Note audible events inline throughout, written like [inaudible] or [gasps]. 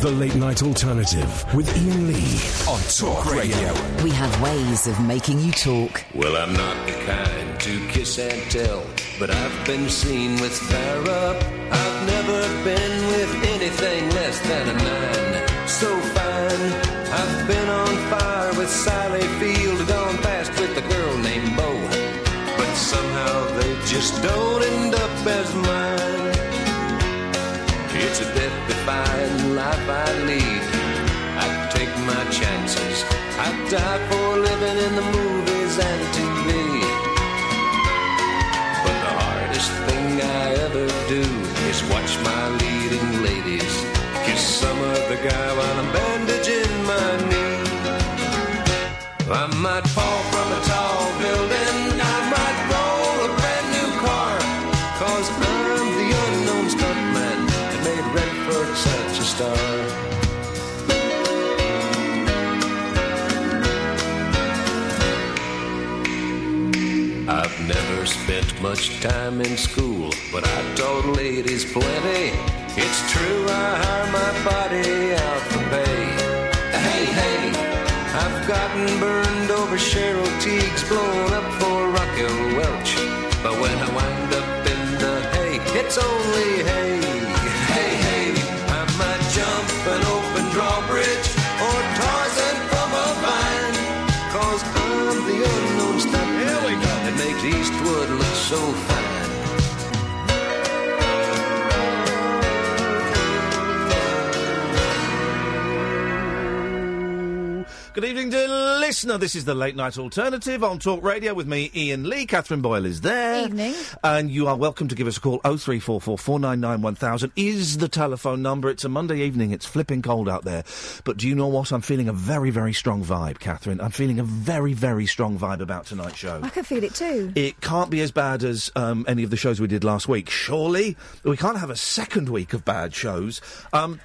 The Late Night Alternative with Iain Lee on Talk Radio. We have ways of making you talk. Well, I'm not the kind to kiss and tell, but I've been seen with Farrah. I've die for living in the movies and TV. But the hardest thing I ever do is watch my leading ladies kiss some other guy while I'm much time in school, but I taught ladies plenty. It's true, I hire my body out for pay. Hey, hey, I've gotten burned over Cheryl Tiegs, blown up for Raquel Welch. But when I wind up in the hay, it's only hay. So fine. Listener. This is the Late Night Alternative on Talk Radio with me, Iain Lee. Katherine Boyle is there. Evening. And you are welcome to give us a call. 0344 499 1000 is the telephone number. It's a Monday evening. It's flipping cold out there. But do you know what? I'm feeling a very, very strong vibe, Katherine. I'm feeling a very, very strong vibe about tonight's show. I can feel it too. It can't be as bad as um, any of the shows we did last week, surely. We can't have a second week of bad shows. Um,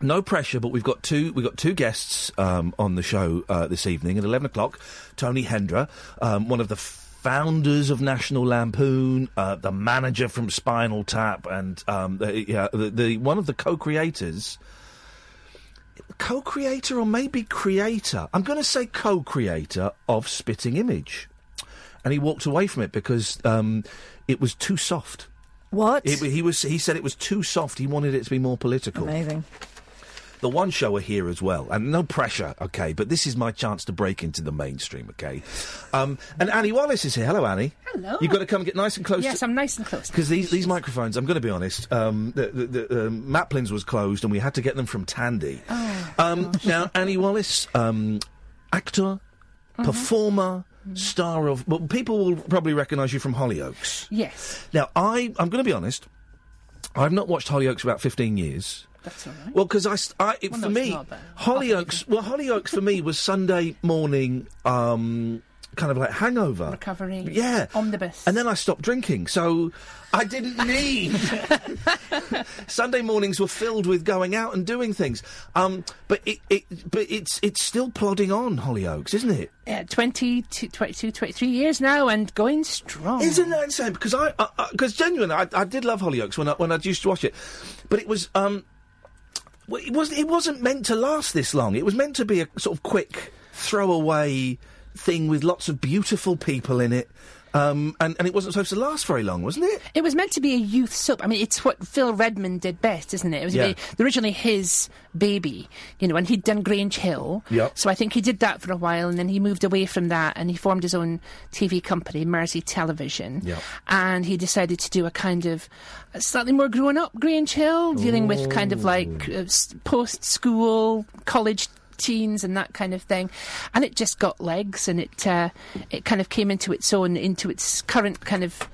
no pressure, but we've got two. We've got two guests um, on the show uh, this evening at eleven o'clock. Tony Hendra, um, one of the founders of National Lampoon, uh, the manager from Spinal Tap, and um, the, yeah, the, the one of the co-creators. Co-creator or maybe creator. I'm going to say co-creator of Spitting Image, and he walked away from it because um, it was too soft. What? It, he was. He said it was too soft. He wanted it to be more political. Amazing. The one show are here as well, and no pressure, okay. But this is my chance to break into the mainstream, okay. Um, and Annie Wallace is here. Hello, Annie. Hello. You've got to come and get nice and close. Yes, I'm nice and close. Because these, these microphones, I'm going to be honest, um, the, the, the, um, Maplin's was closed and we had to get them from Tandy. Oh, um, now, Annie Wallace, um, actor, Mm-hmm. performer, star of. Well, people will probably recognise you from Hollyoaks. Yes, Now, I, I'm going to be honest, I've not watched Hollyoaks for about 15 years. That's all right. Well, because I, I it, Well, for no, me. Hollyoaks. Well, Hollyoaks for me was Sunday morning, um, kind of like hangover. Recovery. Yeah. Omnibus. And then I stopped drinking, so I didn't need. [laughs] Sunday mornings were filled with going out and doing things. Um, but it, it, but it's it's still plodding on, Hollyoaks, isn't it? Uh, 22, 22, 23 years now and going strong. Isn't that insane? Because I, because genuinely, I, I did love Hollyoaks when I when I used to watch it, but it was um, well, it wasn't it wasn't meant to last this long. It was meant to be a sort of quick throwaway thing with lots of beautiful people in it. Um, and, and it wasn't supposed to last very long, wasn't it? It was meant to be a youth soap. I mean, it's what Phil Redmond did best, isn't it? It was Yeah. originally his baby, you know, and he'd done Grange Hill. Yep. So I think he did that for a while, and then he moved away from that, and he formed his own TV company, Mersey Television. Yep. And he decided to do a kind of a slightly more grown up Grange Hill, dealing with kind of like uh, post school, college teens and that kind of thing and it just got legs and it uh, it kind of came into its own into its current kind of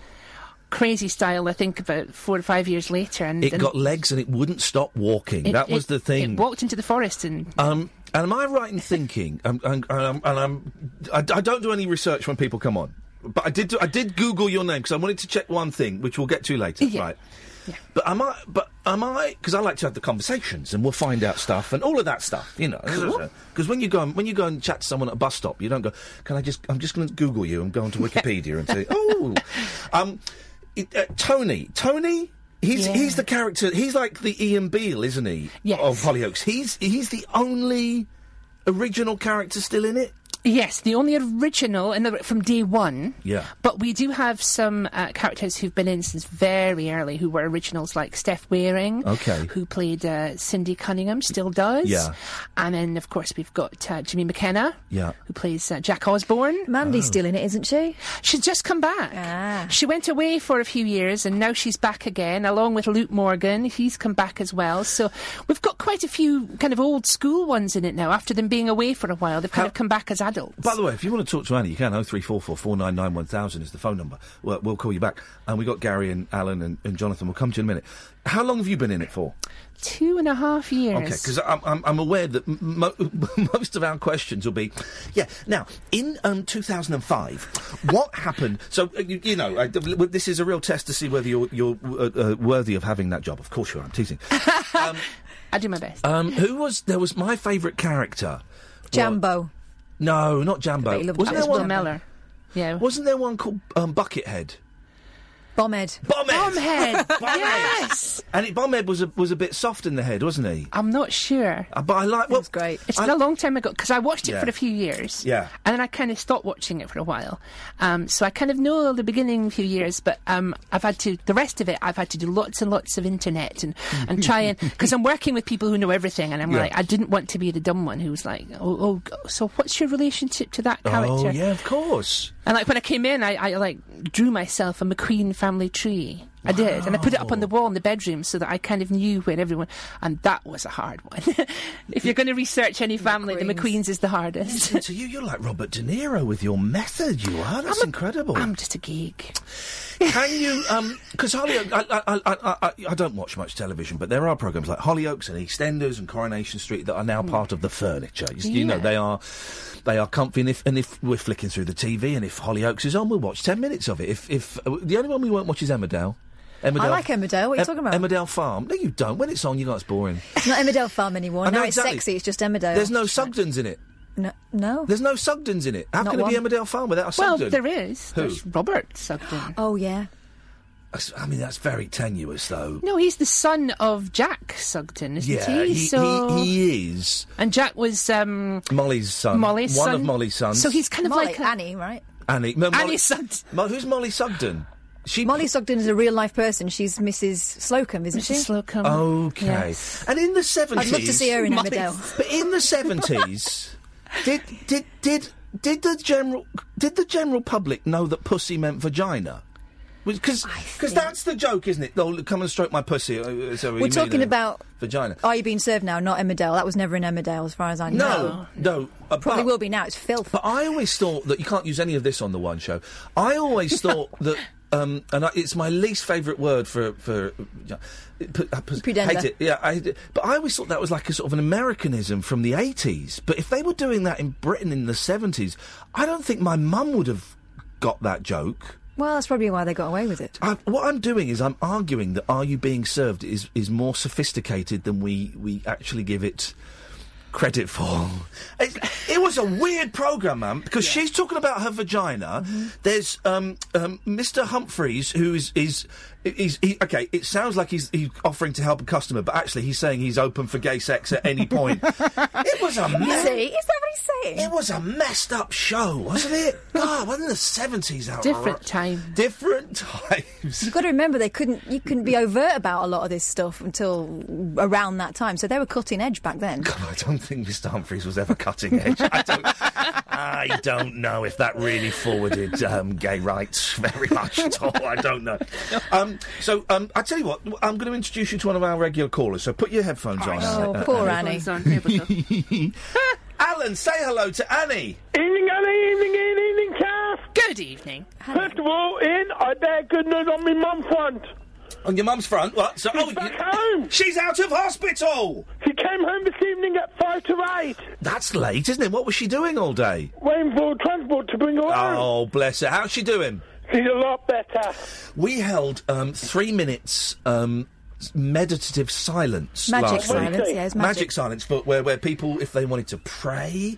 crazy style I think about four or five years later and It and got legs and it wouldn't stop walking. it- that was it- the thing. it walked into the forest and Um, and am I right in thinking? Um, and, and I'm, I, I don't do any research when people come on, but I did. Do, I did Google your name because I wanted to check one thing, which we'll get to later. Yeah. Right. But am I? But am I? Because I like to have the conversations, and we'll find out stuff and all of that stuff. You know, because when you go and, when you go and chat to someone at a bus stop, you don't go. Can I just? I'm just going to Google you and go onto Wikipedia and say, [laughs] oh, um, it, uh, Tony, Tony. He's Yeah. he's the character. He's like the Ian Beale, isn't he? Yes. Of Hollyoaks. He's he's the only original character still in it. Yes, the only original in the, from day one. Yeah. But we do have some uh, characters who've been in since very early who were originals, like Steph Waring, Okay. who played uh, Cindy Cunningham, still does. Yeah. And then, of course, we've got uh, Jimmy McKenna, Yeah. who plays uh, Jack Osborne. Mandy's still in it, isn't she? She's just come back. Ah. She went away for a few years and now she's back again, along with Luke Morgan. He's come back as well. So we've got quite a few kind of old school ones in it now. After them being away for a while, they've kind How- of come back as adults. By the way, if you want to talk to Annie, you can. Oh three four four four nine nine one thousand is the phone number. We'll, we'll call you back. And we've got Gary and Alan and, and Jonathan. We'll come to you in a minute. How long have you been in it for? Two and a half years. Okay, because I'm, I'm, I'm aware that mo- [laughs] most of our questions will be, yeah. Now, in um, 2005, what happened? So uh, you, you know, I, this is a real test to see whether you're, you're uh, uh, worthy of having that job. Of course, you are. I'm teasing. [laughs] I do my best. Um, who was there? Was my favourite character? Jambo. No, not Jambo. bet you loved Wasn't there was Will one? Mellor. Yeah. Wasn't there one called um, Buckethead? Bombhead. Bombhead. Bombhead. [laughs] Bombhead. yes. And it, Bombhead was a, was a bit soft in the head, wasn't he? I'm not sure. Uh, but I like. Well, was great. It's I- been a long time ago because I watched it Yeah. for a few years. Yeah. And then I kind of stopped watching it for a while. Um, so I kind of know the beginning few years, but um, I've had to, the rest of it, I've had to do lots and lots of internet and, and try and, [laughs] because I'm working with people who know everything and I'm Yeah. like, I didn't want to be the dumb one who was like, oh, oh, so what's your relationship to that character? Oh yeah, of course. And like when I came in, I, I like drew myself a McQueen family tree. I did, and I put it up on the wall in the bedroom so that I kind of knew when everyone. And that was a hard one. [laughs] if you're going to research any family, the McQueens. McQueens is the hardest. So you, you're like Robert De Niro with your method. You are. That's incredible. I'm just a geek. Can you? Because Hollyoaks, I, I, I, I, I don't watch much television, but there are programs like Hollyoaks and EastEnders and Coronation Street that are now part of the furniture. You, you know, they are. They are comfy, and if, and if we're flicking through the TV, and if Hollyoaks is on, we'll watch ten minutes of it. If, if uh, the only one we won't watch is Emmerdale. Emmerdale I like Emmerdale. What are you Em- talking about? Emmerdale Farm. No, you don't. When it's on, you know it's boring. It's not Emmerdale Farm anymore. [laughs] Now it's sexy. It's just Emmerdale. There's no Sugdens in it. No. no. There's no Sugdens in it. How Not can it be one. Emmerdale Farm without a Sugden? Well, Sugden? there is. Who? There's Robert Sugden. Oh yeah. I mean, that's very tenuous, though. No, he's the son of Jack Sugden, isn't Yeah, he? he, so, he, he is and Jack was um, Molly's son. Molly's one son. of Molly's sons. So he's kind of Molly, like a, Annie, right? Annie. No, Molly, Annie Sugden. Mo- who's Mollie Sugden? She Mollie Sugden is a real life person. She's Mrs. Slocombe, isn't she? Mrs. Slocombe. Okay. Yes. And in the seventies, I'd love to see her in Molly- Emmerdale. But in the seventies, [laughs] [laughs] did did did did the general did the general public know that pussy meant vagina? Because think- that's the joke, isn't it? Oh, come and stroke my pussy. uh, so We're mean, talking uh, about- vagina. Are you being served now? Not Emmerdale. That was never in Emmerdale, as far as I know. No, no. uh, Probably but- will be now. It's filth. But I always thought that you can't use any of this on the one show. I always [laughs] thought that, um, and I, it's my least favourite word for for. Pu- Pudenda. hate it. Yeah, I. But I always thought that was like a sort of an Americanism from the eighties. But if they were doing that in Britain in the seventies, I don't think my mum would have got that joke. Well, that's probably why they got away with it. I, what I'm doing is I'm arguing that "Are You Being Served" is is more sophisticated than we we actually give it credit for. It, it was a weird program, man, because she's talking about her vagina. There's um, um, Mr. Humphries, who is is. He's, he, okay, it sounds like he's, he's offering to help a customer, but actually he's saying he's open for gay sex at any point. [laughs] it was a Is mess. he? Is that what he's saying? It was a messed up show, wasn't it? [laughs] God, wasn't the seventies out? Different time. Different times. You've got to remember they couldn't. You couldn't be overt about a lot of this stuff until around that time. So they were cutting edge back then. God, I don't think Mr. Humphries was ever cutting edge. I don't, I don't know if that really forwarded um, gay rights very much at all. I don't know. [laughs] Um, so um, I tell you what, I'm going to introduce you to one of our regular callers. So put your headphones on. Oh, uh, poor uh, Annie. On. Here we go. [laughs] Alan, say hello to Annie. Evening, Annie. Evening, Iain. Evening, Kath. Good evening. First of all, Iain, I bear good news on my mum front. On your mum's front. What? So, oh, back you- home. she's out of hospital. She came home this evening at five to eight, That's late, isn't it? What was she doing all day? waiting for transport to bring her home. Oh, bless her. How's she doing? She's a lot better. We held um, three minutes um, meditative silence Magic last week. silence. Yeah, it's magic. silence, but where, where people, if they wanted to pray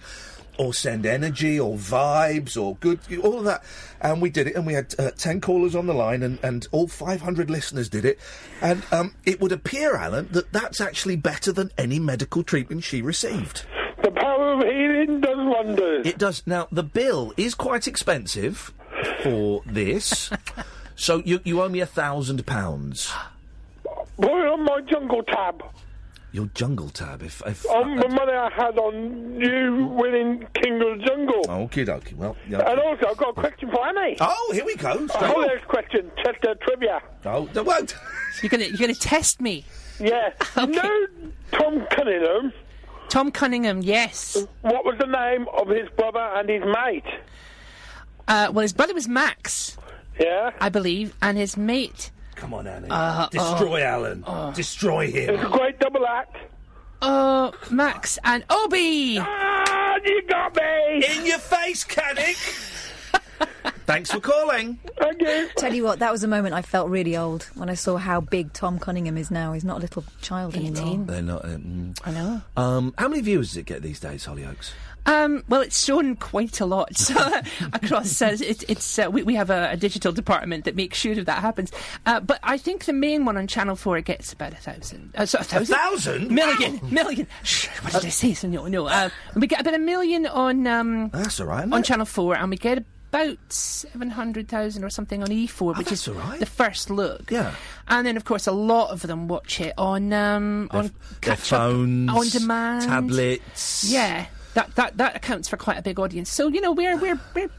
or send energy or vibes or good, all of that. And we did it, and we had uh, 10 callers on the line, and, and all 500 listeners did it. And um, it would appear, Alan, that that's actually better than any medical treatment she received. The power of healing does wonders. It does. Now, the bill is quite expensive for this. [laughs] so you, you owe me a thousand pounds. Put it on my jungle tab. Your jungle tab, if. if On the money I had on you winning King of the Jungle. Okay, dokie. Well, yeah. And also, I've got a question for Annie. Oh, here we go. A Straight whole on. next question. Chester trivia. Oh, no, won't. You're gonna you're gonna test me. Yeah. [laughs] You know Tom Cunningham? Tom Cunningham, yes. What was the name of his brother and his mate? Uh, well, his brother was Max, Yeah. I believe, and his mate. Come on, Alan. Uh, Destroy Alan. Destroy him. It's him. a great double act. Oh, Max and Obi. Ah, you got me. In your face, Caddick. [laughs] Thanks for calling. Thank you. Tell you what, that was a moment I felt really old when I saw how big Tom Cunningham is now. He's not a little child anymore. They're not. Um, I know. um, how many viewers does it get these days, Hollyoaks? Um, well, it's shown quite a lot so, [laughs] across. Uh, it, it's uh, we, we have a, a digital department that makes sure that that happens. Uh, but I think the main one on Channel Four gets about a thousand. Uh, so a thousand, thousand? million, million. Shh, what did I say? So no, no. Uh, we get about a million on um, That's all right. isn't on it? Channel Four, and we get about seven hundred thousand or something on E4, which is right. the first look. Yeah. and then of course a lot of them watch it on um, Their, on their phones, on demand, tablets. yeah, that, that that accounts for quite a big audience. So you know we're we're we're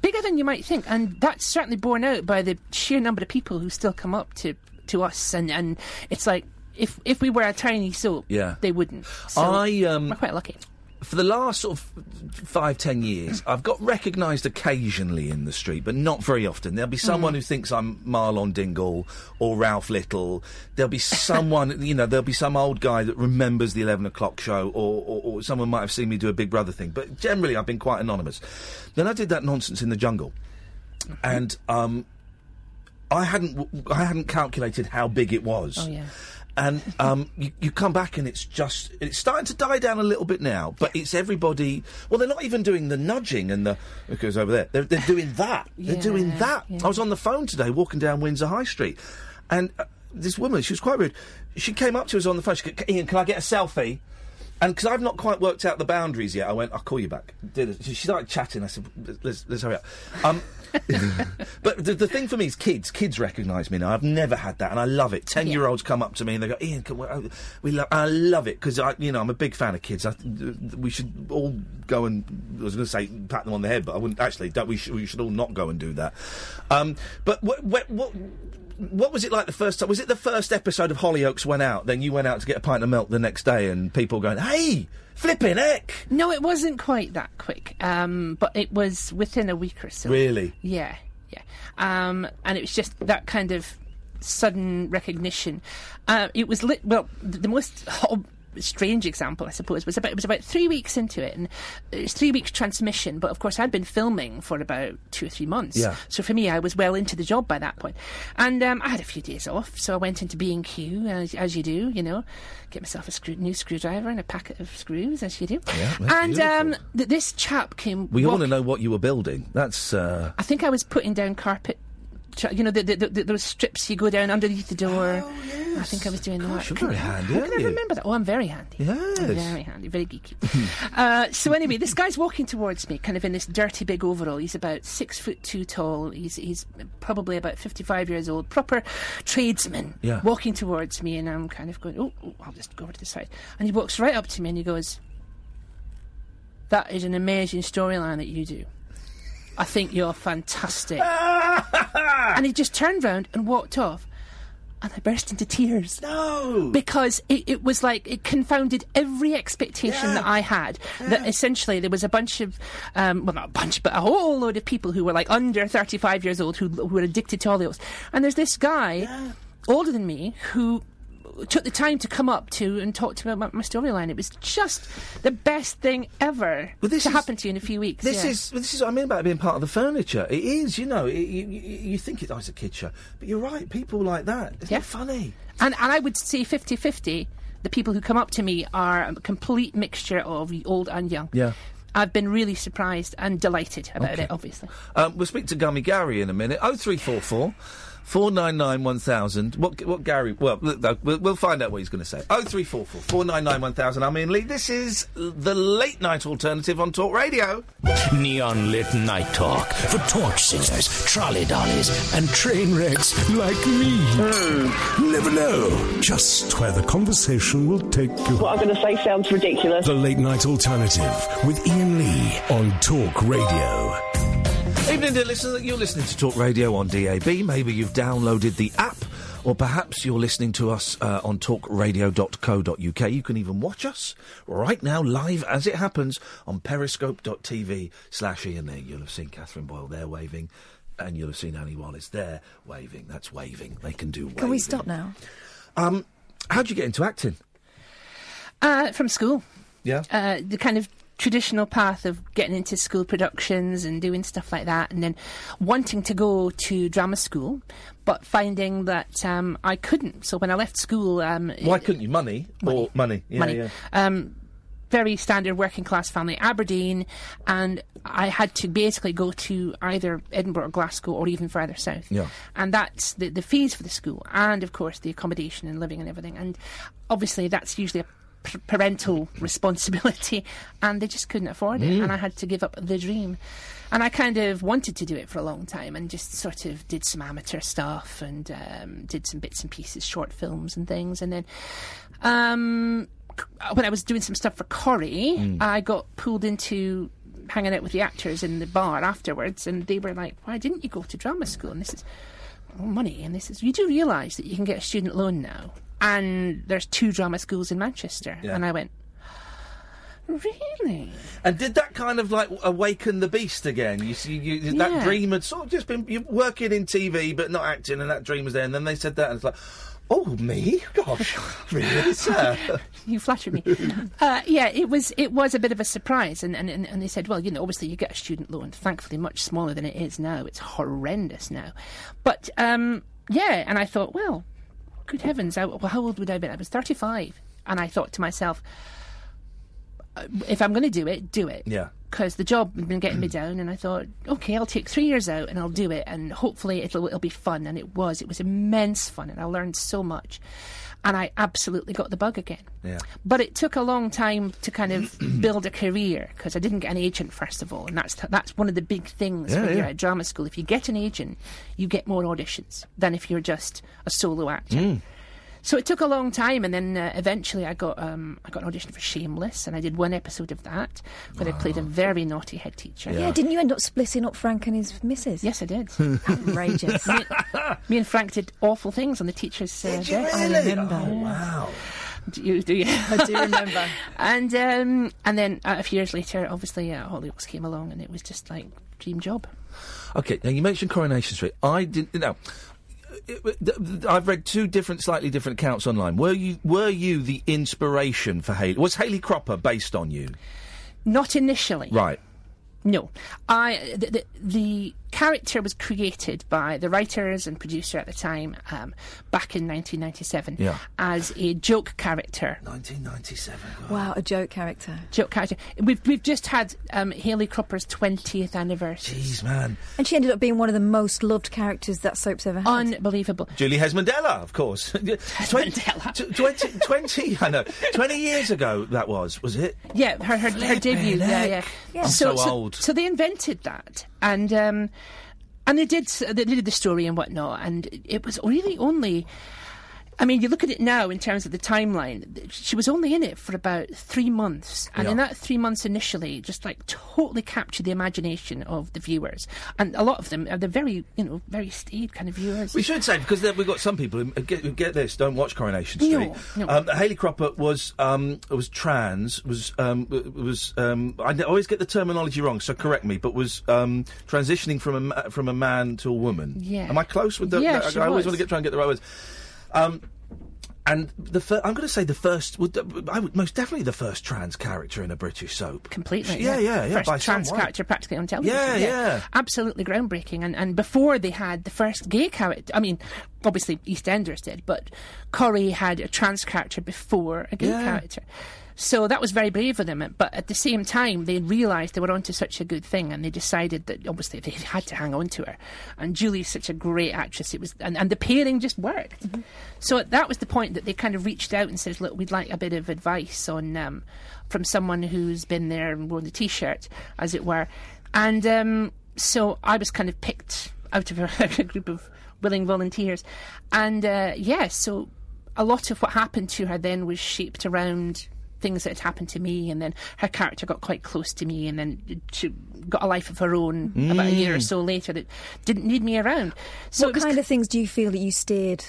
bigger than you might think, and that's certainly borne out by the sheer number of people who still come up to to us, and and it's like. If, if we were a tiny soap, Yeah. they wouldn't. So I, um, we're quite lucky. For the last sort of five, ten years, I've got recognised occasionally in the street, but not very often. There'll be someone who thinks I'm Marlon Dingle or Ralph Little. There'll be [laughs] someone, you know, there'll be some old guy that remembers the 11 o'clock show, or, or, or someone might have seen me do a Big Brother thing. But generally, I've been quite anonymous. Then I did that nonsense in the jungle. And, um, I hadn't, I hadn't calculated how big it was Oh yeah. And um, you, you come back and it's just it's starting to die down a little bit now. But it's everybody. Well, they're not even doing the nudging and the it goes over there. They're, they're doing that. they're doing that. yeah. I was on the phone today, walking down Windsor High Street, and uh, this woman, she was quite rude. She came up to us on the phone. She said, "Iain, can I get a selfie?" And because I've not quite worked out the boundaries yet, I went, "I'll call you back." Did it. She started chatting. I said, "Let's let's hurry up." Um, [laughs] but the, the thing for me is kids. Kids recognise me now. I've never had that, and I love it. Ten-year-olds come up to me and they go, "Iain, can we, uh, we love." I love it because I, you know, I'm a big fan of kids. I, we should all go and I was going to say pat them on the head, but I wouldn't actually. Don't, we should we should all not go and do that. Um, but what what. what what was it like the first time? Was it the first episode of Hollyoaks went out? Then you went out to get a pint of milk the next day, and people going, "Hey, flipping heck!" No, it wasn't quite that quick, um, but it was within a week or so. Really? Yeah, yeah. Um, and it was just that kind of sudden recognition. Uh, it was lit. Well, the, the most [laughs] strange example, I suppose, was about it was about three weeks into it, and it's three weeks transmission. But of course, I'd been filming for about two or three months. Yeah. So for me, I was well into the job by that point, and um, I had a few days off. So I went into B and Q as, as you do, you know, get myself a screw, new screwdriver and a packet of screws as you do. Yeah, and um, th- this chap came. We all want to know what you were building. That's uh, I think I was putting down carpet. Ch- You know, the, the, the, those strips you go down underneath the door. Oh, yes. I think I was doing Oh, Gosh, that. you're very handy, How can I remember that? Oh, I'm very handy. Yes. I'm very handy, very geeky. [laughs] uh, so anyway, this guy's walking towards me, kind of in this dirty big overall. He's about six foot two tall. He's he's probably about fifty-five years old. Proper tradesman. Yeah. Walking towards me, and I'm kind of going, oh, oh, I'll just go over to the side. And he walks right up to me, and he goes, "That is an amazing storyline that you do." I think you're fantastic. [laughs] and he just turned round and walked off. And I burst into tears. no. Because it, it was like it confounded every expectation Yeah. that I had. That essentially there was a bunch of, um, well, not a bunch, but a whole load of people who were like under 35 years old who, who were addicted to Oreos. And there's this guy, older than me, who took the time to come up to and talk to me about my storyline. It was just the best thing ever Well, this to is- happen to you in a few weeks. This yeah. is this is what I mean about being part of the furniture. It is, you know, it, you, you, you think it, oh, it's a kid show, but you're right. People like that, isn't Yeah. funny? And, and I would say 50 50. The people who come up to me are a complete mixture of old and young. Yeah. I've been really surprised and delighted about it. Obviously, Um, we'll speak to Gummy Gary in a minute. Oh three four four. 499 1000. What, what Gary. Well, look, we'll, we'll find out what he's going to say. 0344 499 1000. I'm Iain Lee. This is the late night alternative on Talk Radio. Neon lit night talk for torch singers, trolley dollies, and train wrecks like me. Hmm. Never know just where the conversation will take you. What I'm going to say sounds ridiculous. The late night alternative with Iain Lee on Talk Radio. Evening, dear listener. You're listening to Talk Radio on DAB. Maybe you've downloaded the app, or perhaps you're listening to us uh, on talkradio.co.uk. You can even watch us right now, live as it happens, on periscope.tv slash Ian. You'll have seen Katherine Boyle there waving, and you'll have seen Annie Wallace there waving. That's waving. They can do waving. Can we stop now? Um, how'd you get into acting? uh, from school. Yeah. uh, the kind of traditional path of getting into school productions and doing stuff like that, and then wanting to go to drama school, but finding that um, I couldn't. So when I left school, um, Why couldn't you? Money? Or money? Yeah, money. yeah. Um, very standard working class family, Aberdeen, and I had to basically go to either Edinburgh or Glasgow or even further south. Yeah. And that's the, the fees for the school and, of course, the accommodation and living and everything. And obviously, that's usually a p- parental responsibility, and they just couldn't afford it, and I had to give up the dream. And I kind of wanted to do it for a long time, and just sort of did some amateur stuff and um, did some bits and pieces, short films and things, and then. Um, when I was doing some stuff for Corrie, I got pulled into hanging out with the actors in the bar afterwards, and they were like, "Why didn't you go to drama school?" And this is oh, money, and this is you do realise that you can get a student loan now, and there's two drama schools in Manchester, Yeah. and I went, "Really?" And did that kind of like awaken the beast again? You see, you, that Yeah. dream had sort of just been you working in TV but not acting, and that dream was there. And then they said that, and it's like, oh me, gosh, [laughs] really, sir? [laughs] you flatter me. uh, yeah, it was it was a bit of a surprise, and, and, and and they said, well, you know, obviously you get a student loan. Thankfully, much smaller than it is now. It's horrendous now, but um, yeah. And I thought, well, good heavens, I, well, how old would I have been? I was thirty-five, and I thought to myself, uh, if I'm going to do it, do it. Yeah. Because the job had been getting me down, and I thought, okay, I'll take three years out and I'll do it, and hopefully it'll it'll be fun. And it was. It was immense fun, and I learned so much, and I absolutely got the bug again. Yeah. But it took a long time to kind of [clears throat] build a career because I didn't get an agent first of all, and that's that's one of the big things Yeah, when you're at drama school. If you get an agent, you get more auditions than if you're just a solo actor. Mm. So it took a long time, and then uh, eventually I got um, I got an audition for Shameless, and I did one episode of that where I played a very naughty head teacher. Yeah. didn't you end up splitting up Frank and his missus? Yes, I did. [laughs] Outrageous. me, me and Frank did awful things on the teacher's uh, Did you desk. really? remember. Oh, wow. Do you? Do you? I do remember. [laughs] And um, and then uh, a few years later, obviously, uh, Hollyoaks came along, and it was just like dream job. Okay, now you mentioned Coronation Street. I didn't. Now, it- it- th- th- I've read two different, slightly different accounts online. Were you were you the inspiration for Haley? Was Haley Cropper based on you? Not initially. Right. No, I the, the, the character was created by the writers and producer at the time, um, back in 1997, Yeah. as a joke character. 1997. wow, a joke character. Joke character. We've we've just had um, Haley Cropper's 20th anniversary. Jeez, man. And she ended up being one of the most loved characters that soap's ever had. Unbelievable. Julie Hesmondhalgh, of course. [laughs] Twenty, Mandela. tw- 20, 20, I know. 20 years ago, that was, was it? Yeah, her her, her debut. Yeah, yeah. Yeah. I'm so old. So they invented that, and um, and they did they did the story and whatnot, and it was really only. I mean, you look at it now in terms of the timeline. She was only in it for about three months, and in that three months initially, just like totally captured the imagination of the viewers, and a lot of them are the very, you know, very staid kind of viewers. We should say because we've got some people who get, who get this don't watch Coronation Street. no. Um, Haley Cropper was um, was trans. Was um, was um, I always get the terminology wrong, so correct me. But was um, transitioning from a from a man to a woman. Yeah. Am I close with the? Yeah, the- she I always want to get try and get the right words. Um, and the fir- I'm going to say the first, would, I would most definitely the first trans character in a British soap. completely. Yeah, yeah, yeah. First by trans character practically on television. Yeah, yeah. Absolutely groundbreaking. And and before they had the first gay character, I mean, obviously EastEnders did, but Corrie had a trans character before a gay Yeah. character. So that was very brave of them. But at the same time, they realised they were onto such a good thing, and they decided that obviously they had to hang on to her. And Julie's such a great actress. It was, and, and the pairing just worked. So that was the point that they kind of reached out and said, "Look, we'd like a bit of advice on um, from someone who's been there and worn the T-shirt, as it were." And um, so I was kind of picked out of a, [laughs] a group of willing volunteers, and uh, yeah, so a lot of what happened to her then was shaped around things that had happened to me, and then her character got quite close to me, and then she got a life of her own about a year or so later that didn't need me around. So what it was kind of things do you feel that you steered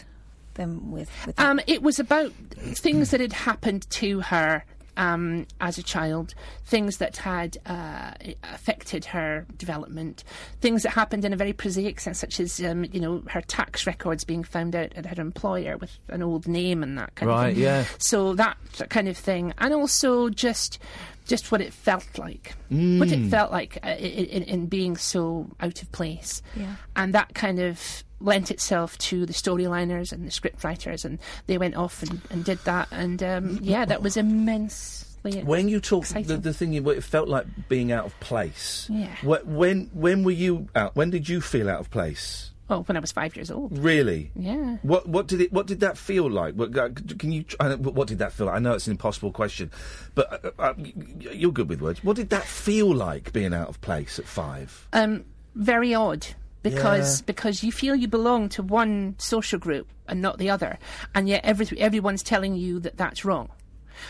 them with? with um, it was about things that had happened to her um, as a child, things that had uh, affected her development, things that happened in a very prosaic sense, such as um, you know her tax records being found out at her employer with an old name and that kind Right, of thing. Right, yeah. So that kind of thing, and also just just what it felt like, what it felt like uh, in, in, in being so out of place, Yeah. and that kind of lent itself to the storyliners and the script writers, and they went off and, and did that, and um, yeah, that was immensely. [laughs] When you talk, the, the thing you, it felt like being out of place. Yeah. When when were you out? When did you feel out of place? oh, when I was five years old. Really? Yeah. What what did it what did that feel like? What, uh, can you? What did that feel like? I know it's an impossible question, but uh, uh, you're good with words. What did that feel like being out of place at five? um, very odd because Yeah. because you feel you belong to one social group and not the other, and yet every, everyone's telling you that that's wrong,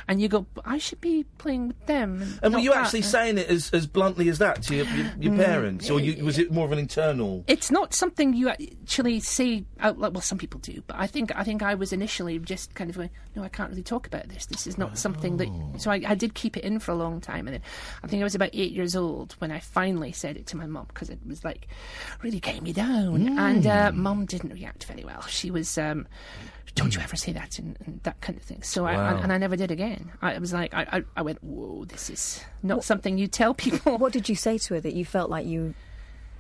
and you go, I should be playing with them. And, And were you that." actually saying it as, as bluntly as that to your, your, your parents, or you, was it more of an internal? It's not something you actually say out loud. Well, some people do, but I think I think I was initially just kind of going, no, I can't really talk about this. This is not something that. So I, I did keep it in for a long time, and then I think I was about eight years old when I finally said it to my mum because it was like really getting me down. And uh, mum didn't react very well. She was. Um, don't you ever say that and, and that kind of thing. So I, Wow. and, and I never did again. I was like, I, I, I went, whoa, this is not something you tell people. what did you say to her that you felt like you?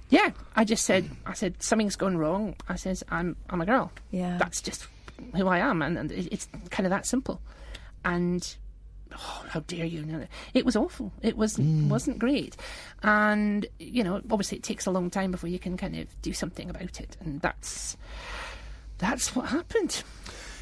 Yeah, I just said, I said something's gone wrong. I says I'm I'm a girl. Yeah. that's just who I am, and, and it's kind of that simple. And oh, how dare you? It was awful. It was hmm. wasn't great, and you know, obviously, it takes a long time before you can kind of do something about it, and that's that's what happened.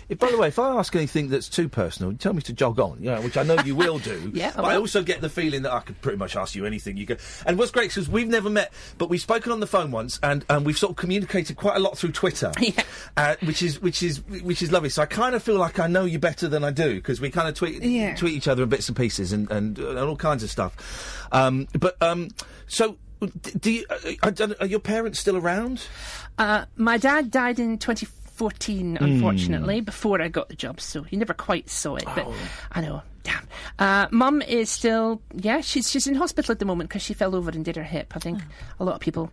If, by the way, if I ask anything that's too personal, tell me to jog on, yeah, which I know you will do. [laughs] Yeah, I but I will. also get the feeling that I could pretty much ask you anything. You go, and what's great is we've never met, but we've spoken on the phone once, and, and we've sort of communicated quite a lot through Twitter, [laughs] Yeah. uh, which is which is which is lovely. So I kind of feel like I know you better than I do because we kind of tweet Yeah. tweet each other in bits and pieces and and, and all kinds of stuff. Um, but um, so. Do you, uh, are your parents still around? Uh, my dad died in 2014, Hmm. unfortunately, before I got the job, so he never quite saw it. But oh. I know, damn. Uh, Mum is still, yeah, she's she's in hospital at the moment because she fell over and did her hip. I think a lot of people,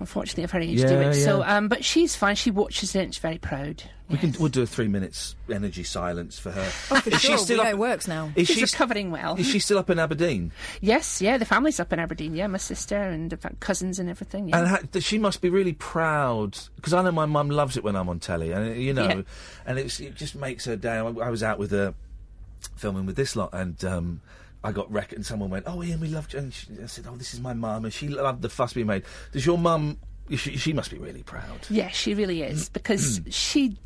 unfortunately, of her age do Yeah, it. So, um, but she's fine. She watches it. and She's very proud. We can we'll do a three minutes energy silence for her. Oh, for Is she still we know up- it works now. Is She's she recovering well. Is she still up in Aberdeen? Yes, yeah, the family's up in Aberdeen. Yeah, my sister and fact, cousins and everything. Yeah. And ha- she must be really proud because I know my mum loves it when I'm on telly, and you know, Yeah. and it's, it just makes her day. I, I was out with her filming with this lot, and um, I got wrecked, and someone went, "Oh, Iain, we loved you." And she, I said, "Oh, this is my mum," and she loved the fuss we made. Does your mum? She, she must be really proud. Yeah, she really is because she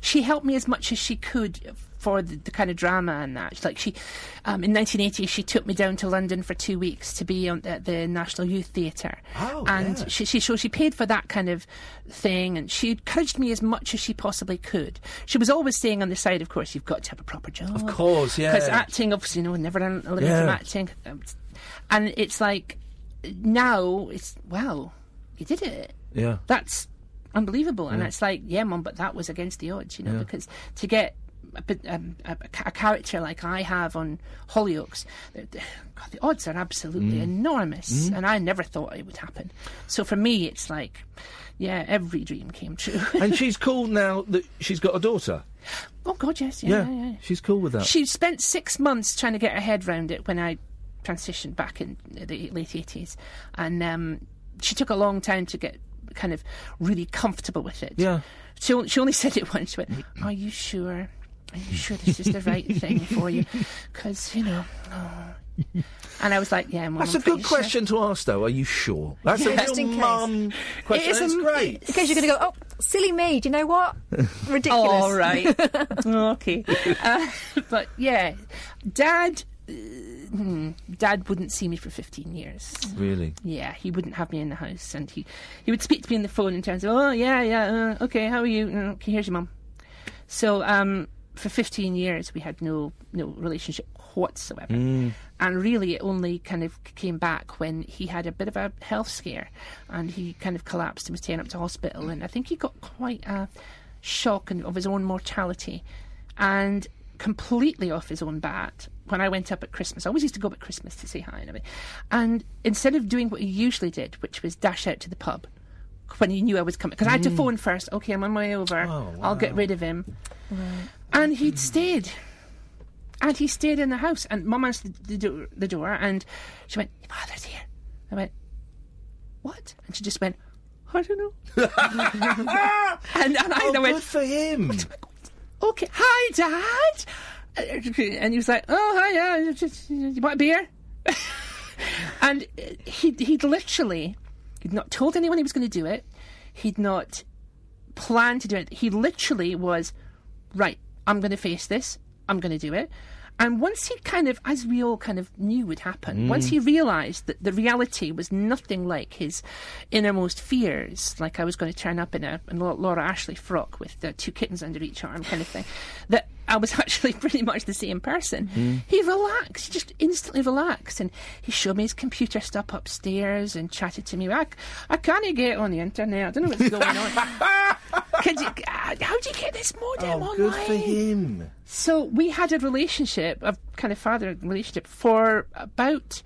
she helped me as much as she could for the, the kind of drama and that. Like she, um, in 1980, she took me down to London for two weeks to be on at the National Youth Theatre, Oh, and yeah. she, she so she paid for that kind of thing, and she encouraged me as much as she possibly could. She was always saying on the side, of course, you've got to have a proper job, Of course, yeah. because acting, obviously, you know, never done a living Yeah. from acting, Um, and it's like now it's wow, you did it Yeah. that's unbelievable. And it's like, yeah, mum, but that was against the odds, you know, because to get a, um, a, a character like I have on Hollyoaks, God, the odds are absolutely enormous, and I never thought it would happen. So for me, it's like, yeah, every dream came true. and [laughs] she's cool now that she's got a daughter. oh God, yes, yeah, Yeah, yeah. yeah. she's cool with that. She spent six months trying to get her head round it when I transitioned back in the late eighties, and um, she took a long time to get kind of really comfortable with it. Yeah. She, she only [laughs] said it once. She went, [clears throat] "Are you sure?" Are you sure this is the right thing for you? [laughs] Because, you know. oh. And I was like, Yeah, Mum. That's I'm a good sure." question to ask, though. Are you sure? That's a Just real in case. mum question. is a great. In case you're going to go, oh, silly me. Do you know what? [laughs] Ridiculous. All right. [laughs] okay. Uh, but yeah, Dad. uh, hmm, Dad wouldn't see me for 15 years. Really? Yeah, he wouldn't have me in the house, and he he would speak to me on the phone in terms of, oh yeah, yeah, uh, okay, how are you? Uh, okay, here's your mum. So um, for 15 years, we had no no relationship whatsoever, mm. and really, it only kind of came back when he had a bit of a health scare, and he kind of collapsed and was taken up to hospital, and I think he got quite a shock of his own mortality, and completely off his own bat when I went up at Christmas. I always used to go up at Christmas to say hi and everything. And instead of doing what he usually did, which was dash out to the pub when he knew I was coming, because I had to mm. phone first, okay, I'm on my way over, oh, I'll get rid of him. And he'd stayed. And he stayed in the house. And Mum answered the, do- the door and she went, Your father's here. I went, What? And she just went, I don't know. [laughs] and, and I, Oh, went, good for him. okay, hi, Dad. And he was like, oh, hi, yeah, you want a beer? [laughs] and he'd, he'd literally, he'd not told anyone he was going to do it. He'd not planned to do it. He literally was, right, I'm going to face this. I'm going to do it. And once he kind of, as we all kind of knew would happen, mm. once he realised that the reality was nothing like his innermost fears, like I was going to turn up in a, in a Laura Ashley frock with the two kittens under each arm kind of thing, that I was [laughs] actually pretty much the same person. He relaxed, he just instantly relaxed, and he showed me his computer stuff upstairs and chatted to me. I, I can't get on the internet. I don't know what's going on. [laughs] Could you, uh, how do you get this modem Oh, online? good for him. So we had a relationship, a kind of father relationship, for about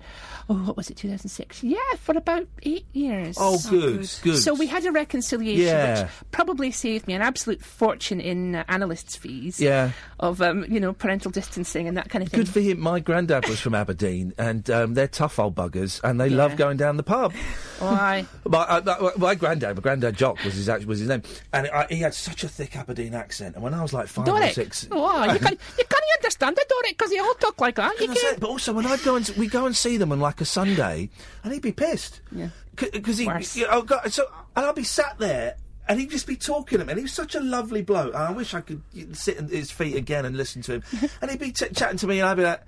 oh, what was it, 2006? Yeah, for about eight years. Oh, good, good. So we had a reconciliation, Yeah. which probably saved me an absolute fortune in uh, analysts' fees. Yeah. Of um, you know parental distancing and that kind of thing. Good for him. My granddad was from Aberdeen, and um, they're tough old buggers, and they love going down the pub. [laughs] Why? My, uh, my, my granddad, my granddad Jock was his was his name, and I, he had such a thick Aberdeen accent. And when I was like five or Doric. six, Oh, you can you can't [laughs] understand it, Doric, because they all talk like that. You can't. it. But also, when I'd go and we go and see them on like a Sunday, and he'd be pissed. Yeah. Because he, you know, oh God, so and I'd be sat there. And he'd just be talking to me, and he was such a lovely bloke. I wish I could sit at his feet again and listen to him. [laughs] and he'd be chatting to me, and I'd be like,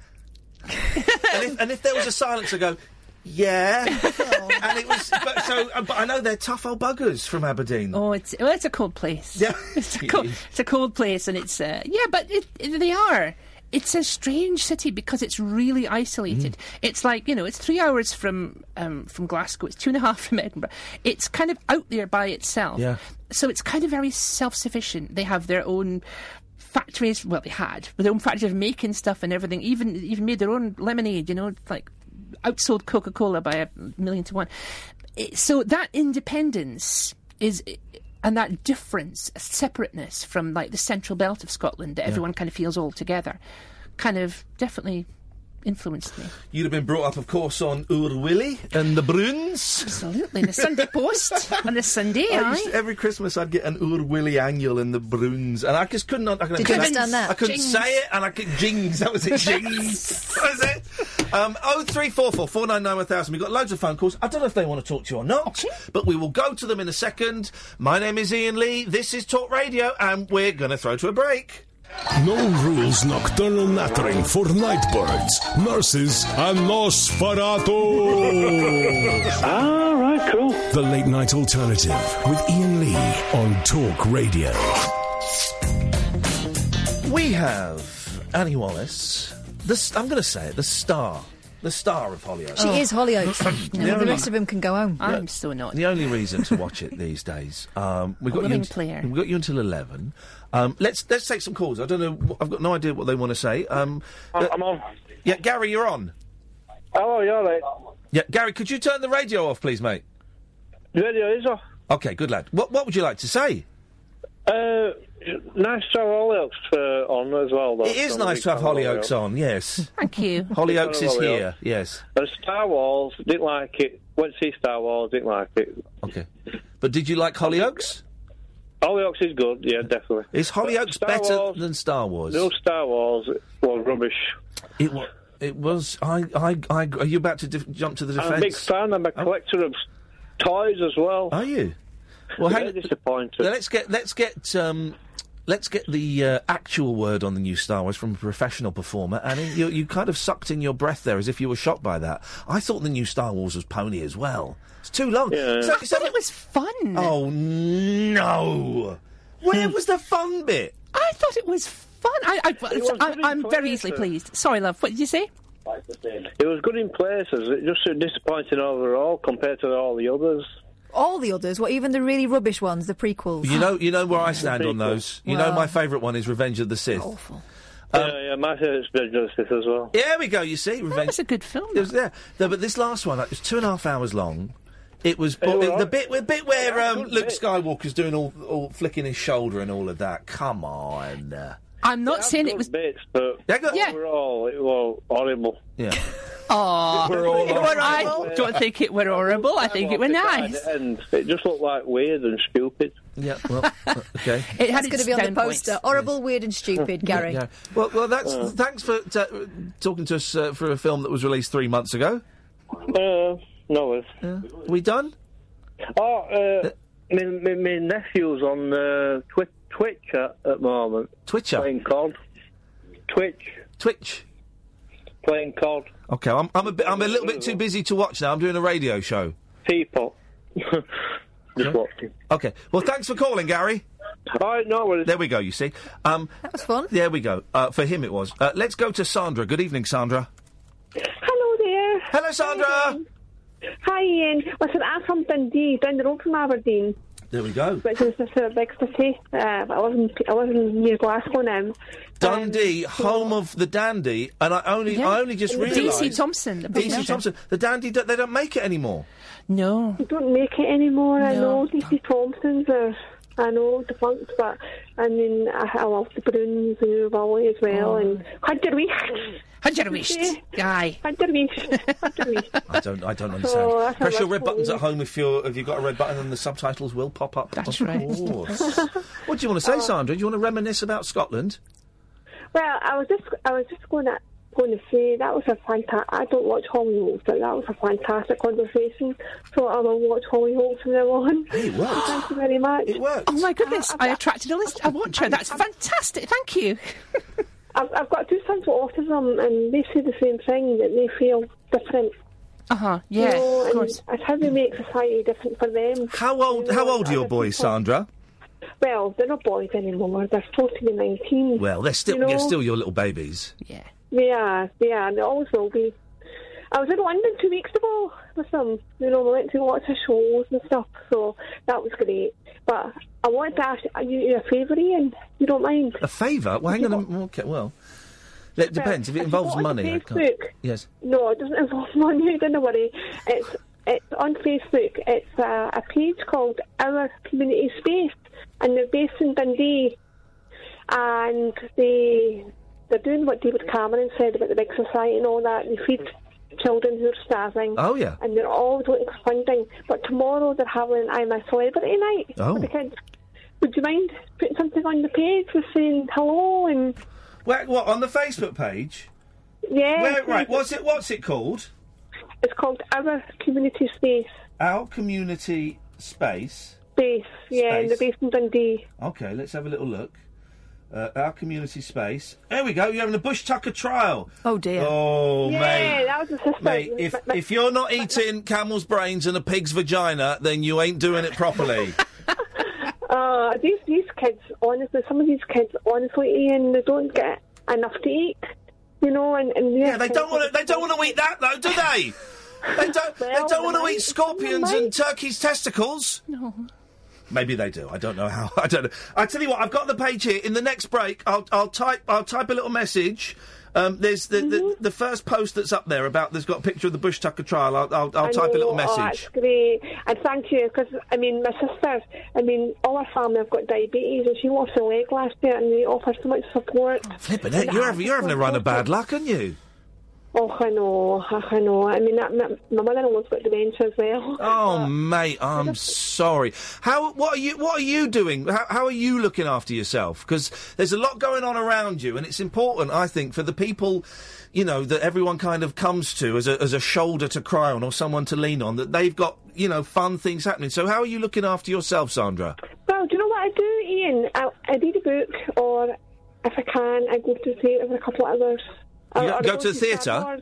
and, if, and if there was a silence, I'd go, yeah. [laughs] and it was, but so, uh, but I know they're tough old buggers from Aberdeen. Oh, it's well, it's a cold place. Yeah. [laughs] it's a cold, it's a cold place, and it's uh, yeah, but it, it- they are. It's a strange city because it's really isolated. Mm. It's like you know, it's three hours from um, from Glasgow. It's two and a half from Edinburgh. It's kind of out there by itself. Yeah. So it's kind of very self-sufficient. They have their own factories. Well, they had their own factories of making stuff and everything. Even even made their own lemonade. You know, like outsold Coca Cola by a million to one. It- so that independence is. And that difference, a separateness from like the central belt of Scotland that everyone kind of feels all together, kind of definitely influenced me. You'd have been brought up, of course, on Oor Wullie and the Broons. Absolutely. The Sunday [laughs] Post on the Sunday, I used every Christmas I'd get an Oor Wullie annual in the Broons, and I just couldn't. I couldn't Did you say- understand that? I couldn't Jings. say it, and I could jings. That was it. [laughs] Jings. that was it. Um, oh three four four four nine nine one thousand. We've got loads of phone calls. I don't know if they want to talk to you or not, but we will go to them in a second. My name is Iain Lee. This is Talk Radio, and we're going to throw to a break. No rules nocturnal nattering for nightbirds, nurses, and Nosferatu. All right, cool. the late night alternative with Iain Lee on Talk Radio. We have Annie Wallace. The, s- I'm going to say it. The star, the star of Hollyoaks. She is Hollyoaks. You know, Yeah. the rest of them can go home. I'm so not. The only reason to watch it these days. Um, we've got you. willing. We've got you until eleven. Um, let's let's take some calls. I don't know. I've got no idea what they want to say. Um, uh, I'm on. yeah, Gary, you're on. Hello, you all right? Yeah, Gary, could you turn the radio off, please, mate? Radio is off. Okay, good lad. What what would you like to say? Uh, nice to have Hollyoaks uh, on as well, though. It is From nice to have weekend Hollyoaks on. Yes, Thank you. [laughs] Hollyoaks is Hollyoaks. here. Yes. And Star Wars, didn't like it. Went to see Star Wars, didn't like it. Okay. But did you like Hollyoaks? Hollyoaks is good, yeah, definitely. Is Hollyoaks Star better Wars- than Star Wars? No Star Wars was rubbish. It was. It was. I. I. I. Are you about to dif- jump to the defence? I'm a big fan. I'm a collector of toys as well. Are you? Well, hang, disappointed. let's get. Let's get. Um, let's get the uh, actual word on the new Star Wars from a professional performer. Annie, you, you kind of sucked in your breath there as if you were shocked by that. I thought the new Star Wars was pony as well. It's too long. Yeah. So- I so- thought it was fun. Oh no! Where was the fun bit? I thought it was fun. I, I, was I, I'm very easily pleased. Sorry, love. What did you say? It was good in places. It just so disappointing overall compared to all the others. All the others, what even the really rubbish ones, the prequels. You know. You know where I [gasps] stand on those. You know, my favourite one is Revenge of the Sith. awful. yeah, yeah, my favourite's the Sith as well. There we go. You see, That Revenge. was a good film. It was there. No, but this last one, it was two and a half hours long. It was bo- all the bit, the bit where Yeah, um, good Luke bit. Skywalker's doing all, all flicking his shoulder and all of that. Come on. I'm not saying it was. bits, but Yeah, go- Yeah. overall it was horrible. Yeah. [laughs] Aw. We're It were- I don't think it were horrible. I think it were nice. And it just looked like weird and stupid. Yeah. Well. uh, okay. [laughs] It had It's going to be on the poster. points. Horrible, weird, and stupid, Gary. Yeah. Well, well. That's thanks for t- talking to us uh, for a film that was released three months ago. Uh, no, it's... We done? Oh, uh, my, my, my nephew's on uh, Twi- Twitch at, at the moment, Twitcher. playing COD. Twitch, Twitch. playing COD. Okay. I'm, I'm a bit. I'm a little bit too busy to watch now. I'm doing a radio show. Teapot. [laughs] Just watching. Okay. Well, thanks for calling, Gary. All right, no worries. There we go. You see. Um. That was fun. There we go. Uh, for him, it was. Uh, let's go to Sandra. Good evening, Sandra. Hello there. Hello, Sandra. Hi, Iain. Listen, I'm from Dundee, down the road from Aberdeen, There we go. which is just a big city. Uh, I live in, I live in near Glasgow now. Dundee, um, home of the dandy, and I only, Yeah. I only just DC realised. Thomson. the DC publisher. Thomson. The dandy. They don't make it anymore. No. They don't make it anymore. I know DC Thomsons are, I know, the defunct, but I mean, I, I love the Broons and Oor Wullie as well, and Hunter Weist. Hundred wished. Aye. Hunter [laughs] Weist. I don't, I don't understand. Oh, that's Press your red buttons for at home if you're, if you've got a red button, and the subtitles will pop up. That's of right. course. [laughs] what do you want to say, uh, Sandra? Do you want to reminisce about Scotland? Well, I was just, I was just going to, going to say that was a fantastic. I don't watch Hollyoaks, but that was a fantastic conversation. So I will watch Hollyoaks from now on. Hey, it worked. [laughs] Thank you very much. It worked. Oh my goodness! I attracted a list. A watcher. That's fantastic. Thank you. [laughs] I've, I've got two sons with autism, and they say the same thing that they feel different. Uh huh. Yeah. you know, Of course. It's how we make society different for them. How old? You How old are your other boys, people- Sandra? Well, they're not boys anymore. They're 14 and 19. Well, they're still, You know- they're still your little babies. Yeah. They are, they are, and they always will be. I was in London two weeks ago with them. You know, we went to lots of shows and stuff, so that was great. But I wanted to ask you you a favour, Iain. You don't mind? A favour? Well, hang on. a m- Okay, well, it depends. If it involves go on money, I can't. Facebook- Yes. No, it doesn't [laughs] involve money. Don't worry. It's it's on Facebook. It's uh, a page called Our Community Space, and they're based in Dundee, and they they're doing what David Cameron said about the big society and all that. They feed children who are starving. Oh, yeah. And they're always looking for funding. But tomorrow they're having I'm a Celebrity Night Oh. for the kids. Would you mind putting something on the page with saying hello and Where, what on the Facebook page? yeah? Where, right. What's it? What's it called? It's called Our Community Space. Our community space. Space, yeah, in the Space. base in Dundee. Okay, let's have a little look. Uh, our community space. There we go. You're having a Bush Tucker trial. Oh dear. Oh, yeah, mate. that was the sister. Mate, if, My- my- if you're not eating camel's brains and a pig's vagina, then you ain't doing it properly. [laughs] uh, these these kids, honestly, some of these kids, honestly, Iain, they don't get enough to eat. You know, and, and yeah, they don't want to. They don't want to eat that though, do they? [laughs] They don't. they don't want to eat scorpions and turkeys' testicles. No. Maybe they do. I don't know how. [laughs] I don't know. I tell you what. I've got the page here. In the next break, I'll I'll type I'll type a little message. Um, there's the, Mm-hmm. the the first post that's up there about. There's got a picture of the Bush Tucker trial. I'll I'll, I'll type a little message. Oh, that's great. And thank you, because, I mean, my sister, I mean, all her family have got diabetes, and she lost her leg last year, and they offer so much support. Flipping it, you're having you're having a run of bad luck, aren't you? Oh, I know, I know. I mean, that, my, my mother-in-law's got dementia as well. Oh, [laughs] mate, I'm sorry. How? What are you? What are you doing? How, how are you looking after yourself? Because there's a lot going on around you, and it's important, I think, for the people, you know, that everyone kind of comes to as a as a shoulder to cry on or someone to lean on. That they've got, you know, fun things happening. So, how are you looking after yourself, Sandra? Well, do you know what I do, Iain? I, I read a book, or if I can, I go to the theatre for a couple of hours. You Or- go- I go to the theatre?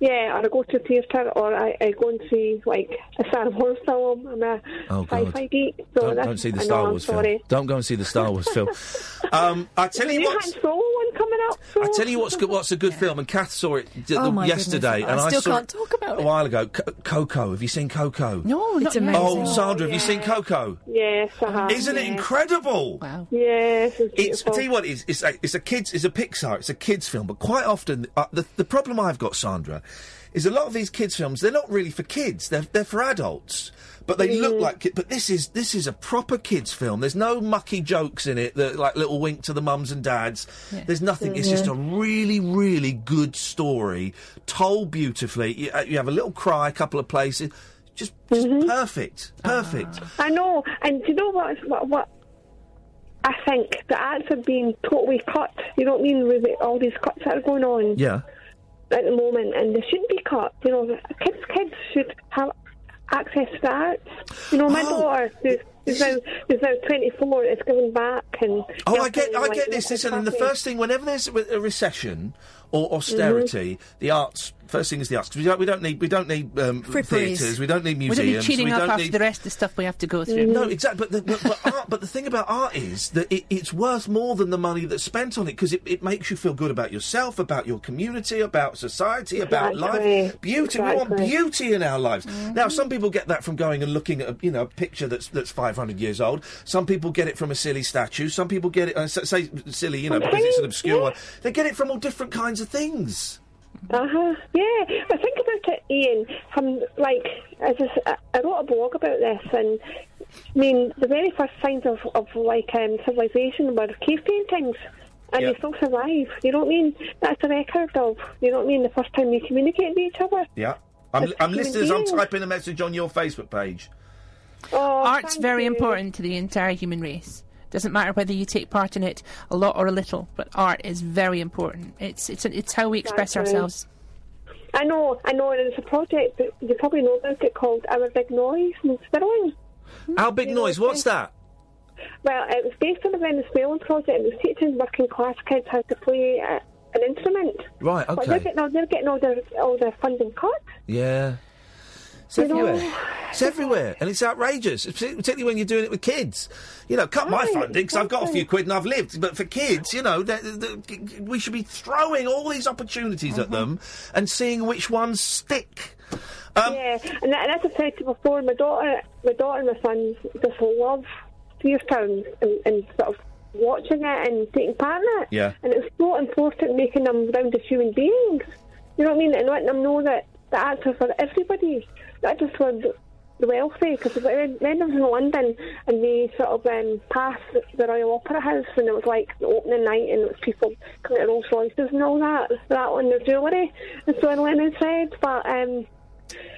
Wars. Yeah, or I go to the theatre, or I, I go and see like a Star Wars film. I'm a Oh, God. sci-fi geek, so Don't, that's, don't see the Star know, Wars film. Don't go and see the Star Wars film. [laughs] Um, I tell you what. Han one coming up. So. I tell you what's good. What's a good film? And Kath saw it d- Oh, my yesterday, goodness. and I I still saw can't it talk about a while ago. Co- Coco. Have you seen Coco? No, It's not yet. amazing. Oh, Sandra, have you seen Coco? Yes, I have. Isn't it incredible? Wow. Yes, it's It's. I tell you what, it's, it's a it's a kids it's a Pixar. It's a kids film, but quite often uh, the the problem I've got, Sandra, is a lot of these kids films. They're not really for kids. They're they're for adults. But they look Mm. like, ki- but this is this is a proper kids film. There's no mucky jokes in it, that like little wink to the mums and dads. There's nothing. It's just a really, really good story, told beautifully. You, uh, you have a little cry, a couple of places, just, just Mm-hmm. perfect, perfect. I know, and do you know what? What? what I think the ads have been totally cut. You know what I mean? With it- all these cuts that are going on Yeah. At the moment, and they shouldn't be cut. You know, kids, kids should have access to the arts. You know, my Oh. daughter, who's, who's now who's now twenty four, is giving back and. Oh, I get, I like, get this. Listen, and the first thing, whenever there's a a recession or austerity, Mm-hmm. the arts. First thing is the arts because we don't, we don't need, we don't need um, theatres, we don't need We don't museums, be cheating we up don't after need. the rest of the stuff we have to go through. No, exactly. But the, but, but, [laughs] art, but the thing about art is that it, it's worth more than the money that's spent on it because it, it makes you feel good about yourself, about your community, about society, about Exactly. life. Beauty. We want beauty in our lives. Now, some people get that from going and looking at a, you know a picture that's that's 500 years old. Some people get it from a silly statue. Some people get it uh, say silly, you know, because it's an obscure Yeah. one. They get it from all different kinds of things. Uh huh. Yeah, but think about it, Iain. From like, I just I I wrote a blog about this, and I mean, the very first signs of of like um, civilization were cave paintings, and Yeah. they still survive. You know what I mean? That's a record of you know what I mean. The first time we communicate with each other. Yeah. I'm, I'm human listening as I'm typing a message on your Facebook page. Oh, Art's very you. important to the entire human race. Doesn't matter whether you take part in it a lot or a little, but art is very important. It's it's it's how we express That's right. ourselves. I know, I know. And it's a project that you probably know about it called Our Big Noise in Stirling. Our big You know, noise. What's that? Well, it was based on a Venezuelan project. It was teaching working class kids how to play uh, an instrument. Right. But they're Okay. getting all, they're getting all their all their funding cut. Yeah. It's everywhere. It's everywhere, and it's outrageous, particularly when you're doing it with kids. You know, cut my funding because I've got a few quid and I've lived. But for kids, you know, they're- they're- we should be throwing all these opportunities at them and seeing which ones stick. Um, yeah, and, that, and as I said to before, my daughter, my daughter and my son just love theatre and, and, sort of watching it and taking part in it. Yeah. And it's so important making them round as human beings. You know what I mean? And letting them know that the are for everybody, not just for the, wealthy. Because when when I was in London and we sort of um, passed the, the Royal Opera House and it was like the opening night and it was people coming to Rolls Royces and all that, that on their jewellery. And so Lennon said, but um,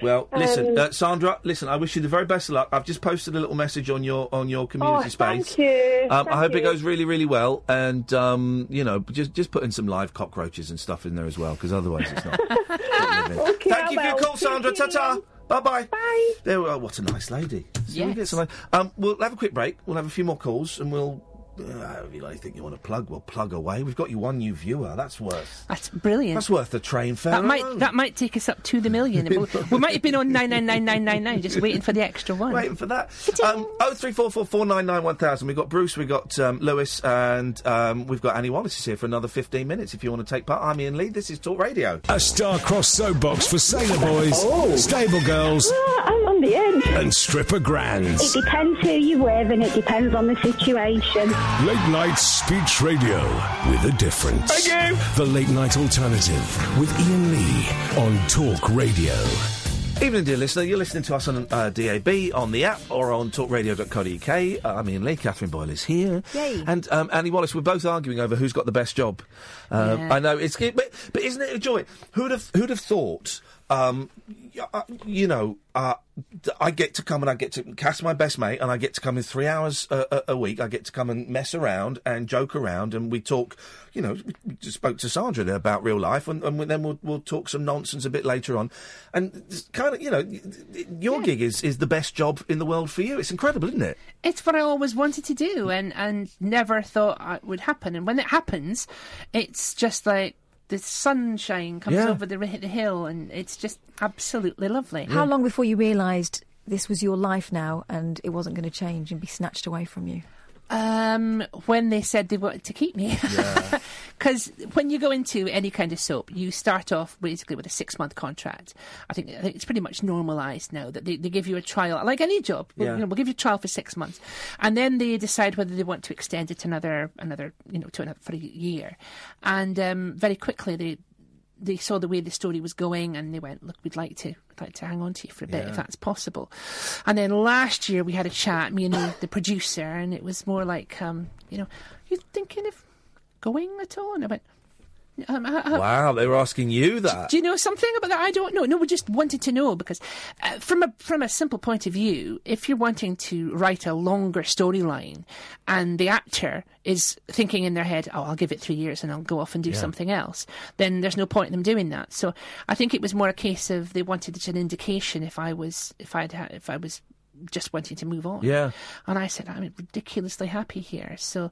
Well, listen, Um, uh, Sandra. Listen, I wish you the very best of luck. I've just posted a little message on your on your community Oh, space. thank you. Um, I Thank hope it goes really, really well, and um, you know, just just put in some live cockroaches and stuff in there as well, because otherwise it's not. Okay, [laughs] Thank I you for your call, Sandra. Ta ta. Bye bye. Bye. There. we are. what a nice lady. So we Yes. get some- um, we'll have a quick break. We'll have a few more calls, and we'll. Uh, if you anything you want to plug, we'll plug away. We've got you one new viewer. That's worth. That's brilliant. That's worth the train fare. that might alone. that might take us up to the million. we, might have been on nine nine nine nine nine nine, just waiting for the extra one. Waiting for that. Um, oh three four four four nine nine one thousand. We've got Bruce, we've got um, Lewis, and um, we've got Annie Wallace is here for another fifteen minutes. If you want to take part, I'm Iain Lee. This is Talk Radio. A star-crossed soapbox for sailor boys, stable girls, I'm on the edge. and stripper grands. It depends who you're with and it depends on the situation. Late night speech radio with a difference. Thank you. The late night alternative with Iain Lee on Talk Radio. Evening, dear listener. You're listening to us on uh, DAB, on the app, or on talkradio.co.uk. Uh, I'm Iain Lee. Katherine Boyle is here. Yay. And um, Annie Wallace, we're both arguing over who's got the best job. Uh, Yeah. I know, it's but, but isn't it a joy? Who'd have, who'd have thought, um, y- uh, you know, uh, I get to come and I get to cast my best mate, and I get to come in three hours a, week. I get to come and mess around and joke around, and we talk. You know, we just spoke to Sandra there about real life, and, and then we'll we'll talk some nonsense a bit later on. And kind of, you know, your gig is is the best job in the world for you. It's incredible, isn't it? It's what I always wanted to do, and and never thought it would happen. And when it happens, it's just like the sunshine comes Yeah. over the, the hill, and it's just absolutely lovely. How long before you realised this was your life now and it wasn't going to change and be snatched away from you? Um, when they said they wanted to keep me, because [laughs] when you go into any kind of soap, you start off basically with a six-month contract. I think, I think it's pretty much normalised now that they, they give you a trial, like any job. We'll, Yeah. you know, we'll give you a trial for six months, and then they decide whether they want to extend it another, another, you know, to another for a year, and um, very quickly they. They saw the way the story was going, and they went, "Look, we'd like to, we'd like to hang on to you for a bit, if that's possible." And then last year we had a chat, me and the, the producer, and it was more like, um, you know, you thinking of going at all? And I went, um, uh, uh, Wow, they were asking you that. do you know something about that? I don't know. No, we just wanted to know because, uh, from a from a simple point of view, if you're wanting to write a longer storyline, and the actor is thinking in their head, "Oh, I'll give it three years and I'll go off and do something else," then there's no point in them doing that. So I think it was more a case of they wanted an indication if I was if I'd ha- if I was just wanting to move on. Yeah. And I said, I'm ridiculously happy here. So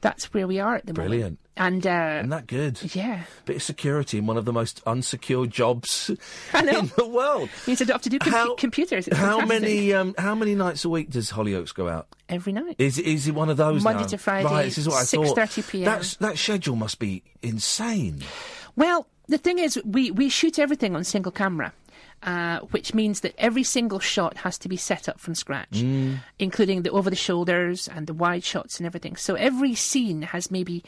that's where we are at the Brilliant. moment. Brilliant. And uh, Isn't that good? yeah, Bit of security in one of the most unsecure jobs [laughs] in the world. You don't have to do com- How- computers. It's How fantastic. many um, how many nights a week does Hollyoaks go out? Every night. Is is it one of those Monday now? to Friday, Right, this is what I thought. 6:30 p.m.. That's, that schedule must be insane. Well, the thing is, we, we shoot everything on single camera. Uh, which means that every single shot has to be set up from scratch, Mm. including the over the shoulders and the wide shots and everything. So every scene has maybe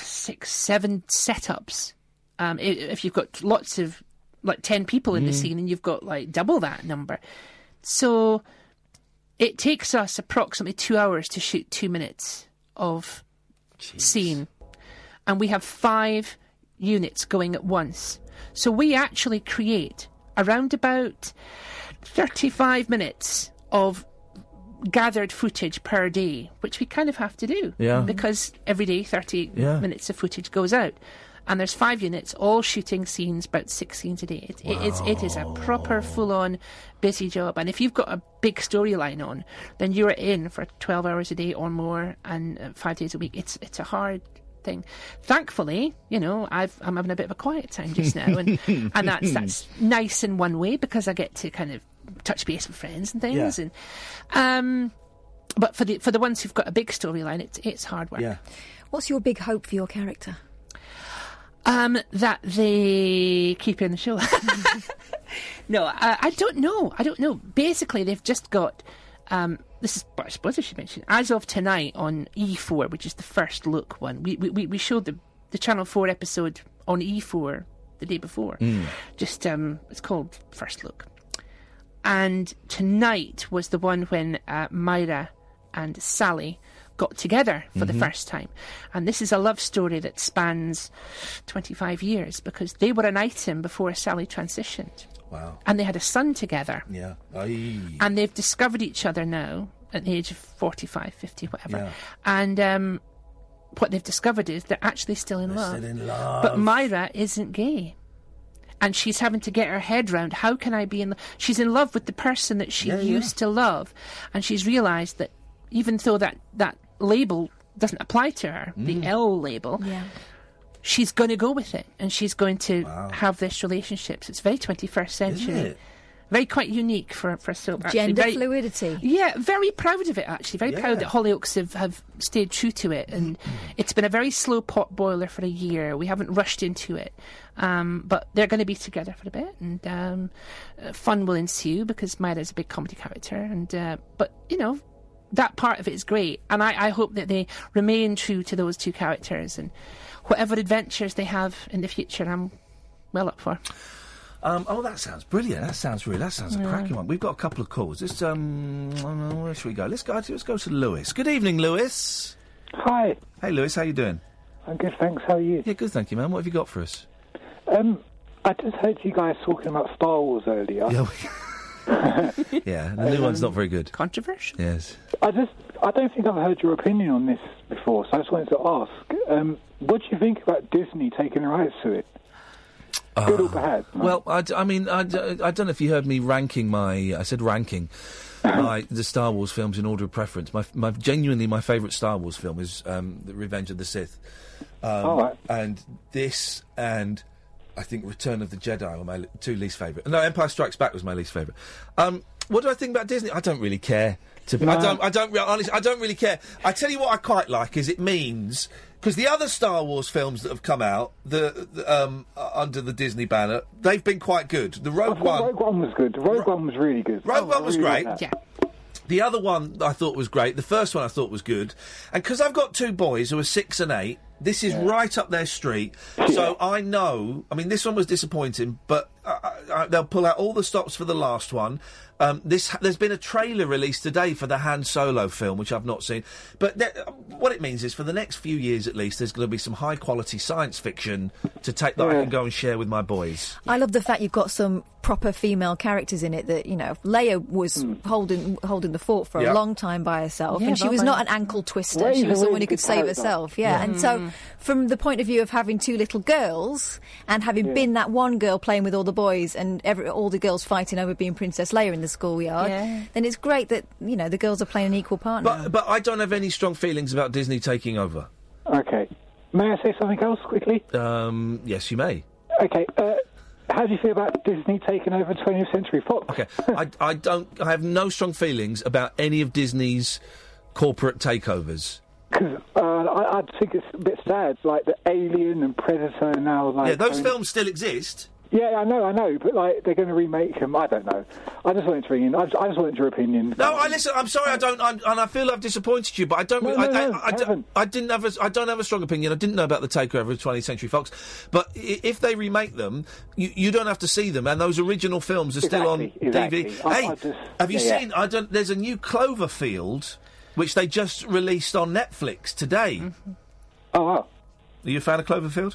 six, seven setups. Um, if you've got lots of like ten people Mm. in the scene, and you've got like double that number, so it takes us approximately two hours to shoot two minutes of scene, and we have five units going at once. So we actually create around about 35 minutes of gathered footage per day, which we kind of have to do. Yeah. Because every day 30 Yeah. minutes of footage goes out. And there's five units, all shooting scenes, about six scenes a day. It, it, is, it is a proper, full on, busy job. And if you've got a big storyline on, then you're in for 12 hours a day or more and uh, five days a week. It's, it's a hard thing. Thankfully, you know, I've, I'm having a bit of a quiet time just now, and [laughs] and that's that's nice in one way because I get to kind of touch base with friends and things, Yeah. and um, but for the for the ones who've got a big storyline, it's it's hard work. Yeah. What's your big hope for your character? Um, that they keep in the show. [laughs] [laughs] no, I, I don't know. I don't know. Basically, they've just got. Um, this is what I suppose I should mention. As of tonight on E4, which is the first look one, we we, we showed the the Channel Four episode on E4 the day before. Just um, it's called First Look, and tonight was the one when uh, Myra and Sally got together for the first time. And this is a love story that spans 25 years because they were an item before Sally transitioned. Wow. And they had a son together. Yeah. Aye. And they've discovered each other now at the age of 45, 50, whatever. Yeah. And um, what they've discovered is they're actually still in love. Still in love. But Myra isn't gay. And she's having to get her head round how can I be in love? She's in love with the person that she Yeah, yeah. used to love. And she's realised that even though that, that label doesn't apply to her, Mm. the L label, Yeah. She's going to go with it and she's going to have this relationship. So it's very 21st century. it? Very quite unique for, for soap. actually. Gender Very- fluidity. yeah, very proud of it actually. Very Yeah. proud that Hollyoaks have, have stayed true to it, and it's been a very slow pot boiler for a year. We haven't rushed into it, um, but they're going to be together for a bit, and um, uh, fun will ensue because Myra's a big comedy character, and uh, but you know. That part of it is great, and I, I hope that they remain true to those two characters and whatever adventures they have in the future, I'm well up for. Um, oh, that sounds brilliant. That sounds really. That sounds a Yeah. cracking one. We've got a couple of calls. Let's um, where should we go? Let's go. Let's go to Lewis. Good evening, Lewis. Hi. Hey, Lewis. How you doing? I'm good, thanks. How are you? Yeah, good. Thank you, man. What have you got for us? Um, I just heard you guys talking about Star Wars earlier. Yeah, [laughs] [laughs] Yeah, the new one's not very good. Controversial. Yes. I just, I don't think I've heard your opinion on this before, so I just wanted to ask, um, what do you think about Disney taking rights to it? Good or bad? Well, I, I mean, I, I don't know if you heard me ranking my. I said ranking [coughs] my the Star Wars films in order of preference. My, my genuinely my favourite Star Wars film is um, the Revenge of the Sith, um, All right. and this and I think Return of the Jedi were my two least favourite. No, Empire Strikes Back was my least favourite. Um, what do I think about Disney? I don't really care. To be, I don't. I don't. re- Honestly, I don't really care. I tell you what, I quite like is it means because the other Star Wars films that have come out, the, the um, uh, under the Disney banner, they've been quite good. The Rogue I One, Rogue One was good. The Rogue One was really good. Rogue I One was really great. liked that. The other one I thought was great. The first one I thought was good. And because I've got two boys who are six and eight, this is right up their street. So I know. I mean, this one was disappointing, but uh, uh, they'll pull out all the stops for the last one. Um, this there's been a trailer released today for the Han Solo film, which I've not seen. But there, what it means is, for the next few years at least, there's going to be some high quality science fiction to take that I can go and share with my boys. I love the fact you've got some proper female characters in it. That you know, Leia was holding holding the fort for Yeah. a long time by herself, Yeah, and she was not an ankle twister. Rey's she was someone who could save character. herself. Yeah, and so from the point of view of having two little girls and having been that one girl playing with all the boys and every, all the girls fighting over being Princess Leia in the schoolyard, Yeah. then it's great that you know the girls are playing an equal part now. But but I don't have any strong feelings about Disney taking over. Okay. May I say something else quickly? Um, yes, you may. Okay. Uh, how do you feel about Disney taking over 20th Century Fox? Okay, I, I don't. I have no strong feelings about any of Disney's corporate takeovers. Because uh, I, I think it's a bit sad, like the Alien and Predator now. Like, yeah, those I mean- films still exist. Yeah, I know, I know, but like they're going to remake them. I don't know. I just wanted to ring in. I just, I just wanted your opinion. No, I listen. I'm sorry. I don't. I'm, and I feel I've disappointed you, but I don't. No, I, no, I, no, I, don't- I didn't have. A, I don't have a strong opinion. I didn't know about the takeover of 20th Century Fox, but if they remake them, you, you don't have to see them, and those original films are still on Exactly, exactly. DVD. I- hey, just- have you yeah, yeah. seen? I don't. There's a new Cloverfield, which they just released on Netflix today. Oh wow! Are you a fan of Cloverfield?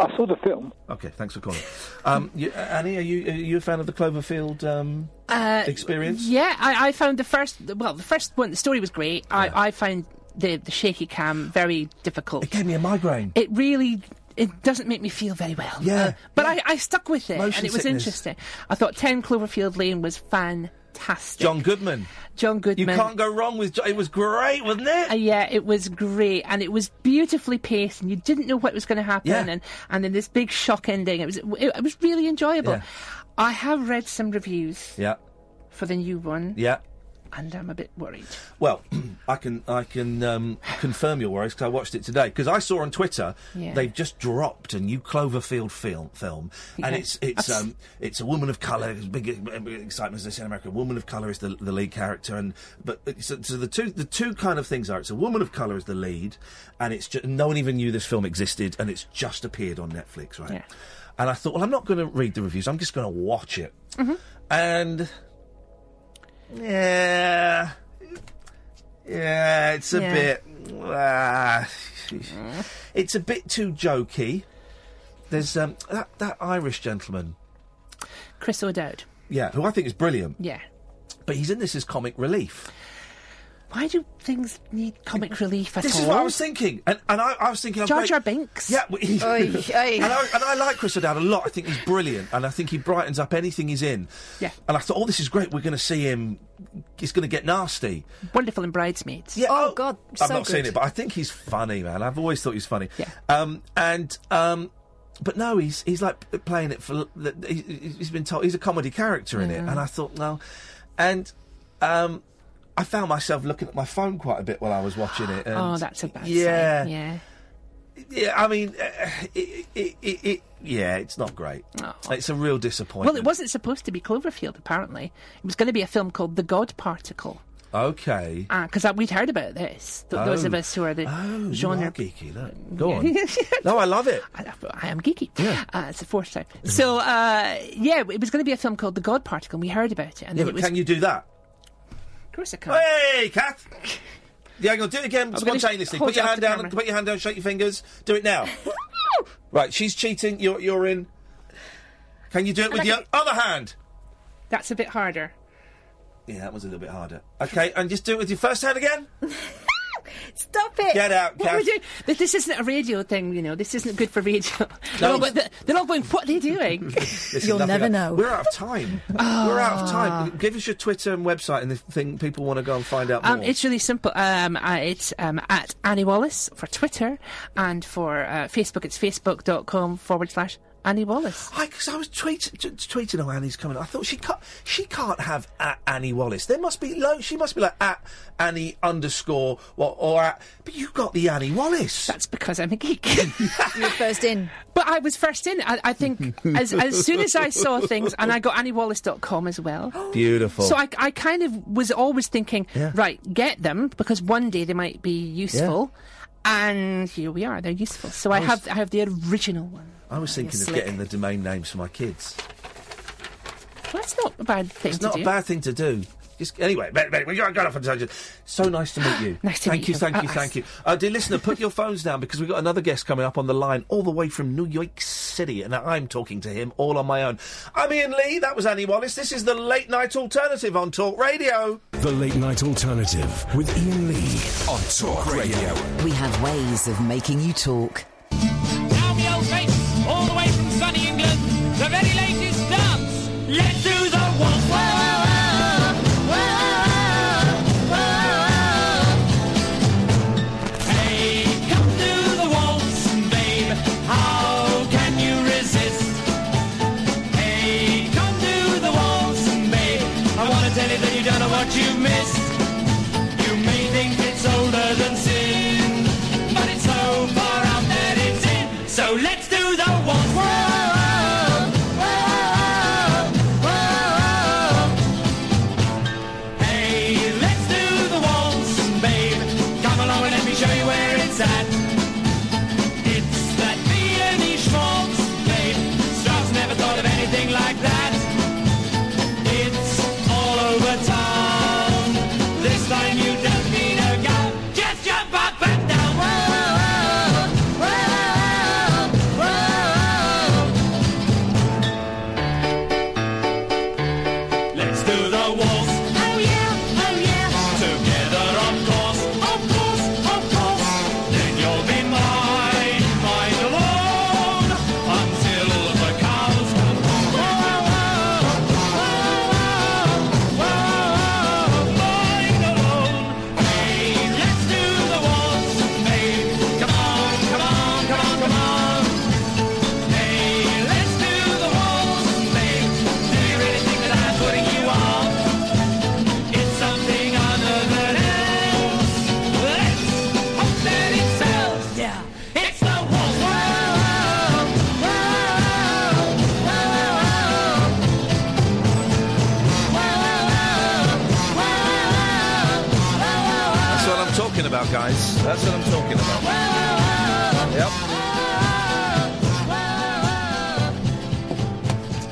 I saw the film. Okay, thanks for calling. Um, you, Annie, are you are you a fan of the Cloverfield um, Uh, experience? Yeah, I, I found the first. Well, the first one. The story was great. I, I found the the shaky cam very difficult. It gave me a migraine. It really. It doesn't make me feel very well. Yeah, Uh, but I, I stuck with it, Motion and it was sickness. interesting. I thought Ten Cloverfield Lane was fantastic. John Goodman. John Goodman. You can't go wrong with. Jo- It was great, wasn't it? Uh, yeah, it was great, and it was beautifully paced, and you didn't know what was going to happen, Yeah. and and then this big shock ending. It was it, it was really enjoyable. Yeah. I have read some reviews Yeah, for the new one, yeah. And I'm a bit worried. Well, [clears throat] I can I can um, confirm your worries because I watched it today. Because I saw on Twitter Yeah. they've just dropped a new Cloverfield film, film, and it's it's um it's a woman of color. It's big, big excitement as they say in America. A woman of color is the, the lead character, and but uh, so, so the two the two kind of things are it's a woman of color is the lead, and it's just, no one even knew this film existed, and it's just appeared on Netflix, right? Yeah. And I thought, well, I'm not going to read the reviews. I'm just going to watch it, Mm-hmm. and yeah. Yeah, it's a Yeah. bit. ah, it's a bit too jokey. There's um, that that Irish gentleman, Chris O'Dowd. yeah, who I think is brilliant, Yeah. but he's in this as comic relief. Why do things need comic [laughs] relief at This all? is what I was thinking, and, and I, I was thinking, Jar okay, Jar Binks. Yeah, well, he- Oi, [laughs] oi. and, I, and I like Chris O'Dowd a lot. I think he's brilliant, and I think he brightens up anything he's in. Yeah. And I thought, oh, this is great. We're going to see him. He's going to get nasty. Wonderful in Bridesmaids. Yeah. Oh, God, I've so not seen it, but I think he's funny, man. I've always thought he's funny. Yeah. Um, and um, but no, he's he's like playing it for. the- he- He's been told he's a comedy character in it, and I thought, no, and um, I found myself looking at my phone quite a bit while I was watching it. Oh, that's a bad yeah, sign. Yeah. yeah. I mean, uh, it, it, it, it, yeah, it's not great. Oh. It's a real disappointment. Well, it wasn't supposed to be Cloverfield, apparently. It was going to be a film called The God Particle. Okay. Because uh, we'd heard about this. Th- Those of Oh. us who are the Oh, genre are geeky. Look. [laughs] Go on. [laughs] no, I love it. I, I am geeky. Yeah. Uh, it's the fourth time. So, uh, yeah, it was going to be a film called The God Particle, and we heard about it. And Yeah, but it was, can you do that? Of course I can. Hey, Kath. Yeah, I'm gonna do it again I'm spontaneously. Put your hand down. camera. Put your hand down. Shake your fingers. Do it now. [laughs] right, she's cheating. You're you're in. Can you do it with your other hand? That's a bit harder. Yeah, that was a little bit harder. Okay, and just do it with your first hand again. [laughs] Stop it! Get out, What are we Kath. doing? Th- This isn't a radio thing, you know. This isn't good for radio. [laughs] they're, all, No. go- they're all going, what are they doing? [laughs] You'll never else. know. We're out of time. We're out of time. Give us your Twitter and website and the thing people want to go and find out more. Um, it's really simple. Um, uh, it's um, at Annie Wallace for Twitter, and for uh, Facebook, it's facebook.com forward slash Annie Wallace. I, cause I was tweet, t- tweeting, oh, Annie's coming. I thought she can't, she can't have at Annie Wallace. There must be, lo- she must be like at Annie underscore, or, or at, but you got the Annie Wallace. That's because I'm a geek. [laughs] You were first in. But I was first in. I, I think as, as soon as I saw things, and I got AnnieWallace.com as well. [gasps] Oh. Beautiful. So I, I kind of was always thinking, Yeah. right, get them because one day they might be useful, and here we are. They're useful. So I, was- have I have the original one. I was thinking of Slick. getting the domain names for my kids. Well, that's not a bad thing It's to not do. a bad thing to do. Just, anyway, but, but we got, got off on a tangent. So nice to meet you. [laughs] Nice to thank meet you, Thank you. thank you, Uh, thank you. Uh, dear listener, put your phones down because we've got another guest coming up on the line all the way from New York City, and I'm talking to him all on my own. I'm Iain Lee. That was Annie Wallace. This is the Late Night Alternative on Talk Radio. The Late Night Alternative with Iain Lee on Talk Radio. We have ways of making you talk. Let's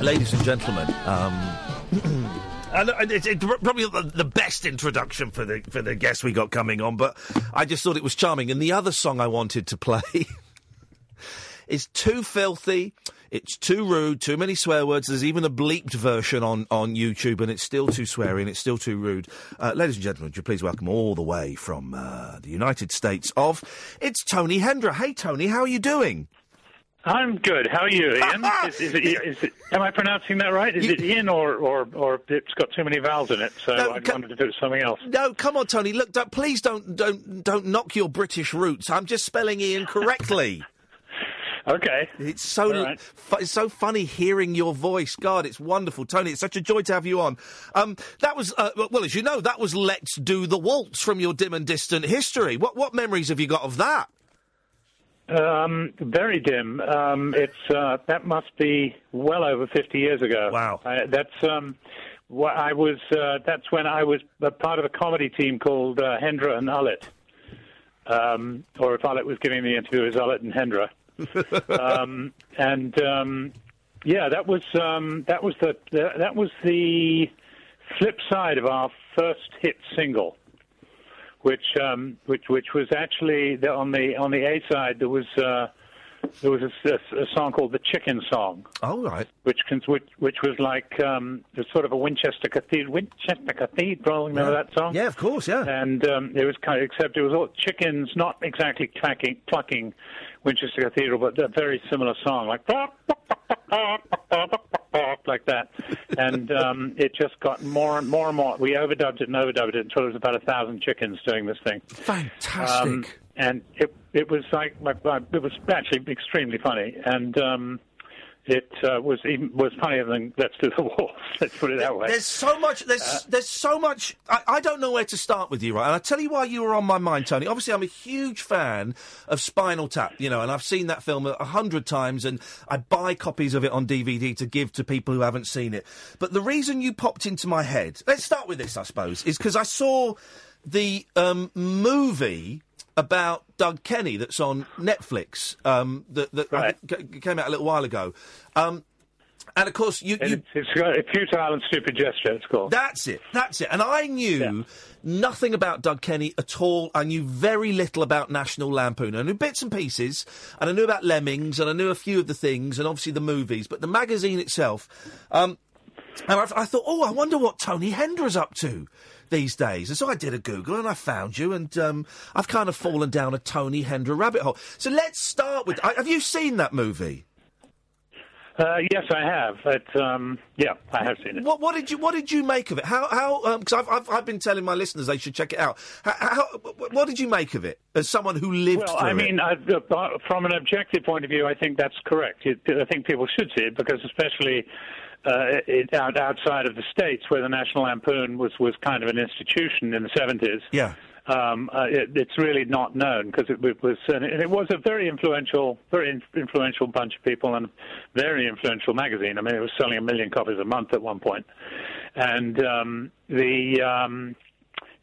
Ladies and gentlemen, um, [clears throat] it's, it's probably the, the best introduction for the for the guest we got coming on, but I just thought it was charming. And the other song I wanted to play [laughs] is too filthy. It's too rude, too many swear words. There's even a bleeped version on, on YouTube, and it's still too sweary and it's still too rude. Uh, ladies and gentlemen, would you please welcome all the way from uh, the United States of it's Tony Hendra. Hey, Tony, how are you doing? I'm good. How are you, [laughs] Iain? is, is it, is it, am I pronouncing that right? Is it Ian or, or, or it's got too many vowels in it? So No, I wanted to do something else. No, come on, Tony. Look, don't, please don't don't don't knock your British roots. I'm just spelling Ian correctly. [laughs] okay. It's so right. fu- it's so funny hearing your voice. God, it's wonderful, Tony. It's such a joy to have you on. Um, that was uh, well, as you know, that was "Let's Do the Waltz" from your dim and distant history. What what memories have you got of that? Um, very dim. Um, it's uh, that must be well over fifty years ago. Wow. I, that's um, wh- I was. Uh, that's when I was part of a comedy team called uh, Hendra and Ullett. Um, or if Ullett was giving the interview, it was Ullett and Hendra. [laughs] um, and um, yeah, that was um, that was the, the that was the flip side of our first hit single, which um, which which was actually the, on the on the A side there was uh, there was a, a, a song called the Chicken Song. Oh right. Which cons- which which was like um, sort of a Winchester Cathedral Winchester Cathedral. Remember Yeah. that song? Yeah, of course. Yeah. And um, it was kind of, except it was all chickens, not exactly clacking, clucking Winchester Cathedral, but a very similar song, like like that. And um, it just got more and more and more. We overdubbed it and overdubbed it until there was about a thousand chickens doing this thing. Fantastic. Um, and it it was like, like like- it was actually extremely funny, and um, it uh, was even was funnier than Let's Do the Waltz. [laughs] Let's put it that way. There's so much. There's Uh, there's so much. I, I don't know where to start with you, right? And I tell you why you were on my mind, Tony. Obviously, I'm a huge fan of Spinal Tap, you know, and I've seen that film a a hundred times, and I buy copies of it on DVD to give to people who haven't seen it. But the reason you popped into my head, let's start with this, I suppose, is because I saw the um, movie about Doug Kenny that's on Netflix um, that, that think c- came out a little while ago. Um, and of course, you, you it's, got a futile and stupid gesture. It's called. that's it. That's it. And I knew nothing about Doug Kenny at all. I knew very little about National Lampoon. I knew bits and pieces, and I knew about Lemmings, and I knew a few of the things, and obviously the movies. But the magazine itself, um, and I, I thought, oh, I wonder what Tony Hendra's up to these days. And so I did a Google, and I found you, and um, I've kind of fallen down a Tony Hendra rabbit hole. So let's start with. I, have you seen that movie? Uh, yes, I have. But, um, yeah, I have seen it. What, what did you What did you make of it? How How? Because I've, I've I've been telling my listeners they should check it out. How, how What did you make of it as someone who lived Well, through I mean, I, from an objective point of view, I think that's correct. It, I think people should see it because, especially uh, it, out, outside of the states, where the National Lampoon was was kind of an institution in the seventies. Yeah. Um, uh, it, it's really not known because it, it was, and it, it was a very influential, very in, influential bunch of people and very influential magazine. I mean, it was selling a million copies a month at one point, and um, the. Um,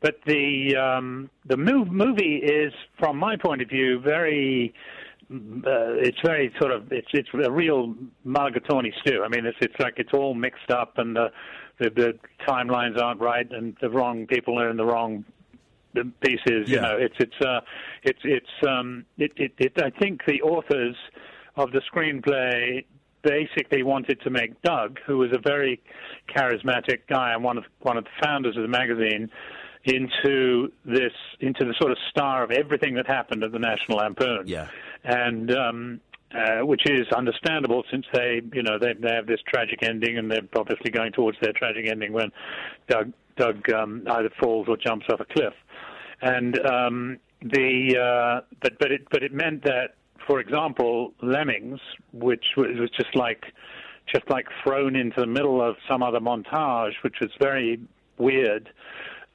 but the um, the move, movie is, from my point of view, very. Uh, it's very sort of it's it's a real mulligatawny stew. I mean, it's it's like it's all mixed up, and the the, the timelines aren't right, and the wrong people are in the wrong the pieces. You know, it's it's uh, it's it's um, it, it, it. I think the authors of the screenplay basically wanted to make Doug, who was a very charismatic guy and one of one of the founders of the magazine, into this into the sort of star of everything that happened at the National Lampoon. Yeah. And um, uh, which is understandable since they, you know, they, they have this tragic ending, and they're obviously going towards their tragic ending when Doug Doug um, either falls or jumps off a cliff. And um, the uh, but but it but it meant that, for example, Lemmings, which was, was just like just like thrown into the middle of some other montage, which was very weird.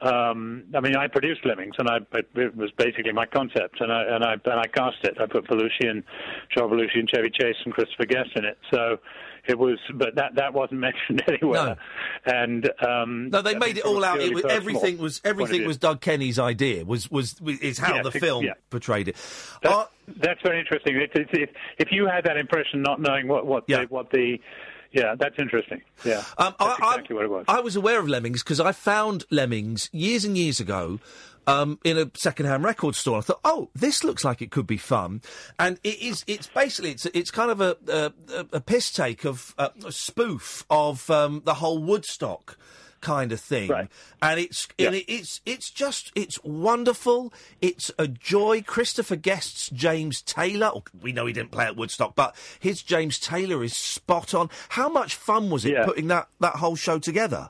Um, I mean, I produced Lemmings, and I, it, it was basically my concept, and I and I and I cast it. I put Belushi and Joe Belushi and Chevy Chase and Christopher Guest in it. So it was, but that that wasn't [laughs] mentioned anywhere. No. And um, no, they made it all out. It was, everything was everything was Doug Kenny's idea. Was was is how Yeah, the film yeah. portrayed it. That, that's very interesting. If, if, if, if you had that impression, not knowing what what the, what the yeah, that's interesting. Yeah, Um, that's I, exactly what it was. I was aware of Lemmings because I found Lemmings years and years ago um, in a second-hand record store. I thought, oh, this looks like it could be fun, and it is. It's basically it's it's kind of a a, a- a piss take of uh, a spoof of um, the whole Woodstock kind of thing and it's and it's it's just it's wonderful it's a joy christopher guest's james taylor oh, we know he didn't play at woodstock but his james taylor is spot on how much fun was it putting that that whole show together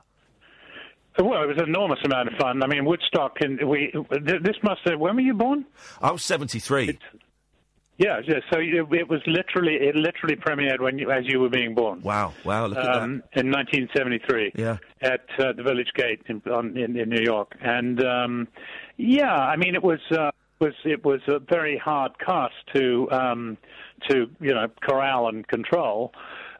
Well, it was an enormous amount of fun. I mean, Woodstock, and we. This must have. When were you born? I was seventy-three. Yeah, yeah. So it, it was literally it literally premiered when you, as you were being born. Wow, wow! Look at um, in 1973 Yeah. at uh, the Village Gate in, on, in, in New York, and um, yeah, I mean it was uh, was it was a very hard cast to um, to you know corral and control.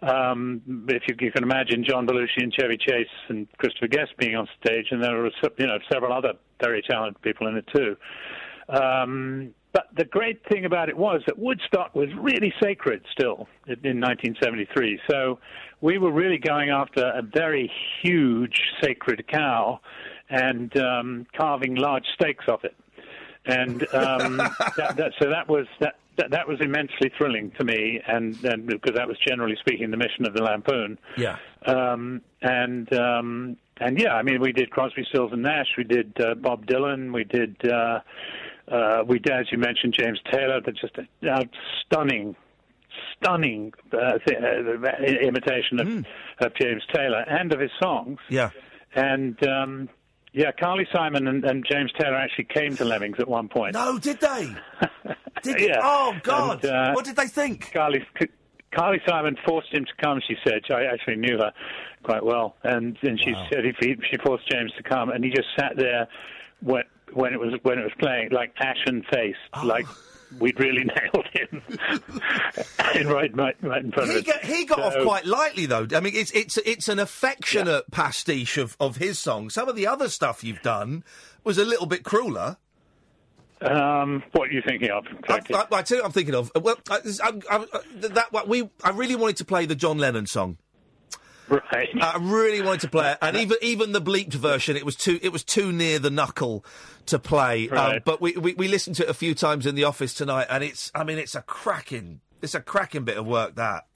Um, if you, you can imagine John Belushi and Chevy Chase and Christopher Guest being on stage, and there were you know several other very talented people in it too. Um, but the great thing about it was that Woodstock was really sacred still in in 1973. So we were really going after a very huge sacred cow and um, carving large steaks off it. And um, [laughs] that, that, so that was that, that that was immensely thrilling to me, and, and because that was generally speaking the mission of the Lampoon. Yeah. Um, and um, and yeah, I mean, we did Crosby, Stills and Nash. We did uh, Bob Dylan. We did uh, uh, we did, as you mentioned, James Taylor. That's just a, a stunning, stunning uh, th- uh, imitation of, of James Taylor and of his songs. Yeah. And um, yeah, Carly Simon and, and James Taylor actually came to Lemmings at one point. No, did they? [laughs] Did yeah. Oh God! And, uh, what did they think? Carly Carly Simon forced him to come. She said, I actually knew her quite well, and and she said if he, she forced James to come, and he just sat there when when it was when it was playing, like ashen faced, Oh. like we'd really [laughs] nailed him, in [laughs] [laughs] right, right, right in front He of us. got, he got off quite lightly, though. I mean, it's it's it's an affectionate pastiche of, of his song. Some of the other stuff you've done was a little bit crueler. Um, what are you thinking of? I, I, I tell you, what I'm thinking of. Well, I, I, that what we I really wanted to play the John Lennon song. Right. I really wanted to play it, and [laughs] even even the bleeped version, it was too it was too near the knuckle to play. Um, but we, we we listened to it a few times in the office tonight, and it's I mean it's a cracking it's a cracking bit of work that.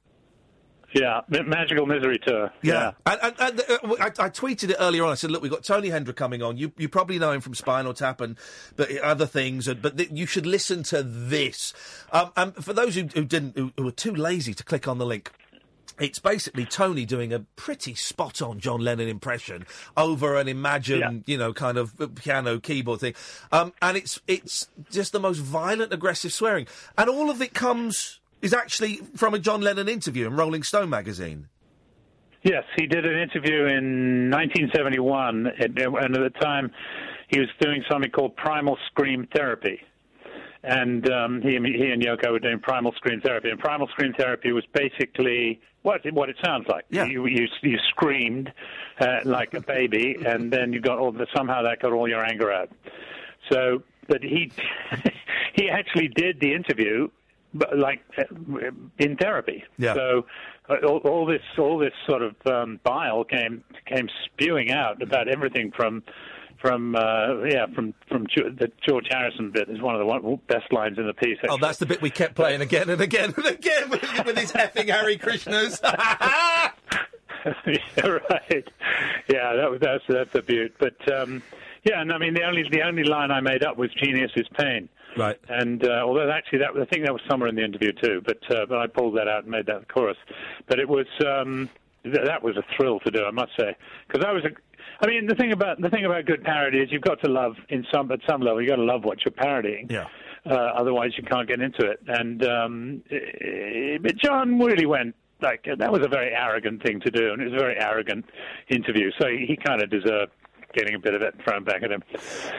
Yeah, Magical Misery Tour. Yeah, And, and, and uh, I, I tweeted it earlier on. I said, "Look, we've got Tony Hendra coming on. You you probably know him from Spinal Tap and but other things. And, but th- you should listen to this. Um, and for those who, who didn't, who, who were too lazy to click on the link." It's basically Tony doing a pretty spot on John Lennon impression over an Imagine, you know, kind of piano keyboard thing. Um, and it's it's just the most violent, aggressive swearing. And all of it comes is actually from a John Lennon interview in Rolling Stone magazine. Yes, he did an interview in 1971, and, at the time he was doing something called primal scream therapy. And um, he, and- he and Yoko were doing primal scream therapy. And primal scream therapy was basically what it, what it sounds like. Yeah. You, you, you screamed uh, like a baby, [laughs] and then you got all the, somehow that got all your anger out. So, but he [laughs] he actually did the interview, but like uh, in therapy. Yeah. So uh, all, all this all this sort of um, bile came came spewing out about everything from from uh, yeah from from the George Harrison bit is one of the one, best lines in the piece. Oh, that's the bit we kept playing again and again and again with, with his effing Harry Krishnas. [laughs] [laughs] yeah, right. Yeah, that was that's that's a beaut. But um, yeah, and I mean the only the only line I made up was "Genius is pain." Right. And uh, although actually that I think that was somewhere in the interview too, but uh, but I pulled that out and made that the chorus. But it was um, that was a thrill to do, I must say, because I was a. I mean, the thing about the thing about good parody is you've got to love in some at some level. You've got to love what you're parodying. Yeah. Uh, otherwise, you can't get into it. And um, but John really went like that was a very arrogant thing to do, and it was a very arrogant interview. So he, he kind of deserved getting a bit of it thrown back at him.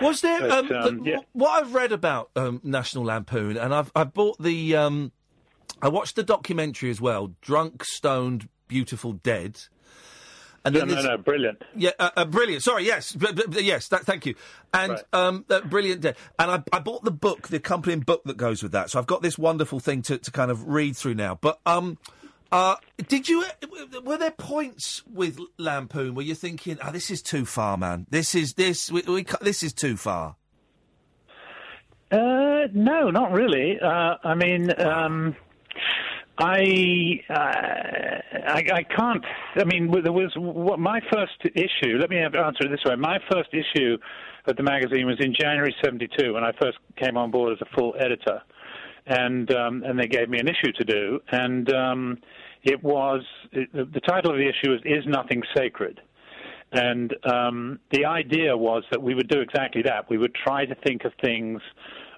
Was there But, um, um, the- yeah. what I've read about um, National Lampoon, and I've I've bought the um, I watched the documentary as well, Drunk, Stoned, Beautiful, Dead. And No, no, no, brilliant. Yeah, uh, uh, brilliant. Sorry, yes, b- b- yes. That, thank you. And um, uh, brilliant. Dead. And I, I bought the book, the accompanying book that goes with that. So I've got this wonderful thing to, to kind of read through now. But um, uh, did you? Were there points with Lampoon where you're thinking, "Oh, this is too far, man. This is this. We, we, this is too far." Uh, no, not really. Uh, I mean, um, I, uh, I I can't. I mean, there was what my first issue. Let me answer it this way. My first issue of the magazine was in January '72 when I first came on board as a full editor, and um, and they gave me an issue to do, and um, it was it, the, title of the issue is "Is Nothing Sacred." And um, the idea was that we would do exactly that. We would try to think of things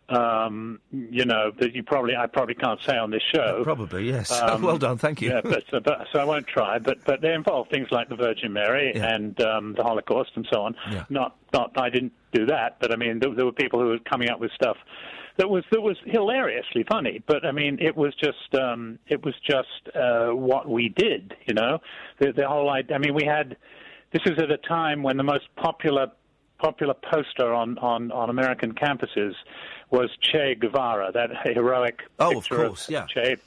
Um, you know that you probably I probably can't say on this show. Probably yes. [laughs] Um, well done, thank you. Yeah, but, uh, but so I won't try. But but they involve things like the Virgin Mary and um, the Holocaust and so on. Yeah. Not not I didn't do that, but I mean there, there were people who were coming up with stuff that was that was hilariously funny. But I mean it was just um, it was just uh, what we did. You know, the, the whole idea. I mean we had this was at a time when the most popular popular poster on, on, on American campuses was Che Guevara, that heroic Oh, of picture course, yeah. Che,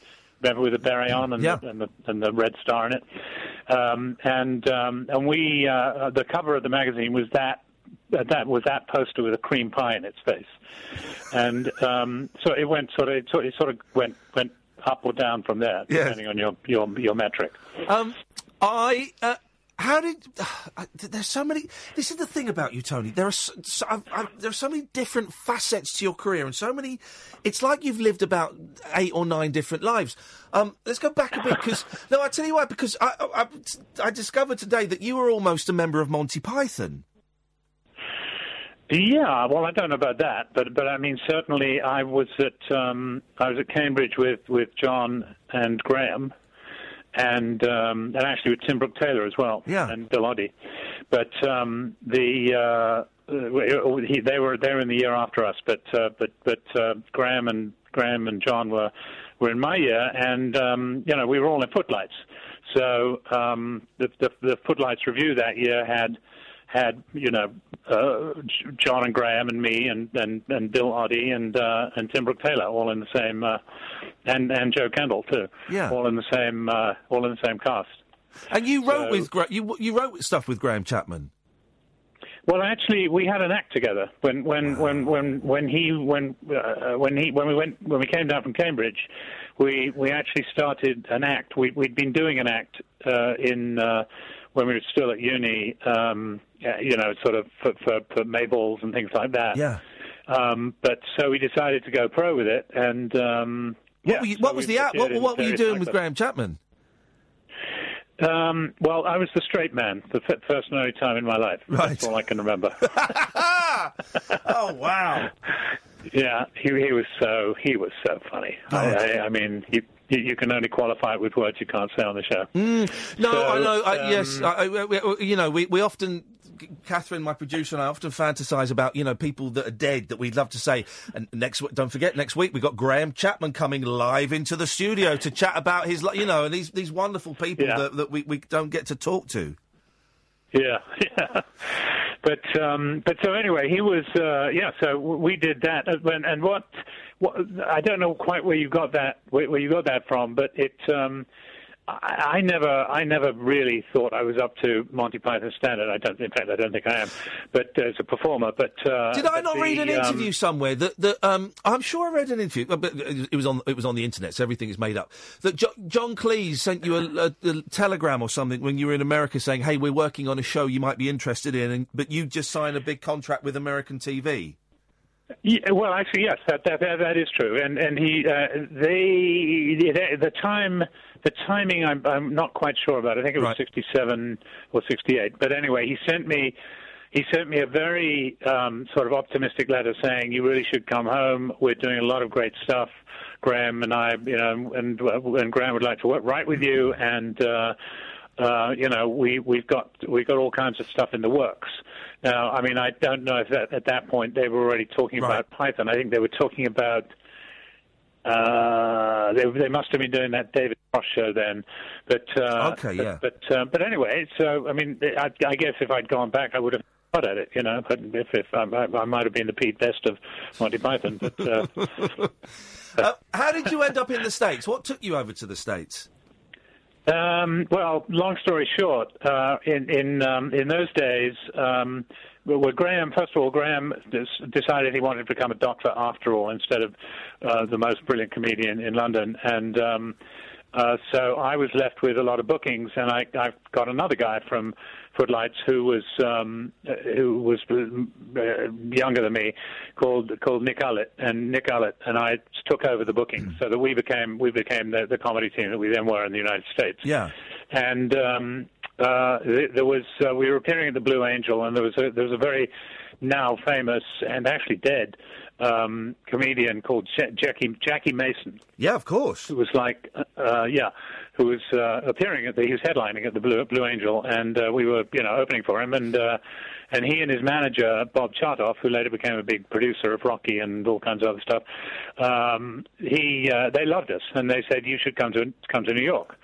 remember with the beret on and, Yeah. the, and, the, and the red star in it. Um, and um, and we uh, the cover of the magazine was that uh, that was that poster with a cream pie in its face, and um, so it went sort of it sort, it sort of went went up or down from there Yes. depending on your your your metric. Um, I. Uh, how did [sighs] uh, there's so many? This is the thing about you, Tony. There are so, so, I've, I've, there are so many different facets to your career, and so many. It's like you've lived about eight or nine different lives. Um, let's go back a bit because [laughs] no, I tell you why. Because I, I I discovered today that you were almost a member of Monty Python. Yeah, well, I don't know about that, but but I mean, certainly, I was at um, I was at Cambridge with with John and Graham, and um, and actually with Tim Brooke Taylor as well, Yeah. and Bill Oddie. But um, the uh, uh, he, they were they were in the year after us, but uh, but but uh, Graham and Graham and John were were in my year, and um, you know we were all in Footlights. So um, the, the the Footlights revue that year had had you know uh, John and Graham and me and and, and Bill Oddie and uh, and Tim Brooke Taylor all in the same uh, and and Jo Kendall too Yeah. all in the same uh, all in the same cast. And you wrote So- with Gra- you you wrote stuff with Graham Chapman. Well, actually, we had an act together when when when when when he when uh, when he when we went when we came down from Cambridge, we we actually started an act. We we'd been doing an act uh, in uh, when we were still at uni. Um, you know, sort of for, for, for Mayballs and things like that. Yeah. Um, but so we decided to go pro with it, and um, What, yeah, were you, so what was the act? What, what were you doing with. Graham Chapman? Um, well, I was the straight man, the f- first and only time in my life. Right. That's all I can remember. [laughs] oh wow! [laughs] Yeah, he he was so he was so funny. Oh. I, I, I mean, you, you you can only qualify it with words you can't say on the show. Mm, no, So, I know. I, yes, um, I, I- we- you know, we, we often, Katherine, my producer, and I often fantasise about you know people that are dead that we'd love to say. And next, don't forget, next week we've got Graham Chapman coming live into the studio to chat about his, you know, and these these wonderful people Yeah. that, that we, we don't get to talk to. Yeah, yeah. [laughs] But um, but so anyway, he was uh, yeah. So we did that, and, and what, what I don't know quite where you got that where, where you got that from, but it. Um, I, I never, I never really thought I was up to Monty Python standard. I don't, in fact, I don't think I am. But uh, as a performer, but uh, Did I not the, read an um, interview somewhere that that um, I'm sure I read an interview, but it was on it was on the internet, so everything is made up. That jo- John Cleese sent you a, a, a telegram or something when you were in America saying, "Hey, we're working on a show you might be interested in," and, but you just signed a big contract with American TV. Yeah, well, actually, yes, that that that, that is true. And and he uh, they the, the time the timing I'm I'm not quite sure about. I think it was Right. 67 or 68. But anyway, he sent me he sent me a very um, sort of optimistic letter saying you really should come home. We're doing a lot of great stuff. Graham and I, you know, and and Graham would like to work right with you and. Uh, uh, you know, we we've got we've got all kinds of stuff in the works. Now, I mean, I don't know if that, at that point they were already talking about Python. I think they were talking about. Uh, they they must have been doing that David Frost show then, but uh, Okay, yeah. But uh, but anyway, so I mean, I, I guess if I'd gone back, I would have got at it, you know. But if if I, I, might have been the Pete Best of Monty Python, but. Uh, [laughs] Uh, how did you end up in the states? What took you over to the states? Um, well, long story short, uh, in in um, in those days, well, Graham. First of all, Graham decided he wanted to become a doctor after all, instead of uh, the most brilliant comedian in London. And um, uh, so I was left with a lot of bookings, and I, I got another guy from Footlights who was um, who was uh, younger than me, called called Nick Ullett, and Nick Ullett and I took over the bookings, so that we became we became the, the comedy team that we then were in the United States Yeah. and um, uh, there was uh, we were appearing at the Blue Angel, and there was a, there was a very now famous and actually dead um, comedian called Jackie Jackie Mason. Yeah, of course. Who was like, uh, uh, yeah, who was uh, appearing at the, he was headlining at the Blue, Blue Angel, and uh, we were, you know, opening for him, and uh, and he and his manager Bob Chartoff, who later became a big producer of Rocky and all kinds of other stuff, um, he uh, they loved us, and they said you should come to come to New York.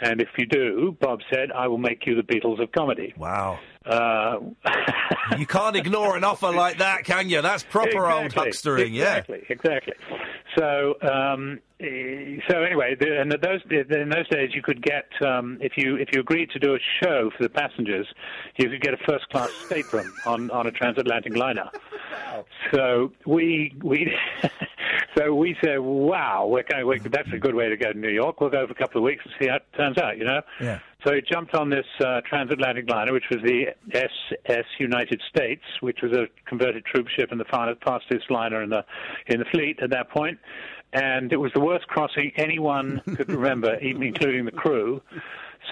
And if you do, Bob said, I will make you the Beatles of comedy. Wow. Uh, [laughs] you can't ignore an offer like that, can you? That's proper old Exactly, yeah. Exactly, exactly. So, um, eh, so anyway, the, and those in those days, you could get um, if you if you agreed to do a show for the passengers, you could get a first class stateroom on on a transatlantic liner. So we we. [laughs] So we said, "Wow, we're going. We're, that's a good way to go to New York. We'll go for a couple of weeks and see how it turns out." You know. Yeah. So he jumped on this uh, transatlantic liner, which was the SS United States, which was a converted troop ship and the fa- fastest liner in the in the fleet at that point. And it was the worst crossing anyone [laughs] could remember, even including the crew.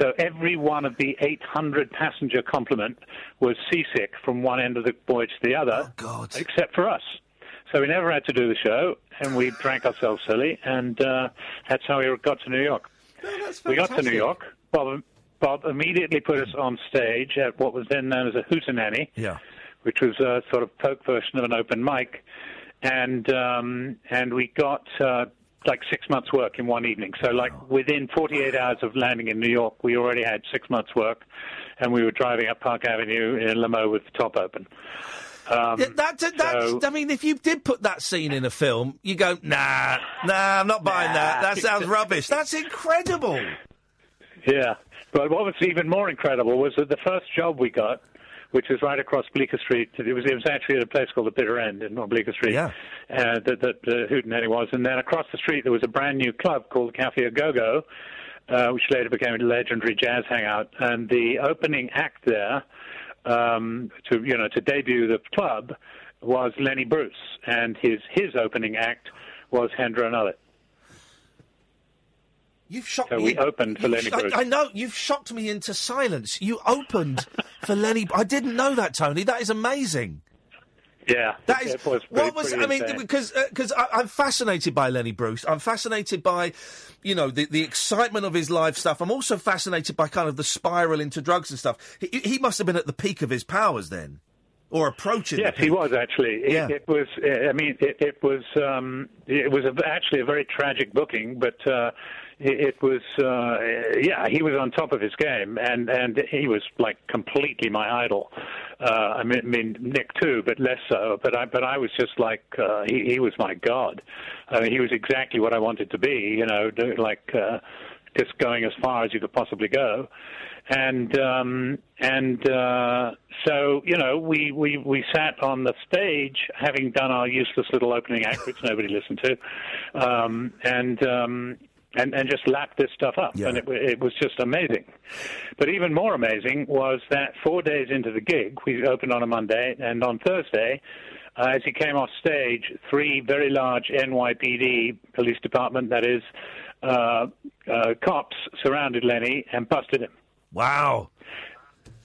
So every one of the 800 passenger complement was seasick from one end of the voyage to the other, except for us. So we never had to do the show, and we drank ourselves silly, and uh, that's how we got to New York. we got to New. York. Bob, Bob immediately put us on stage at what was then known as a hootenanny, Yeah. which was a sort of folk version of an open mic, and um, and we got uh, like six months' work in one evening. So like within 48 hours of landing in New York, we already had six months' work, and we were driving up Park Avenue in limo with the top open. Um, Yeah, that, that, so- I mean, if you did put that scene in a film, you go, nah, nah, I'm not buying that. That sounds rubbish. That's incredible. Yeah, but what was even more incredible was that the first job we got, which was right across Bleecker Street, it was it was actually at a place called the Bitter End in on Bleecker Street. Yeah. Uh, that that uh, Hootenanny was, and then across the street there was a brand new club called Cafe A Go Go, uh, which later became a legendary jazz hangout. And the opening act there, um, to you know to debut the club, was Lenny Bruce, and his his opening act was Hendra and Ullett. You've shocked So me. we opened for Lenny sh- I- Bruce. I, know. You've shocked me into silence. You opened for Lenny. I didn't know that, Tony. That is amazing. Yeah, That is it was pretty, what was I mean insane. because because I I'm fascinated by Lenny Bruce. I'm fascinated by you know the the excitement of his live stuff. I'm also fascinated by kind of the spiral into drugs and stuff. He, he must have been at the peak of his powers then, or approaching. Yes, he was actually. It, Yeah. it was. uh, I mean, it, it was. Um, it was a, actually a very tragic booking, but uh, it, was. Uh, yeah, he was on top of his game, and and he was like completely my idol. Uh, I mean, I mean, Nick too, but less so. But I, but I was just like uh, he, he was my god. I mean, he was exactly what I wanted to be. You know, like uh, just going as far as you could possibly go and um, and uh, so you know we, we we sat on the stage having done our useless little opening act which nobody listened to, um, and. Um, and, and just lapped this stuff up, and it, it was just amazing. But even more amazing was that four days into the gig, we opened on a Monday, and on Thursday, uh, as he came off stage, three very large NYPD police department, that is, uh, uh, cops surrounded Lenny and busted him Wow.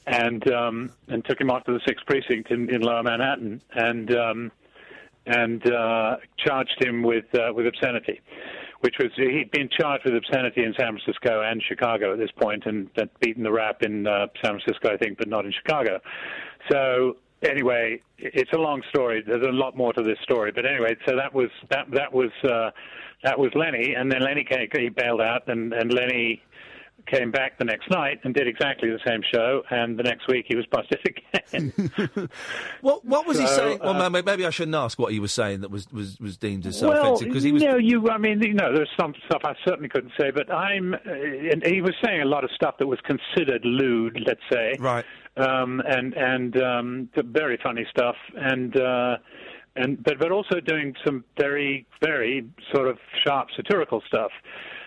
and um, and took him off to the sixth precinct in, in Lower Manhattan and um, and uh, charged him with uh, with obscenity, which was he'd been charged with obscenity in San Francisco and Chicago at this point, and had beaten the rap in uh, San Francisco, I think, but not in Chicago. So anyway, it's a long story. There's a lot more to this story, but anyway, so that was that that was uh, that was Lenny, and then Lenny came, he bailed out, and and Lenny came back the next night and did exactly the same show, and the next week he was busted [laughs] again. [laughs] What what was he saying? Well, uh, maybe I shouldn't ask what he was saying that was was, was deemed as well, offensive because he was. no, you. I mean, you know, there's some stuff I certainly couldn't say, but I'm. Uh, and he was saying a lot of stuff that was considered lewd, let's say. Right. Um, and and um, very funny stuff, and uh, and but but also doing some very very sort of sharp satirical stuff.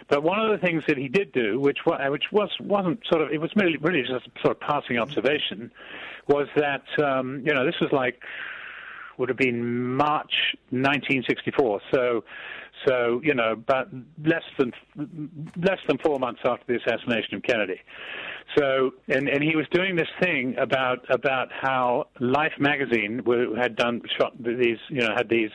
But one of the things that he did do, which which was wasn't sort of it was really really just a sort of passing observation, was that um, you know this was like would have been March 1964. So, so you know, but less than less than four months after the assassination of Kennedy. So, and and he was doing this thing about about how Life magazine had done shot these you know had these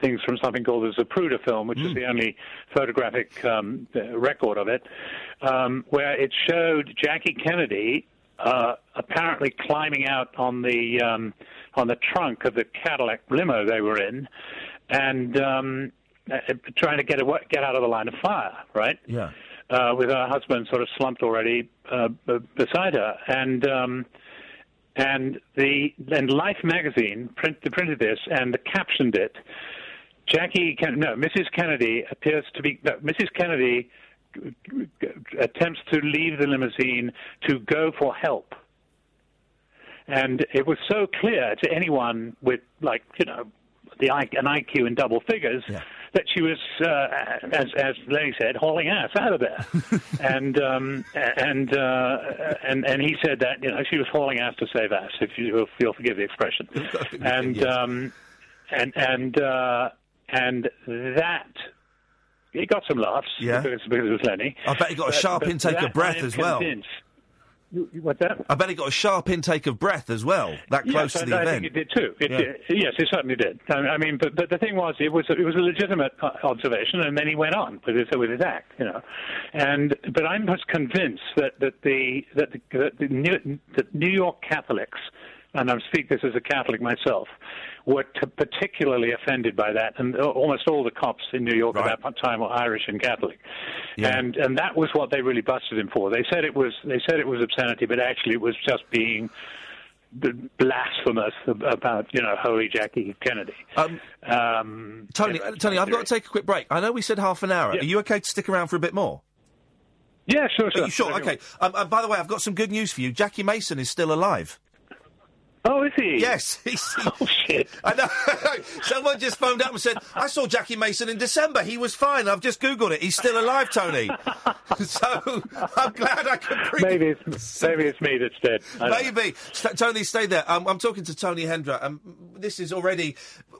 things from something called the Zapruder film, which is the only photographic um, record of it, um, where it showed Jackie Kennedy uh, apparently climbing out on the um, on the trunk of the Cadillac limo they were in, and um, uh, trying to get away, get out of the line of fire. Right Yeah. uh, with her husband sort of slumped already uh, b- beside her, and um, and the and Life magazine print, printed this and captioned it. Jackie, no, Mrs. Kennedy appears to be no, Mrs. Kennedy attempts to leave the limousine to go for help. And it was so clear to anyone with, like, you know, the an IQ in double figures that she was, uh, as as Lenny said, hauling ass out of there. [laughs] and um, and uh, and and he said that you know she was hauling ass to save ass, if you you'll forgive the expression. [laughs] and um, and and uh, and that. He got some laughs Yeah. because, because it was Lenny. I bet he got a sharp intake of breath as well. convinced- You- you- What's that? I bet he got a sharp intake of breath as well. That close yes, to the I, I event. think it did too. It, Yeah. it- yes, it certainly did. I, I mean, but, but the thing was, it was it was a legitimate uh, observation, and then he went on with his with his act, you know. And but I'm just convinced that that the that the, that the New, that New York Catholics, and I speak this as a Catholic myself, were t- particularly offended by that, and almost all the cops in New York at that time were Irish and Catholic, and and that was what they really busted him for. They said it was they said it was obscenity, but actually it was just being blasphemous about you know holy Jackie Kennedy. Um, Tony, uh, Tony, I've got to take a quick break. I know we said half an hour. Yeah. Are you okay to stick around for a bit more? Yeah, sure, Are sure. you sure? Okay. Um, by the way, I've got some good news for you. Jackie Mason is still alive. Oh, is he? Yes. [laughs] He's, [laughs] oh shit! I know. [laughs] Someone just phoned up and said, "I saw Jackie Mason in December. He was fine. I've just googled it. He's still alive, Tony." so I'm glad I could bring. Maybe it's maybe it's me that's dead. I don't know. Maybe. St- Tony, stay there. Um, I'm talking to Tony Hendra. Um, this is already.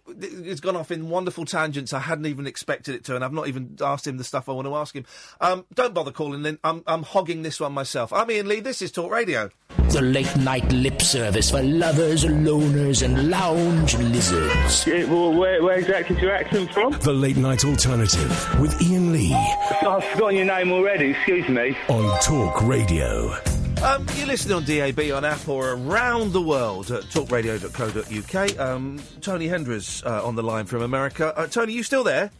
It's gone off in wonderful tangents. I hadn't even expected it to, and I've not even asked him the stuff I want to ask him. Um, don't bother calling in. I'm, I'm hogging this one myself. I'm Iain Lee. This is Talk Radio. The late night lip service for lovers, loners, and lounge lizards. well, where, where exactly is your accent from? The late night alternative with Iain Lee I've forgotten your name already, excuse me. on Talk Radio. Um, you're listening on DAB, on app, or around the world at talkradio.co.uk. Um, Tony Hendra's uh, on the line from America. Uh, Tony, you still there?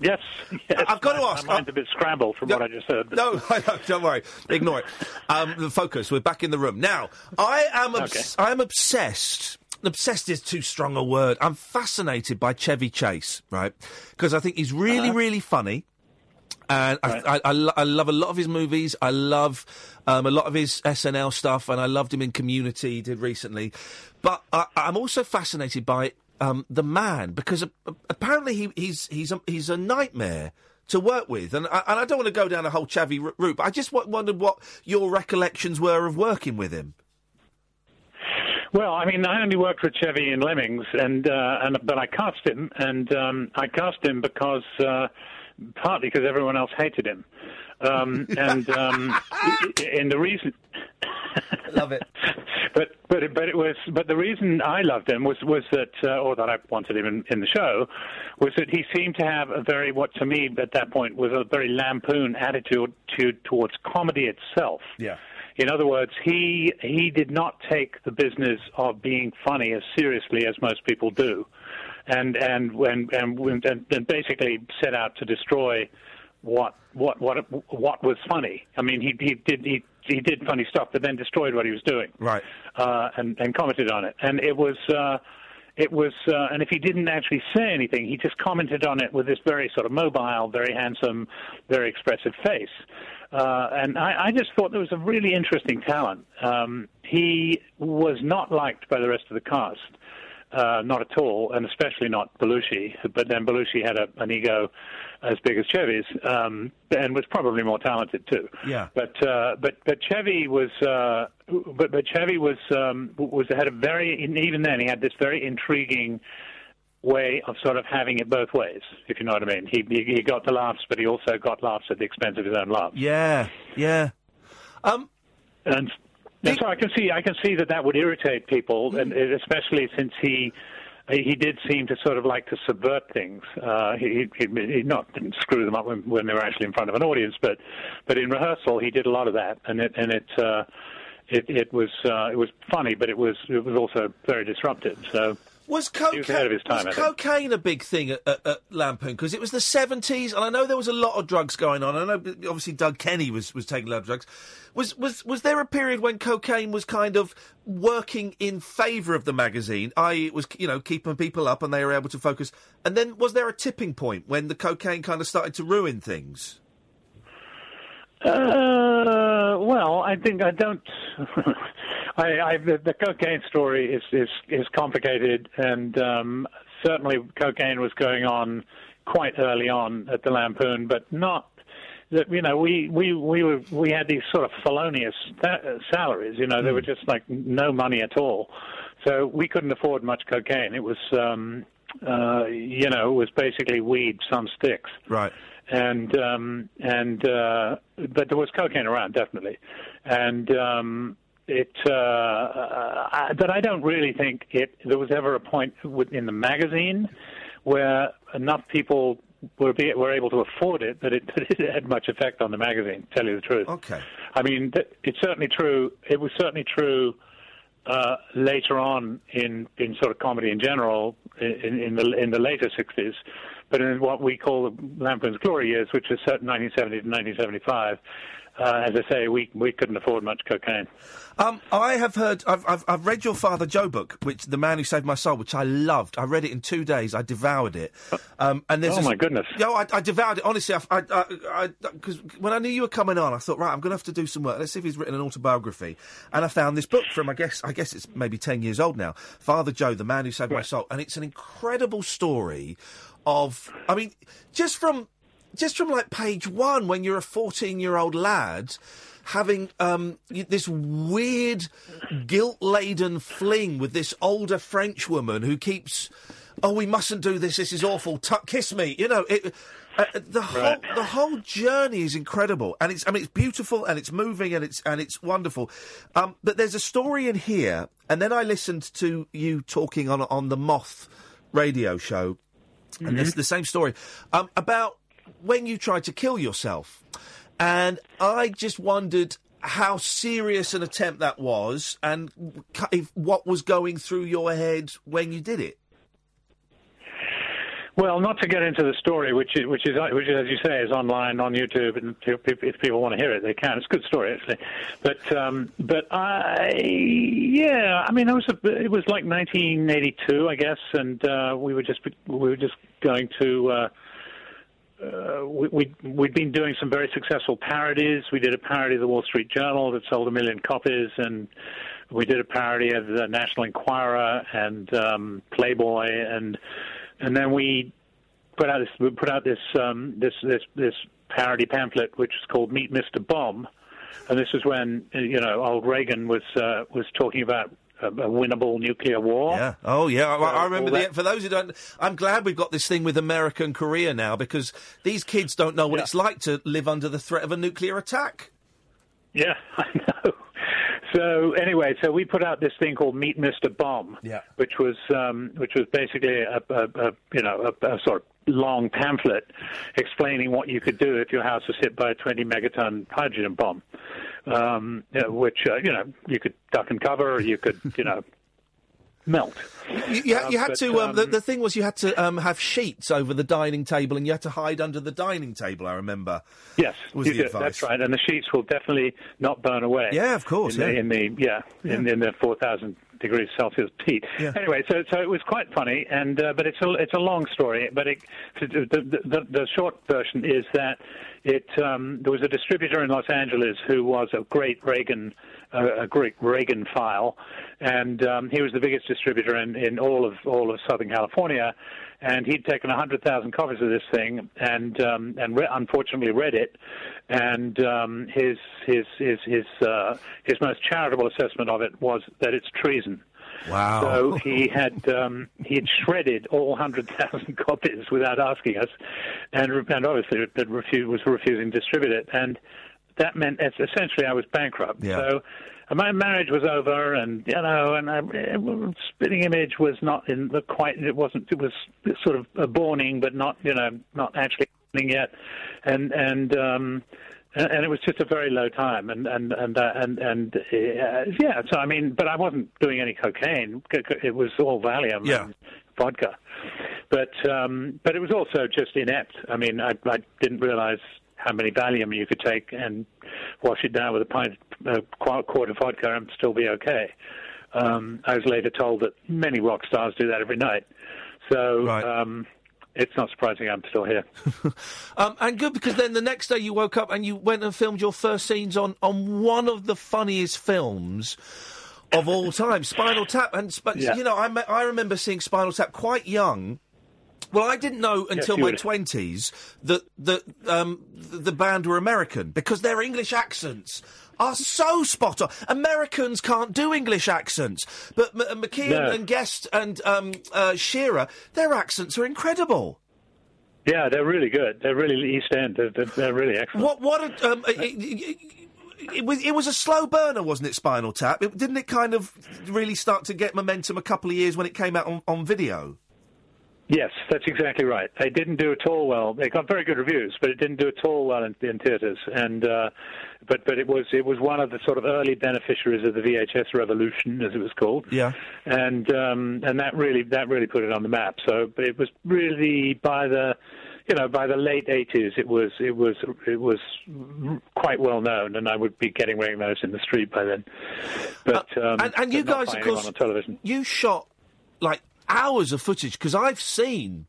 Yes, yes. I've got to ask. My mind's a bit scrambled from what I just heard. [laughs] No, don't worry. Ignore it. Um, the focus. We're back in the room now. I am. Obs- I am obsessed. Obsessed is too strong a word. I'm fascinated by Chevy Chase, right? Because I think he's really, really funny. And I, I, I, lo- I love a lot of his movies. I love um, a lot of his SNL stuff, and I loved him in Community. He did recently, but I, I'm also fascinated by um, the man because a- apparently he, he's he's a, he's a nightmare to work with, and I, and I don't want to go down a whole Chevy r- route. But I just w- wondered what your recollections were of working with him. Well, I mean, I only worked with Chevy in Lemmings, and uh, and but I cast him, and um, I cast him because uh, partly because everyone else hated him, um, and um, and the reason. Love it. [laughs] But but but it was but the reason I loved him was was that uh, or that I wanted him in, in the show was that he seemed to have a very what to me at that point was a very lampoon attitude to, towards comedy itself. Yeah. In other words, he he did not take the business of being funny as seriously as most people do, and and and and, and, and basically set out to destroy what what what what was funny. I mean, he he did he he did funny stuff, but then destroyed what he was doing, Right. uh, and and commented on it. And it was. Uh, it was, uh, and if he didn't actually say anything, he just commented on it with this very sort of mobile, very handsome, very expressive face. Uh, and I, I just thought there was a really interesting talent. Um, he was not liked by the rest of the cast, uh, not at all, and especially not Belushi. But then Belushi had a, an ego as big as Chevy's, um, and was probably more talented too. Yeah. But uh, but but Chevy was uh, but but Chevy was um, was had a very even then he had this very intriguing way of sort of having it both ways, if you know what I mean. He he, he got the laughs, but he also got laughs at the expense of his own laughs. Yeah. Yeah. Um. And, so I can see I can see that that would irritate people, and Mm. especially since he. he he did seem to sort of like to subvert things. Uh, he, he, he not didn't screw them up when, when they were actually in front of an audience, but but in rehearsal he did a lot of that, and it and it. Uh, it, it was uh, it was funny, but it was it was also very disruptive. So Was he was ahead of his time. Was cocaine a big thing at, at, at Lampoon? Because it was the 70s, and I know there was a lot of drugs going on. I know, obviously, Doug Kenney was, was taking a lot of drugs. Was, was, was there a period when cocaine was kind of working in favour of the magazine, i.e., it was, you know, keeping people up and they were able to focus? And then was there a tipping point when the cocaine kind of started to ruin things? Uh, well, I think I don't. [laughs] I, I the, the cocaine story is is is complicated, and um, certainly cocaine was going on quite early on at the Lampoon, but not that you know we we we were we had these sort of felonious sa- salaries. You know, they were just like no money at all, so we couldn't afford much cocaine. It was. um uh, you know, it was basically weed, some sticks Right. and um, and uh, but there was cocaine around definitely, and um, it. Uh, uh, I, but I don't really think it. There was ever a point in the magazine where enough people were be, were able to afford it that it, [laughs] that it had much effect on the magazine. To tell you the truth. Okay. I mean, it's certainly true. It was certainly true uh, later on in, in sort of comedy in general in, in the in the later 60s, but in what we call the Lampoon's glory years, which is 1970 to 1975. Uh, as I say, we we couldn't afford much cocaine. Um, I have heard, I've, I've, I've read your Father Joe book, which The Man Who Saved My Soul, which I loved. I read it in two days. I devoured it. Um, and there's Oh, this- my goodness. Yeah, I, I devoured it. Honestly, I, I, I, because when I knew you were coming on, I thought, right, I'm going to have to do some work. Let's see if he's written an autobiography. And I found this book from, I guess, I guess it's maybe ten years old now. Father Joe, The Man Who Saved My Soul, and it's an incredible story of, I mean, just from just from like page one, when you're a 14 year old lad having um, this weird guilt laden fling with this older French woman who keeps, oh, we mustn't do this, this is awful, Tuck, kiss me. You know, it. Uh, the whole Right. the whole journey is incredible, and it's I mean it's beautiful and it's moving and it's and it's wonderful. Um, but there's a story in here, and then I listened to you talking on on the Moth radio show, and this the same story um, about when you tried to kill yourself, and I just wondered how serious an attempt that was, and if, what was going through your head when you did it. Well, not to get into the story, which is, which is, which is, as you say, is online on YouTube, and if, people want to hear it, they can. It's a good story, actually. But, um, but I, yeah, I mean, it was, a, it was like 1982, I guess, and uh, we were just, we were just going to. Uh, uh, we, we'd, we'd been doing some very successful parodies. We did a parody of the Wall Street Journal that sold a million copies, and we did a parody of the National Enquirer and um, Playboy, and and then we put out this we put out this um, this this this parody pamphlet which is called Meet Mr. Bomb, and this is when you know old Reagan was uh, was talking about a, winnable nuclear war. Yeah. Oh, yeah. I, I remember all the. For those who don't, I'm glad we've got this thing with America and Korea now because these kids don't know what it's like to live under the threat of a nuclear attack. Yeah, [laughs] I know. So anyway, so we put out this thing called Meet Mr. Bomb, Yeah. which was um, which was basically a, a, a you know a, a sort of long pamphlet explaining what you could do if your house was hit by a 20 megaton hydrogen bomb, um, which uh, you know you could duck and cover, or you could you know melt. You, you, Uh, you had but, to. Um, the, um, the thing was, you had to um, have sheets over the dining table, and you had to hide under the dining table. I remember. Yes, was the advice. That's right, and the sheets will definitely not burn away. Yeah, of course, In, the, yeah. in the yeah, In, in the four thousand degrees Celsius heat. Yeah. Anyway, so so it was quite funny, and uh, but it's a it's a long story. But it, the, the, the the short version is that it um, there was a distributor in Los Angeles who was a great Reagan uh, a great Reagan file, and um, he was the biggest distributor in, in all of all of Southern California, and he'd taken hundred thousand copies of this thing, and um, and re- unfortunately read it, and um, his his his his uh, his most charitable assessment of it was that it's treason. Wow. So [laughs] he had um, he had shredded all hundred thousand [laughs] copies without asking us, and and obviously it, was refusing to distribute it, and that meant essentially I was bankrupt. Yeah. So and my marriage was over, and you know, and I, Spitting Image was not in the quite. It wasn't. It was sort of a borning, but not you know, not actually happening yet, and and. um and and it was just a very low time, and and and uh, and and uh, yeah. So I mean, but I wasn't doing any cocaine. It was all Valium Yeah. and vodka, but um, but it was also just inept. I mean, I, I didn't realize how many Valium you could take and wash it down with a pint, a qu- quart of vodka, and still be okay. Um, I was later told that many rock stars do that every night. So um, it's not surprising I'm still here. [laughs] Um, and good because then the next day you woke up and you went and filmed your first scenes on, on one of the funniest films of all time, Spinal Tap. And sp- Yeah. you know, I I remember seeing Spinal Tap quite young. Well, I didn't know until you my twenties that that um, the band were American because their English accents are so spot on. Americans can't do English accents, but M- uh, McKean No. and Guest and um, uh, Shearer, their accents are incredible. Yeah, they're really good. They're really East End. They're, they're, they're really excellent. What? What? A, um, it, it, it was, it was a slow burner, wasn't it? Spinal Tap. It, didn't it kind of really start to get momentum a couple of years when it came out on, on video? Yes, that's exactly right. They didn't do at all well. They got very good reviews, but it didn't do at all well in, in theaters. And uh, but but it was it was one of the sort of early beneficiaries of the VHS revolution, as it was called. Yeah. And um, and that really that really put it on the map. So but it was really by the you know by the late 80s it was it was it was quite well known, and I would be getting recognized in the street by then. But um, Uh, and, and you but guys, of course, on television. you shot like hours of footage because I've seen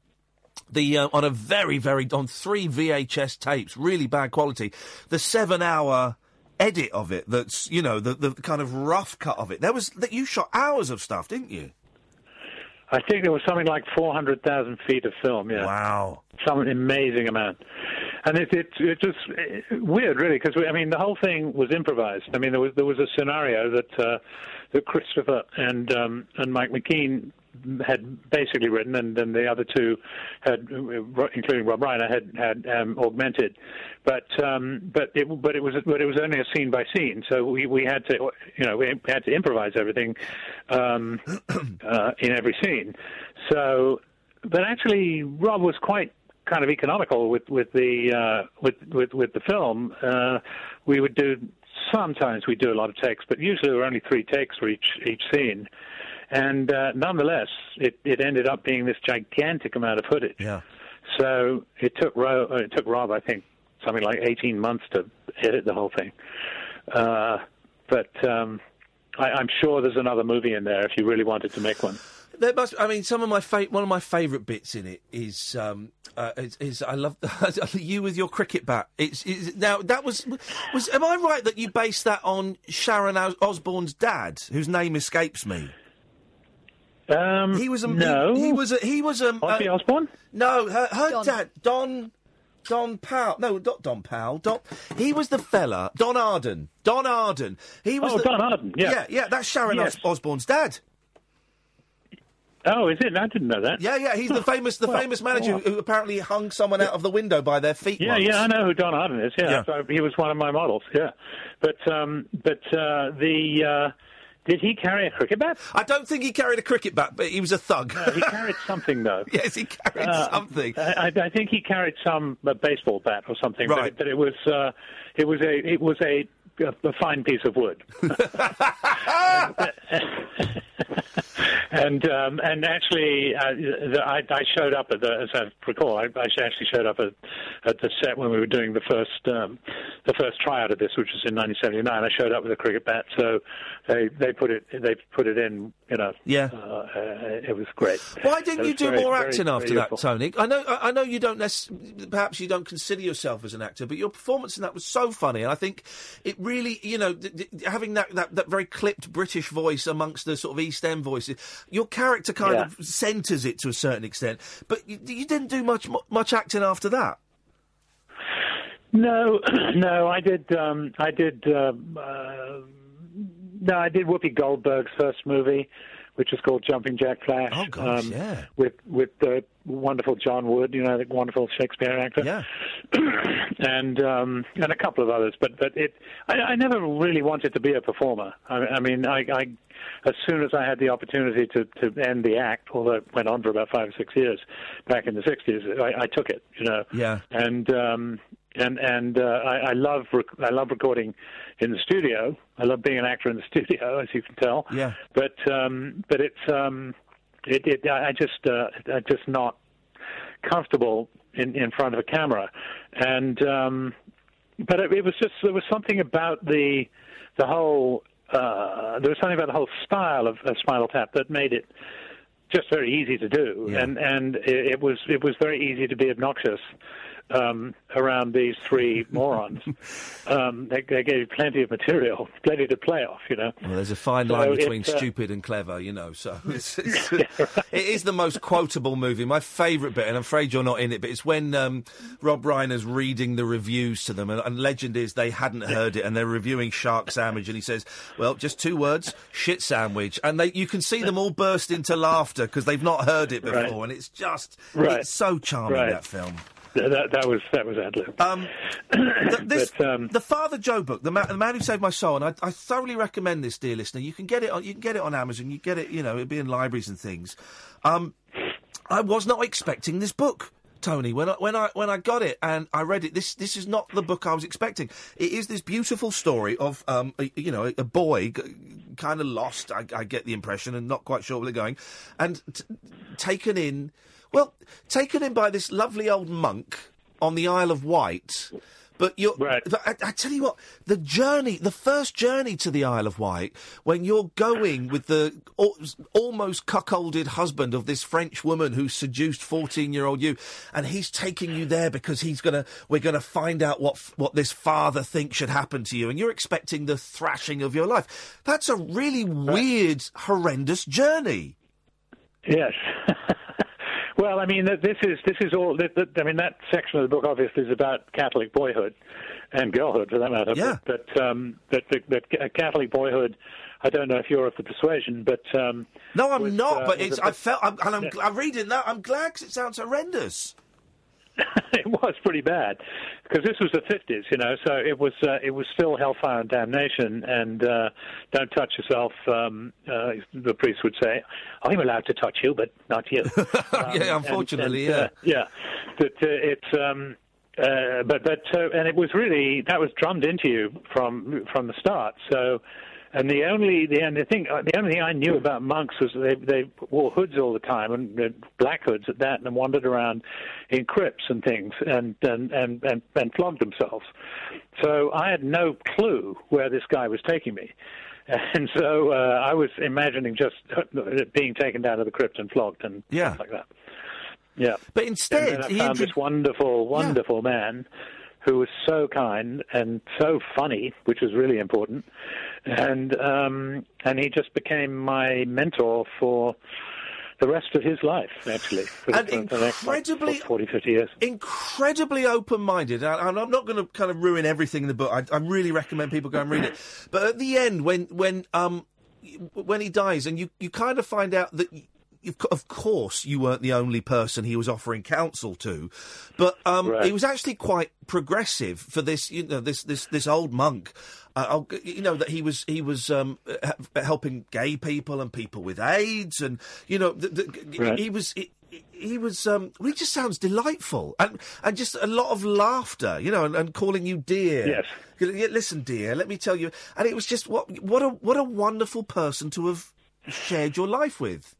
the uh, on a very very on three VHS tapes, really bad quality, the seven hour edit of it. That's you know the the kind of rough cut of it. There was that you shot hours of stuff, didn't you? I think there was something like 400,000 feet of film, yeah. Wow. Some amazing amount. And it, it, it just eh, weird, really, because, I mean, the whole thing was improvised. I mean, there was, there was a scenario that, uh, that Christopher and, um, and Mike McKean had basically written, and then the other two had, including Rob Reiner, had had um, augmented. But um, but it but it was but it was only a scene by scene, so we, we had to you know we had to improvise everything um, [coughs] uh, in every scene. So, but actually, Rob was quite kind of economical with with the uh, with, with with the film. Uh, we would do sometimes we do a lot of takes, but usually there were only three takes for each each scene. And uh, nonetheless, it, it ended up being this gigantic amount of footage. Yeah. So it took Ro- uh, it took Rob, I think, something like 18 months to edit the whole thing. Uh, but um, I, I'm sure there's another movie in there if you really wanted to make one. There must. I mean, some of my fa- one of my favourite bits in it is um, uh, is, is I love [laughs] you with your cricket bat. It's, it's now that was was. Am I right that you based that on Sharon Os- Osbourne's dad, whose name escapes me? Um, he was a no. He, he was a he was a Ozzy uh, Osbourne. No, her, her Don. dad Don. Don Powell. No, not Don Powell. Don. He was the fella. Don Arden. Don Arden. He was. Oh, the, Don Arden, yeah. Yeah, yeah. That's Sharon Yes. Os- Osbourne's dad. Oh, is it? I didn't know that. Yeah, yeah. He's the [laughs] famous, the Well, famous manager well. who apparently hung someone out of the window by their feet. Yeah, once. yeah, I know who Don Arden is. Yeah, Yeah. So he was one of my models. Yeah, but um, but uh, the uh, did he carry a cricket bat? I don't think he carried a cricket bat, but he was a thug. No, he carried [laughs] something though. yes, he carried Uh, something. I, I think he carried some uh, baseball bat or something. Right. But, it, but it was uh, it was a it was a a fine piece of wood. [laughs] [laughs] [laughs] and um, and actually, uh, the, I, I showed up at the as I recall, I, I actually showed up at, at the set when we were doing the first um, the first tryout of this, which was in 1979. I showed up with a cricket bat, so they they put it they put it in. You know, Yeah. uh, uh, it was great. Why didn't you do very, more acting very after useful. that, Tony? I know, I I know you don't. Nec- perhaps you don't consider yourself as an actor, but your performance in that was so funny, and I think it really, you know, th- th- having that, that that very clipped British voice amongst the sort of East End voices, your character kind Yeah. of centres it to a certain extent. But you, you didn't do much much acting after that. No, [clears throat] no, I did. Um, I did. Um, uh, no, I did Whoopi Goldberg's first movie, which is called Jumping Jack Flash. Oh, gosh, um, yeah. With with the wonderful John Wood, you know, the wonderful Shakespeare actor. Yeah. [clears throat] and um, and a couple of others, but but it I, I never really wanted to be a performer. I, I mean, I, I as soon as I had the opportunity to to end the act, although it went on for about five or six years back in the '60s, I, I took it. You know, Yeah. and um, and and uh, I, I love rec- I love recording in the studio. I love being an actor in the [laughs] studio, as you can tell. Yeah. But um, but it's um, it, it I I just uh, I'm just not comfortable in in front of a camera, and um, but it, it was just there was something about the the whole uh, there was something about the whole style of, of Spinal Tap that made it just very easy to do, and and it, it was it was very easy to be obnoxious um, around these three [laughs] morons. um, they, they gave plenty of material, plenty to play off, you know. Well, there's a fine So line between uh, stupid and clever, you know. So [laughs] it's, it's, it is the most quotable movie. My favourite bit, and I'm afraid you're not in it, but it's when um, Rob Reiner's reading the reviews to them, and, and legend is they hadn't heard it, and they're reviewing Shark Sandwich, and he says, "Well, just two words: shit sandwich," and they, you can see them all burst into laughter because they've not heard it before, Right. and it's just, Right. it's so charming Right. that film. That, that, was that was ad lib. Um, th- [coughs] this, But, um, the Father Joe book, the, ma- the man who saved my soul, and I, I thoroughly recommend this, dear listener. You can get it on, you can get it on Amazon. You get it, you know, it'll be in libraries and things. Um, I was not expecting this book. Tony, when I when I when I got it and I read it, this this is not the book I was expecting. It is this beautiful story of um a, you know a boy g- kind of lost. I, I get the impression and not quite sure where they're going, and t- taken in, well, taken in by this lovely old monk on the Isle of Wight. But you're, but I, I tell you what, the journey, the first journey to the Isle of Wight, when you're going with the al- almost cuckolded husband of this French woman who seduced 14 year old you, and he's taking you there because he's gonna, we're gonna find out what, f- what this father thinks should happen to you, and you're expecting the thrashing of your life. That's a really weird, horrendous journey. Yes. [laughs] well, I mean, this is this is all. I mean, that section of the book obviously is about Catholic boyhood and girlhood, for that matter. Yeah. But but, um, but, but, but Catholic boyhood. I don't know if you're of the persuasion, but um, No, I'm was, not, uh, but it's, a I felt, I'm, and I'm, I'm reading that, I'm glad 'cause it sounds horrendous. [laughs] it was pretty bad because this was the 50s, you know. So it was uh, it was still hellfire and damnation, and uh, don't touch yourself. Um, uh, the priest would say, "I'm allowed to touch you, but not you." [laughs] Um, yeah, and- unfortunately, and, yeah. uh, yeah. But uh, it's um, uh, but but and it was really that was drummed into you from from the start. So. And the only the only thing uh, the only thing I knew about monks was they they wore hoods all the time and uh, black hoods at that, and wandered around in crypts and things, and and and and, and flogged themselves. So I had no clue where this guy was taking me, [laughs] and so uh, I was imagining just uh, being taken down to the crypt and flogged and Yeah. stuff like that. Yeah. But instead, and then I he found intro- this wonderful, wonderful man who was so kind and so funny, which was really important, and um, and he just became my mentor for the rest of his life, actually, for, And for the next like, incredibly- 40, 50 years. incredibly open-minded. I, I'm I'm not going to kind of ruin everything in the book. I, I really recommend people go and read it. But at the end, when when um when he dies, and you you kind of find out that. Y- You've, co- of course, you weren't the only person he was offering counsel to, but um, he was actually quite progressive for this. You know, this this this old monk. Uh, you know that he was he was um, h- helping gay people and people with AIDS, and you know th- th- Right. he was. He, he was um well, he just sounds delightful and and just a lot of laughter you know and, and calling you dear Yes. Listen dear let me tell you and it was just what what a what a wonderful person to have shared your life with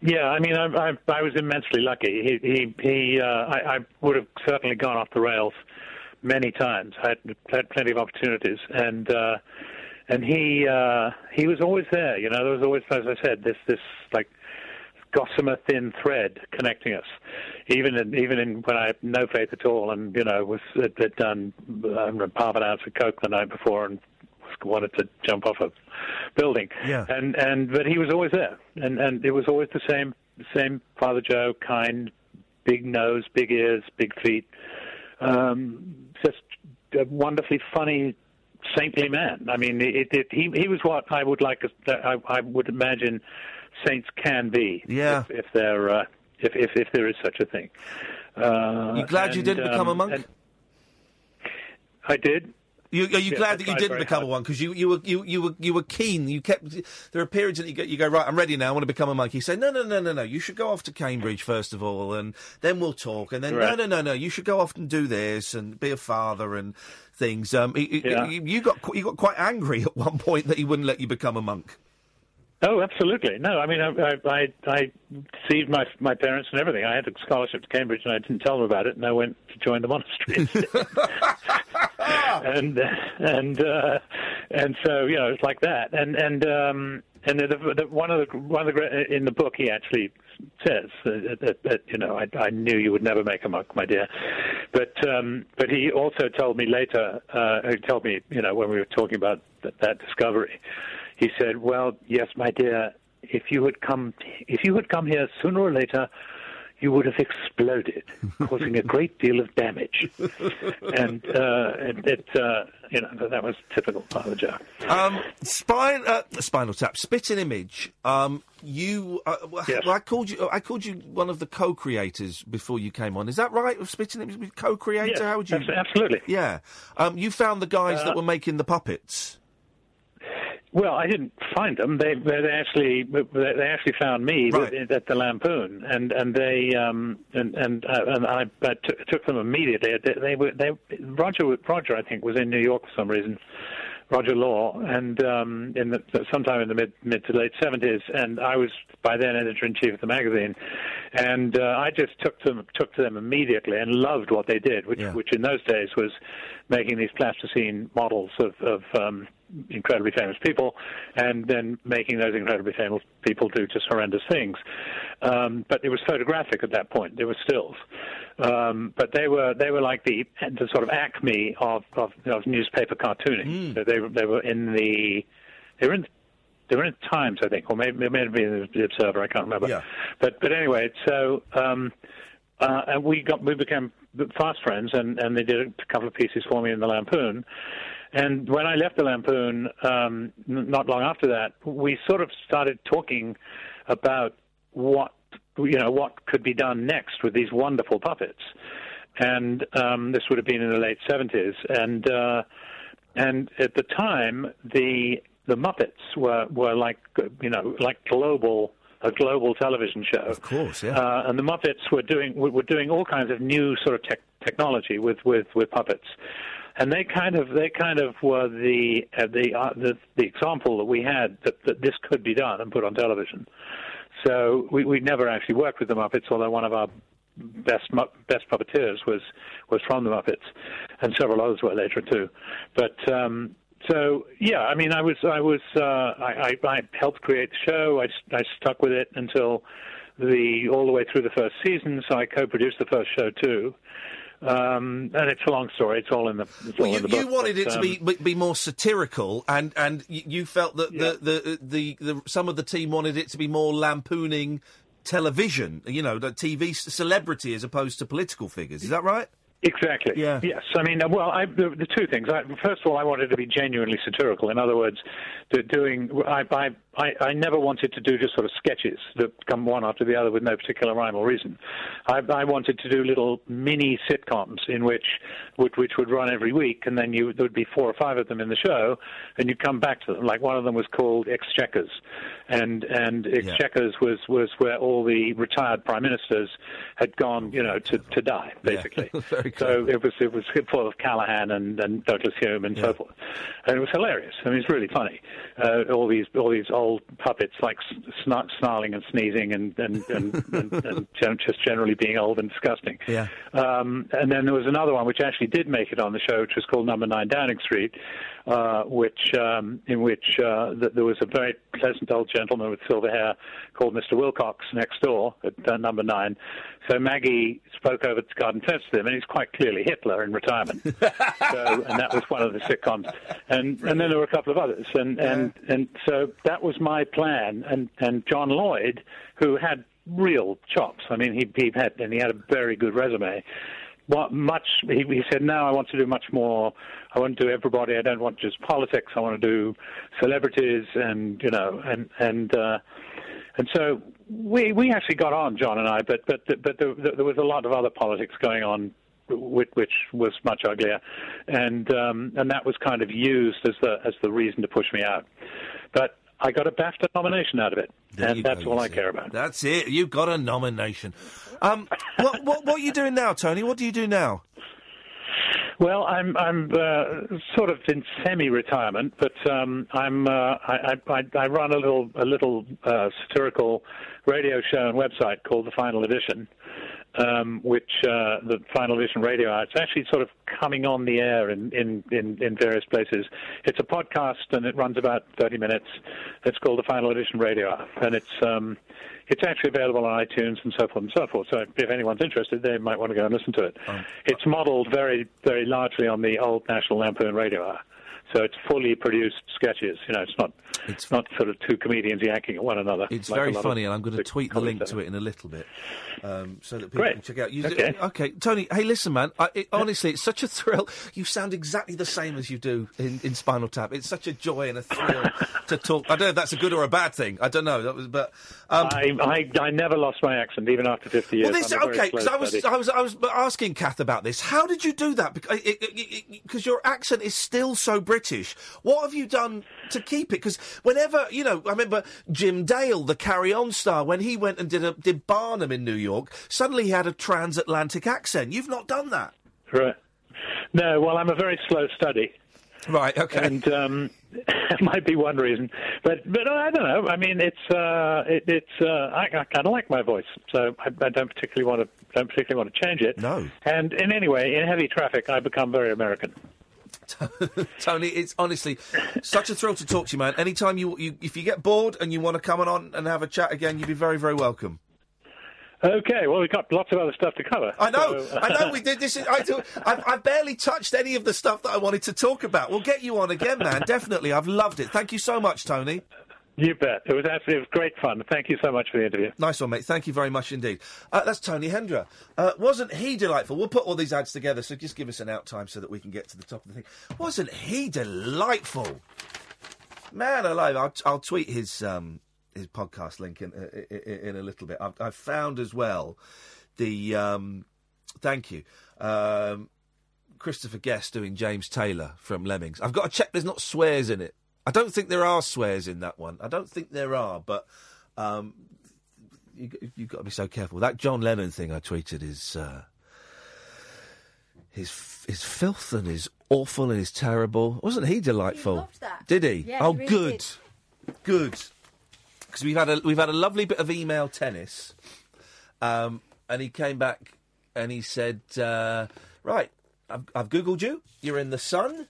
Yeah, I mean, I, I, I was immensely lucky. He, he, he uh, I, I would have certainly gone off the rails many times. I had, had plenty of opportunities, and uh, and he, uh, he was always there. You know, there was always, as I said, this, this like gossamer thin thread connecting us. Even in, even in when I had no faith at all, and you know, was had, done um, half an ounce of coke the night before, and wanted to jump off a building. Yeah. And and but he was always there, and and it was always the same same Father Joe, kind, big nose, big ears, big feet, um, just a wonderfully funny saintly man. I mean, it, it, he he was what I would like. I, I would imagine saints can be. Yeah. If, if they're uh, if, if if there is such a thing. Uh, You glad you didn't become a um, monk? I did. You, are you Yes, glad that you didn't become a one? Because you, you were you, you were you were keen. You kept. There are periods that you go, you go right. I'm ready now. I want to become a monk. You say no, no, no, no, no. You should go off to Cambridge first of all, and then we'll talk. And then no, no, no, no. You should go off and do this and be a father and things. Um, Yeah. you, you got you got quite angry at one point that he wouldn't let you become a monk. Oh, absolutely. No, I mean, I, I, I, I deceived my my parents and everything. I had a scholarship to Cambridge, and I didn't tell them about it, and I went to join the monastery. [laughs] [laughs] [laughs] and and uh, and so you know, it's like that. And and um, and the, the, one of the one of the in the book, he actually says that, that, that you know, I, I knew you would never make a monk, my dear. But um, but he also told me later. Uh, he told me, you know, when we were talking about that, that discovery, he said, "Well, yes, my dear, if you had come, if you had come here sooner or later." You would have exploded, [laughs] causing a great deal of damage, and uh, it, it uh, you know that was typical Father Joe. Um, spine, uh, spinal tap, spitting image. Um, you, uh, well, Yes. I called you. I called you one of the co-creators before you came on. Is that right? Of spitting image, co-creator? Yes, How would you? absolutely. Yeah. Um, you found the guys Uh, that were making the puppets. Well, I didn't find them. They they actually they actually found me Right. at the Lampoon, and and they um and and uh, and I, I t- took them immediately. They, they were they Roger Roger I think was in New York for some reason. Roger Law, and um, in the, sometime in the mid mid to late seventies, and I was by then editor in chief of the magazine, and uh, I just took them took to them immediately and loved what they did, which which in those days was making these plasticine models of, of um, incredibly famous people, and then making those incredibly famous people do just horrendous things. Um, but it was photographic at that point; There were stills. Um, but they were they were like the the sort of acme of of, of newspaper cartooning. So they were they were in the they were in they were in Times, I think, or maybe it may have been the Observer. I can't remember. Yeah. But but anyway, so um, uh, and we got we became fast friends, and and they did a couple of pieces for me in the Lampoon. And when I left the Lampoon, um, n- not long after that, we sort of started talking about what you know what could be done next with these wonderful puppets. And um, this would have been in the late seventies, and uh, and at the time the the Muppets were were like you know like global a global television show. Of course, yeah. Uh, and the Muppets were doing were were doing all kinds of new sort of tech technology with with with puppets. And they kind of they kind of were the uh, the, uh, the the example that we had that, that this could be done and put on television. So we we never actually worked with the Muppets, although one of our best best puppeteers was was from the Muppets, and several others were later too. But um, so yeah, I mean, I was I was uh, I, I I helped create the show. I I stuck with it until the all the way through the first season. So I co-produced the first show too. Um, and it's a long story. It's all in the. It's Well, all you, in the book. you wanted but, it to um, be be- more satirical, and and you felt that the, the, the the some of the team wanted it to be more lampooning television. You know, the TV celebrity as opposed to political figures. Is that right? Exactly. Yeah. Yes. I mean, uh, well, I, the, the two things. I, first of all, I wanted to be genuinely satirical. In other words, doing. I, I, I, I never wanted to do just sort of sketches that come one after the other with no particular rhyme or reason. I, I wanted to do little mini sitcoms in which, which, which would run every week, and then you there would be four or five of them in the show, and you'd come back to them. Like one of them was called Exchequers, and and Exchequers was was where all the retired prime ministers had gone, you know, to to die basically. [laughs] so it was it was full of Callaghan and, and Douglas-Home and so forth, and it was hilarious. I mean, it's really funny. Uh, all these all these old puppets like sn- snarling and sneezing and and and, and, [laughs] and just generally being old and disgusting. Yeah. Um, and then there was another one which actually did make it on the show, which was called Number Nine Downing Street, uh, which um, in which uh, th- there was a very pleasant old gentleman with silver hair called Mr. Wilcox next door at uh, Number Nine. So Maggie spoke over the garden fence to him, and he's quite clearly Hitler in retirement. [laughs] so, and that was one of the sitcoms, and and then there were a couple of others, and and and so that was my plan, and and John Lloyd, who had real chops. I mean, he he had and he had a very good resume. What much. He, he said, "No, I want to do much more. I want to do everybody. I don't want just politics. I want to do celebrities, and you know, and and uh, and so we we actually got on, John and I. But but but there, there was a lot of other politics going on which, which was much uglier, and um, and that was kind of used as the as the reason to push me out. But I got a BAFTA nomination out of it, There and that's go, all I care about. That's it. You got a nomination. Um, [laughs] what, what what are you doing now, Tony? What do you do now? Well, I'm I'm uh, sort of in semi-retirement, but um, I'm uh, I, I I run a little a little uh, satirical radio show and website called the Final Edition, um, which uh, the Final Edition Radio Hour. It's actually sort of coming on the air in, in, in, in various places. It's a podcast and it runs about 30 minutes. It's called the Final Edition Radio Hour, and it's um, it's actually available on iTunes and so forth and so forth. So if anyone's interested, they might want to go and listen to it. It's modelled very very largely on the old National Lampoon Radio Hour. So it's fully produced sketches. You know, it's not it's not sort of two comedians yanking at one another. It's like very funny, and I'm going to tweet the link to it in a little bit, um, so that people Great. can check out. You, Okay. okay, Tony. Hey, listen, man. I, it, honestly, it's such a thrill. You sound exactly the same as you do in, in Spinal Tap. It's such a joy and a thrill to talk. I don't know if that's a good or a bad thing. I don't know. That was, but um, I, I I never lost my accent even after 50 years. Well, this I'm a very okay because I was. I was I was asking Kath about this. How did you do that? Because your accent is still so British. What have you done to keep it? Because whenever you know, I remember Jim Dale, the Carry On star, when he went and did a, did Barnum in New York. Suddenly he had a transatlantic accent. You've not done that, Right. No, well, I'm a very slow study. Right. Okay. And um, [laughs] it might be one reason, but but I don't know. I mean, it's uh, it, it's uh, I, I kind of like my voice, so I, I don't particularly want to don't particularly want to change it. No. And in any way, in heavy traffic, I become very American. [laughs] Tony. It's honestly such a thrill to talk to you, man. Anytime you, you if you get bored and you want to come on and have a chat again, you'd be very very welcome. Okay, well, we've got lots of other stuff to cover. I know, so- uh, I know. We [laughs] did this. Is, I do. I've, I've barely touched any of the stuff that I wanted to talk about. We'll get you on again, man. Definitely. I've loved it. Thank you so much, Tony. You bet. It was absolutely it was great fun. Thank you so much for the interview. Nice one, mate. Thank you very much indeed. Uh, that's Tony Hendra. Uh, wasn't he delightful? We'll put all these ads together, so just give us an out time so that we can get to the top of the thing. Wasn't he delightful? Man alive! I'll, I'll tweet his um, his podcast link in, in, in a little bit. I've, I've found as well the um, thank you. Um, Christopher Guest doing James Taylor from Lemmings. I've got to check there's not swears in it. I don't think there are swears in that one. I don't think there are, but um, you, you've got to be so careful. That John Lennon thing I tweeted is uh, his his filth and his awful and his terrible. Wasn't he delightful? Did he? Yeah, oh, he really good, did. good. Because we've had a we've had a lovely bit of email tennis, um, and he came back and he said, uh, "Right, I've, I've googled you. You're in the Sun,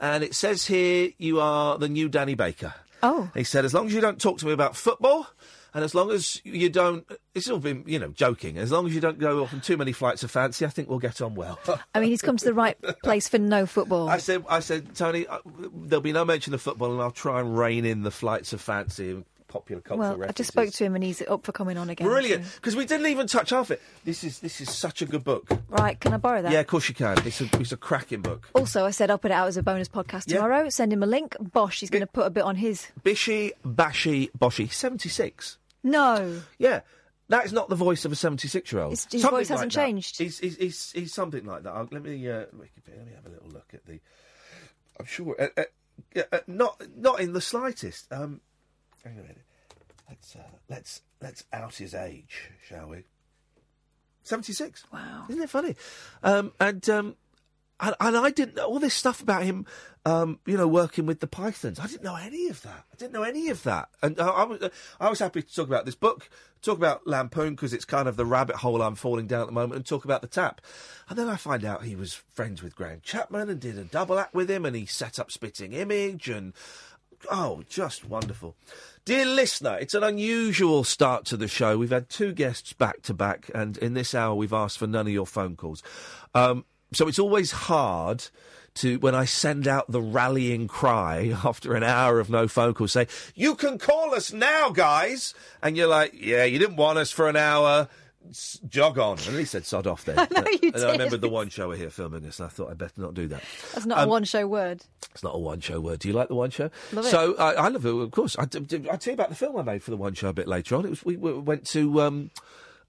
and it says here you are the new Danny Baker." Oh. He said, "As long as you don't talk to me about football." And as long as you don't, it's all been, you know, joking. As long as you don't go off on too many flights of fancy, I think we'll get on well. [laughs] I mean, he's come to the right place for no football. I said, I said, Tony, uh, there'll be no mention of football, and I'll try and rein in the flights of fancy and popular cultural well, I just spoke to him and he's up for coming on again. Brilliant, so- because we didn't even touch half it. This is this is such a good book. Right, can I borrow that? Yeah, of course you can. It's a it's a cracking book. Also, I said I'll put it out as a bonus podcast Yeah. tomorrow. Send him a link. Bosch, he's going to put a bit on his. Bishi Bashi Boshi, seventy six. No. Yeah. That is not the voice of a 76 year old. His- his voice hasn't changed. He's, he's, he's, he's something like that. I'll, let, me, uh, let me have a little look at the. I'm sure. Uh, uh, uh, not not in the slightest. Um, hang on a minute. Let's uh, let's let's out his age, shall we? Seventy six. Wow, isn't it funny? Um, and um, and, and I didn't know all this stuff about him. Um, you know, working with the Pythons. I didn't know any of that. I didn't know any of that. And I, I was uh, I was happy to talk about this book, talk about Lampoon because it's kind of the rabbit hole I'm falling down at the moment, and talk about the tap. And then I find out he was friends with Graham Chapman and did a double act with him, and he set up Spitting Image and Oh, just wonderful. Dear listener, it's an unusual start to the show. We've had two guests back to back, and in this hour, we've asked for none of your phone calls. Um, so it's always hard to, when I send out the rallying cry [laughs] after an hour of no phone calls, say, You can call us now, guys. And you're like, Yeah, you didn't want us for an hour. Jog on. And he said sod off then. [laughs] I know you and I remembered the one show we were here filming this, and I thought I'd better not do that. That's not Um, a one-show word. It's not a one show word. Do you like the one show? Love it. so I, I love it, of course. I, will tell you about the film I made for the one show a bit later on. It was we, we went to um,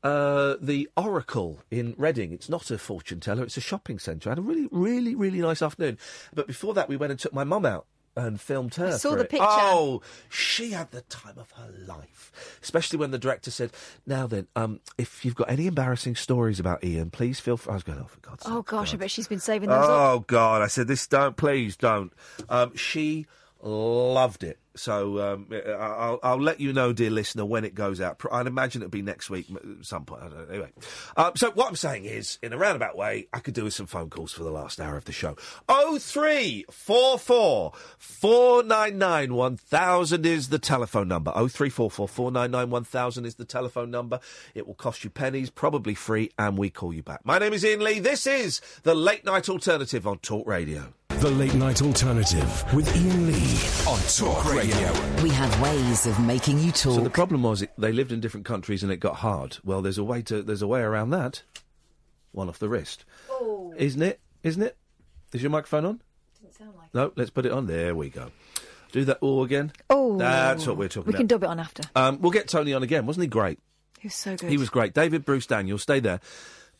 uh, the Oracle in Reading. It's not a fortune teller; it's a shopping centre. I had a really, really, really nice afternoon. But before that, we went and took my mum out. And filmed her. I saw the it. picture. Oh, she had the time of her life. Especially when the director said, "Now then, um, if you've got any embarrassing stories about Iain, please feel." Free. I was going, "Oh, for God's sake!" Oh gosh, I bet she's been saving those up. Oh God! I said this. Don't please don't. Um, she loved it. So um, I'll, I'll let you know, dear listener, when it goes out. I'd imagine it'll be next week, some point. Anyway, um, so what I'm saying is, in a roundabout way, I could do with some phone calls for the last hour of the show. Oh three four four four nine nine one thousand is the telephone number. Oh three four four four nine nine one thousand is the telephone number. It will cost you pennies, probably free, and we call you back. My name is Iain Lee. This is the Late Night Alternative on Talk Radio. The Late Night Alternative with Iain Lee on Talk Radio. We have ways of making you talk. So the problem was it, they lived in different countries and it got hard. Well, there's a way to there's a way around that. One off the wrist, Oh. isn't it? Isn't it? Is your microphone on? Didn't sound like No, let's put it on. There we go. Do that all again. Oh. That's what we're talking We about. can dub it on after. Um, we'll get Tony on again. Wasn't he great? He was so good. He was great. David Bruce Daniel, stay there.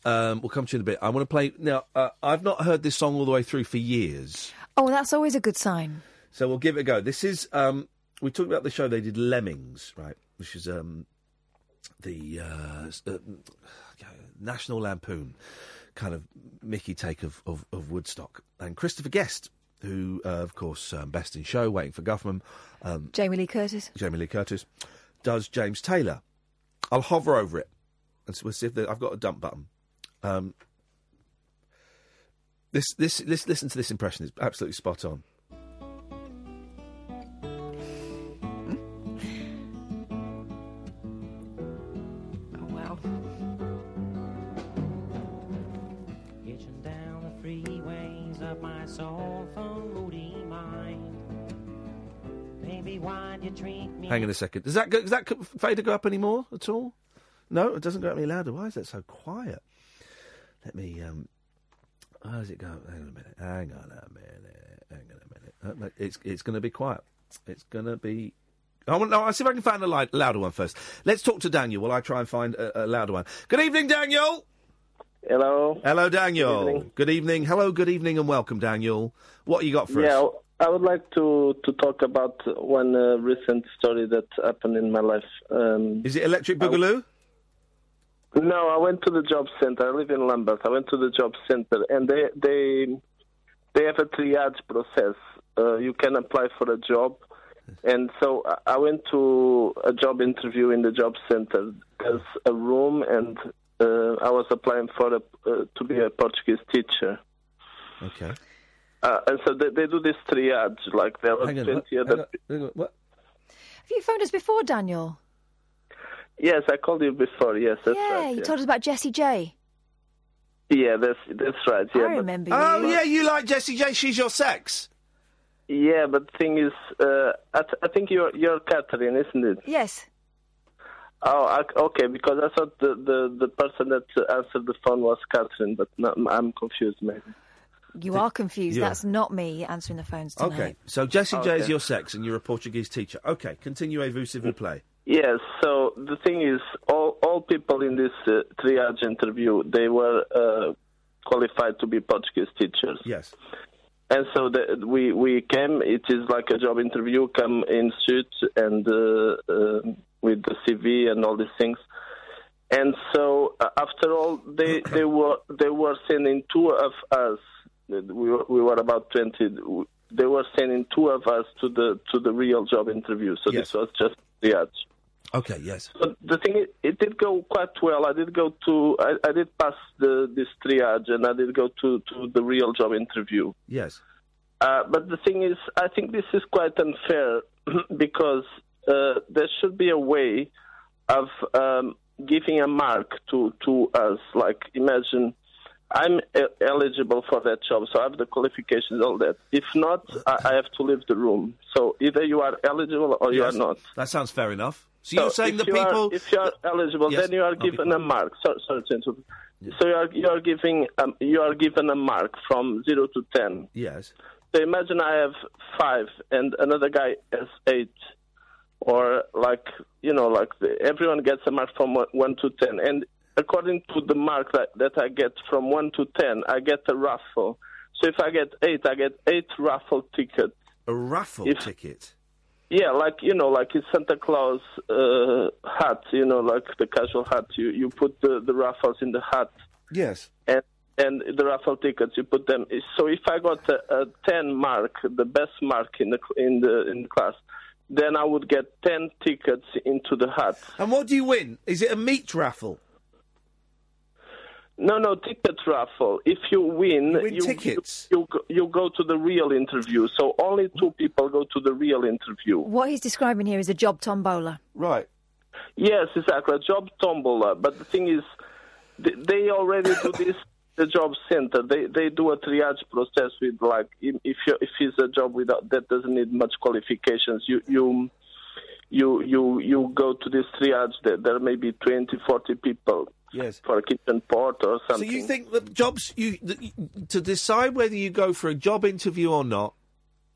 Um, we'll come to you in a bit. I want to play now. Uh, I've not heard this song all the way through for years. Oh, that's always a good sign. So we'll give it a go. This is um, we talked about the show they did Lemmings, right? Which is um, the uh, uh, National Lampoon kind of Mickey take of, of, of Woodstock, and Christopher Guest, who uh, of course um, Best in Show, Waiting for Guffman, um, Jamie Lee Curtis. Jamie Lee Curtis, does James Taylor. I'll hover over it and s- we'll see if I've got a dump button. Um, this, this, this, listen to this impression. It's absolutely spot on. Oh, wow. Hitching down the freeways of my soulful moody mind. Baby, why'd you treat me? Hang on a second. Does that go, does that co- fader go up any more at all? No, it doesn't go up any louder. Why is that so quiet? Let me. Um, how does it going? Hang on a minute. Hang on a minute. Hang on a minute. Uh, it's it's going to be quiet. It's going to be. I want. No, I'll see if I can find a li- louder one first. Let's talk to Daniel while I try and find a, a louder one. Good evening, Daniel. Hello. Hello, Daniel. Good evening. Good evening. Hello. Good evening, and welcome, Daniel. What you got for yeah, us? Yeah, I would like to to talk about one uh, recent story that happened in my life. Um, Is it Electric Boogaloo? No, I went to the job center. I live in Lambeth. I went to the job center, and they they they have a triage process. Uh, you can apply for a job, and so I- I went to a job interview in the job center. There's a room, and uh, I was applying for a, uh, to be a Portuguese teacher. Okay. Uh, and so they, they do this triage, like there were Hang on, 20 what- other. hang on, hang on, what? Have you phoned us before, Daniel? Yes, I called you before. Yes, that's right. yeah, right. you yeah. told us about Jessie J. Yeah, that's that's right. Yeah, I but- remember Oh you. yeah, you like Jessie J? She's your sex. Yeah, but the thing is, uh, I, th- I think you're you're Katherine, isn't it? Yes. Oh, I, okay. Because I thought the, the the person that uh, answered the phone was Katherine, but no, I'm confused, maybe. You are confused. you are. That's not me answering the phones tonight. Okay, so Jessie J is your sex, and you're a Portuguese teacher. Okay, continue, vous s'il vous plaît. Yes. So the thing is, all all people in this uh, triage interview, they were uh, qualified to be Portuguese teachers. Yes. And so the, we we came. It is like a job interview. Come in suit and uh, uh, with the CV and all these things. And so uh, after all, they [clears throat] they were they were sending two of us. We were, we were about twenty. They were sending two of us to the to the real job interview. So Yes. this was just the edge. Okay, yes. But the thing is, it did go quite well. I did go to, I, I did pass the this triage, and I did go to to the real job interview. Yes. Uh, but the thing is, I think this is quite unfair [clears throat] because uh, there should be a way of um, giving a mark to to us. Like, imagine I'm eligible for that job, so I have the qualifications, all that. If not, I, I have to leave the room. So either you are eligible or you are not. That sounds fair enough. So you're saying the you are- people- if you are eligible, Yes, then you are given a mark. So, sorry to interrupt. So you are you are giving um, you are given a mark from zero to ten. Yes. So imagine I have five and another guy has eight, or like you know, like the, everyone gets a mark from one to ten, and according to the mark that, that I get from one to ten, I get a raffle. So if I get eight, I get eight raffle tickets. A raffle If- ticket. Yeah, like you know, like it's Santa Claus uh, hat. You know, like the casual hat. You you put the, the raffles in the hat, Yes. and and the raffle tickets you put them. So if I got a, a ten mark, the best mark in the in the in the class, then I would get ten tickets into the hat. And what do you win? Is it a meat raffle? No, no, ticket raffle. If you win, win you, tickets? You, you go- you go to the real interview. So only two people go to the real interview. What he's describing here is a job tombola. Right. Yes, exactly. A job tombola. But the thing is, they already do this. [laughs] The job center. They they do a triage process with like if if, you, if it's a job without that doesn't need much qualifications. You you you you you go to this triage. There, there may be 20, 40 people Yes. for a kitchen port or something. So you think that jobs you you- to decide whether you go for a job interview or not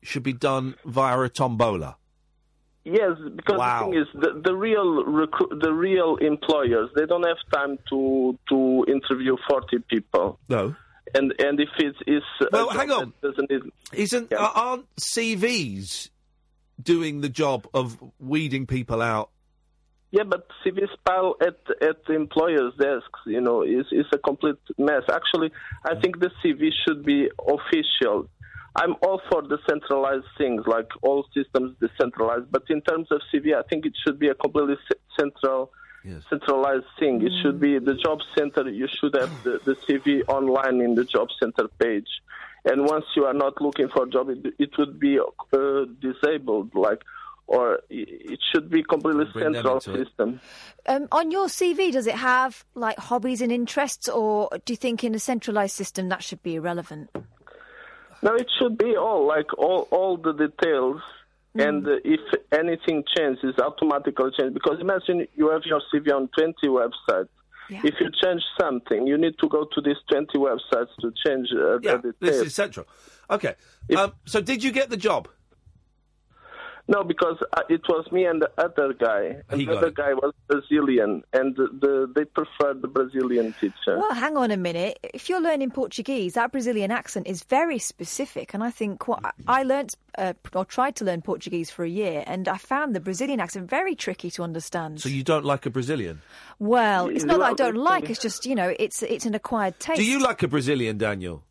should be done via a tombola? Yes, because Wow. the thing is, the, the real recru- the real employers they don't have time to to interview forty people. No. And and if it's Well, hang on. doesn't it? Isn't uh, aren't CVs doing the job of weeding people out? Yeah, but CVs pile at at employers' desks. You know, is is a complete mess. Actually, I think the CV should be official. I'm all for decentralized things, like all systems decentralized. But in terms of CV, I think it should be a completely central, centralized thing. It should be the job center. You should have the, the CV online in the job center page. And once you are not looking for a job, it, it would be uh, disabled, like, or it it should be completely Bring central system. Um, on your CV, does it have like hobbies and interests, or do you think in a centralised system that should be irrelevant? No, it should be all like all all the details, and uh, if anything changes, automatically change. Because imagine you have your CV on twenty websites. If you change something, you need to go to these twenty websites to change uh, Yeah, the this is central. Okay. Um, so did you get the job? No, because uh, it was me and the other guy. And He the other it. guy was Brazilian, and the, the they preferred the Brazilian teacher. Well, hang on a minute. If you're learning Portuguese, that Brazilian accent is very specific, and I think what I learnt uh, or tried to learn Portuguese for a year, and I found the Brazilian accent very tricky to understand. So you don't like a Brazilian? well, it's not that I don't it's- like; it's just you know, it's it's an acquired taste. Do you like a Brazilian, Daniel?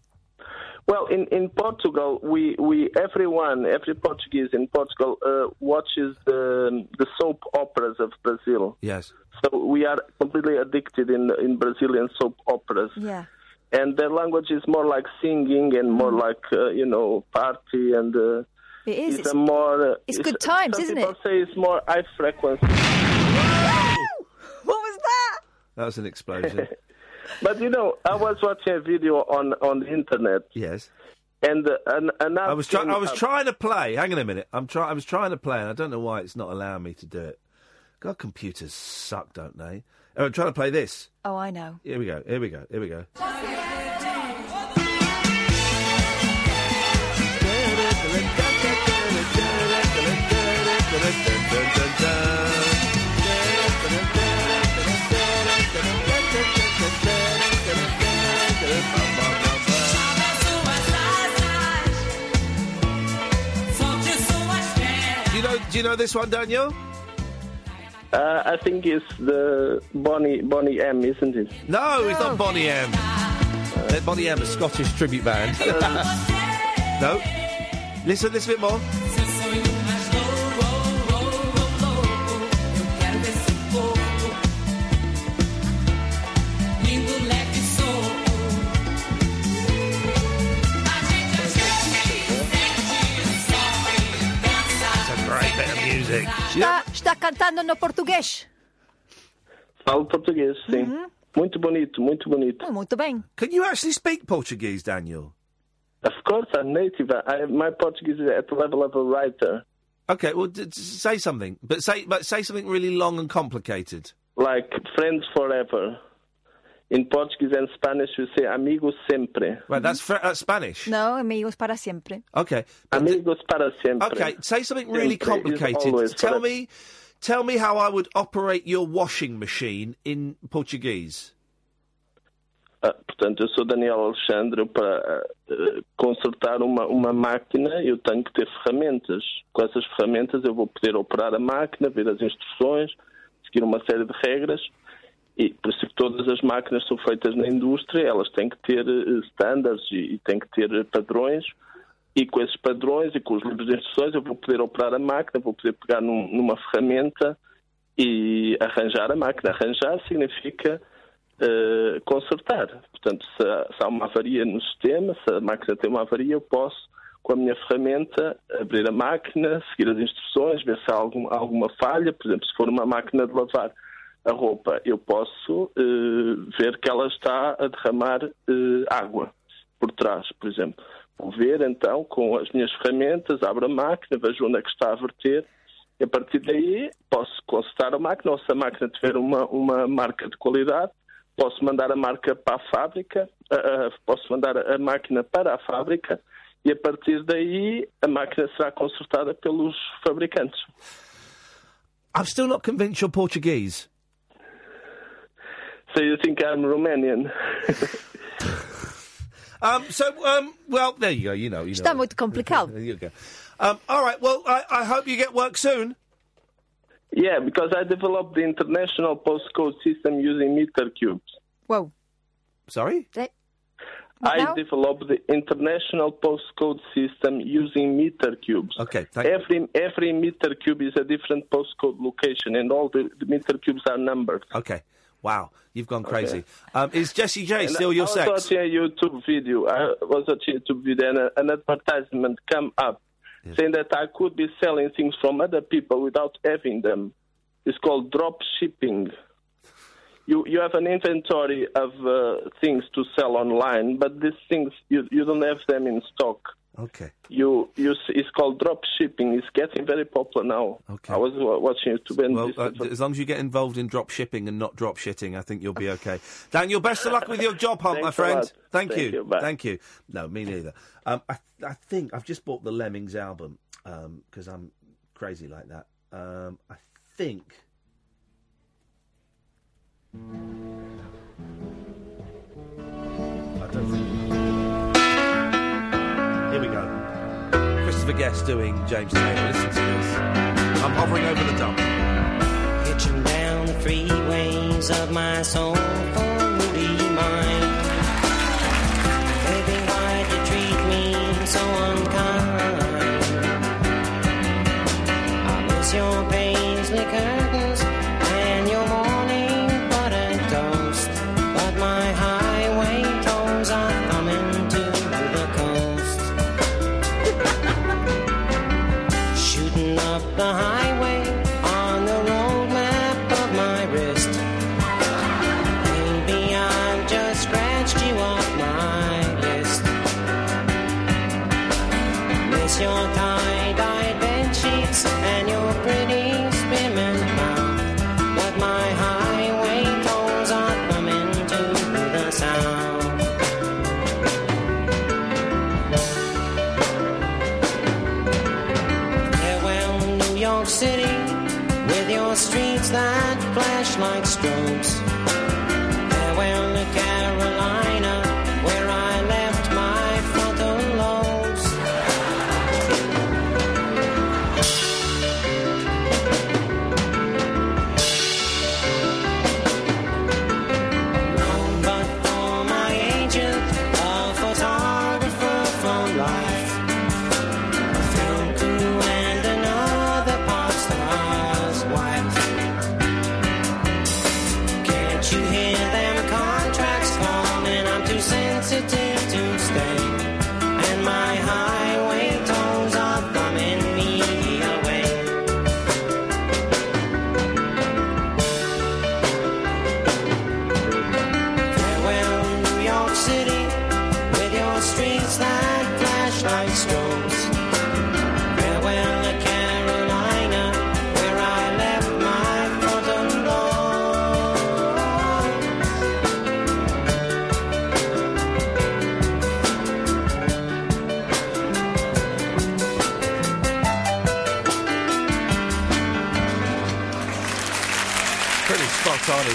Well, in, in Portugal, we, we everyone, every Portuguese in Portugal uh, watches the the soap operas of Brazil. Yes. So we are completely addicted in in Brazilian soap operas. Yeah. And their language is more like singing and more like uh, you know party and. Uh, It is. It's, It's, a more. Uh, it's good times, some isn't people it? say it's more high frequency. What was that? That was an explosion. [laughs] But you know, I was watching a video on on the internet. Yes. And uh, an, an I was trying. I was up. trying to play. Hang on a minute. I'm trying. I was trying to play, and I don't know why it's not allowing me to do it. God, computers suck, don't they? Oh, I'm trying to play this. Oh, I know. Here we go. Here we go. Here we go. Do you know? Do you know this one, Daniel? Uh, I think it's the Bonnie Boney M, isn't it? No, it's not Boney M. Uh, Bonnie M, a Scottish tribute band. [laughs] no. Listen, a bit more. Bit of music. Está, está cantando no português. Falo português, sim. Uhum. Muito bonito, muito bonito. Oh, muito bem. Can you actually speak Portuguese, Daniel? Of course, I'm native. I, my Portuguese is at the level of a writer. Okay, well, d- d- say something, but say but say something really long and complicated. Like friends forever. In Portuguese and Spanish, you say amigos sempre. Right, that's fr- that's Spanish. No, amigos para siempre. Okay. Amigos para siempre. Okay, say something really Siempre complicated. Tell me, tell me how I would operate your washing machine in Portuguese. Ah, portanto, eu sou Daniel Alexandre. Para eh, consertar uma, uma máquina, eu tenho que ter ferramentas. Com essas ferramentas, eu vou poder operar a máquina, ver as instruções, seguir uma série de regras. E por isso todas as máquinas são feitas na indústria, elas têm que ter eh, standards e, e têm que ter eh, padrões. E com esses padrões e com os livros de instruções, eu vou poder operar a máquina, vou poder pegar num- numa ferramenta e arranjar a máquina. Arranjar significa eh, consertar. Portanto, se há, se há uma avaria no sistema, se a máquina tem uma avaria, eu posso, com a minha ferramenta, abrir a máquina, seguir as instruções, ver se há algum- alguma falha. Por exemplo, se for uma máquina de lavar a roupa, eu posso eh, ver que ela está a derramar eh, água por trás, por exemplo. Vou ver, então, com as minhas ferramentas, abro a máquina, vejo onde é que está a verter e a partir daí posso consertar a máquina, ou se a máquina tiver uma, uma marca de qualidade, posso mandar a marca para a fábrica, ah, posso mandar a máquina para a fábrica e a partir daí a máquina será consertada pelos fabricantes. I'm still not convinced you're Portuguese. So you think I'm Romanian? [laughs] Um, so, um, well, there you go. You know, you know. Está muito complicado. [laughs] There you go. Um, all right. Well, I, I hope you get work soon. yeah, because I developed the international postcode system using meter cubes. Whoa. Sorry? I now? developed the international postcode system using meter cubes. Okay, thank every every meter cube is a different postcode location, and all the, the meter cubes are numbered. Okay. Wow, you've gone crazy. Um, is Jessie J And still your sex? I was watching a YouTube video. I was watching a YouTube video, and an advertisement come up saying that I could be selling things from other people without having them. It's called drop shipping. You you have an inventory of uh, things to sell online, but these things you you don't have them in stock. Okay. You you it's called drop shipping. It's getting very popular now. Okay. I was watching YouTube and Well, uh, as long as you get involved in drop shipping and not drop shitting, I think you'll be okay. [laughs] Daniel, best of luck with your job hunt, my friend. Thank, Thank you. you. Thank you. No, me neither. Um, I, I think I've just bought the Lemmings album because I'm crazy like that. Um, I think. Here we go. Christopher Guest doing James Taylor. Listen to this. I'm hovering over the dump. Hitching down the freeways of my soul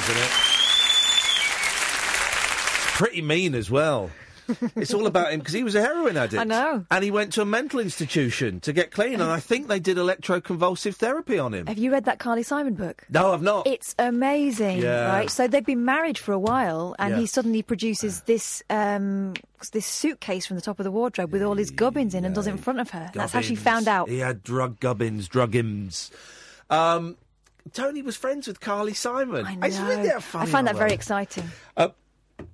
isn't it? Pretty mean as well. it's all about him because he was a heroin [laughs] addict. I know. And he went to a mental institution to get clean, and I think they did electroconvulsive therapy on him. Have you read that Carly Simon book? No, I've not. It's amazing, Yeah. right? So they've been married for a while, and Yeah. he suddenly produces this um, this suitcase from the top of the wardrobe with all his gubbins in, and does it in front of her. That's how she found out. He had drug gubbins, drug-ims. Um, Tony was friends with Carly Simon. I know. a funny I find that very exciting. Uh,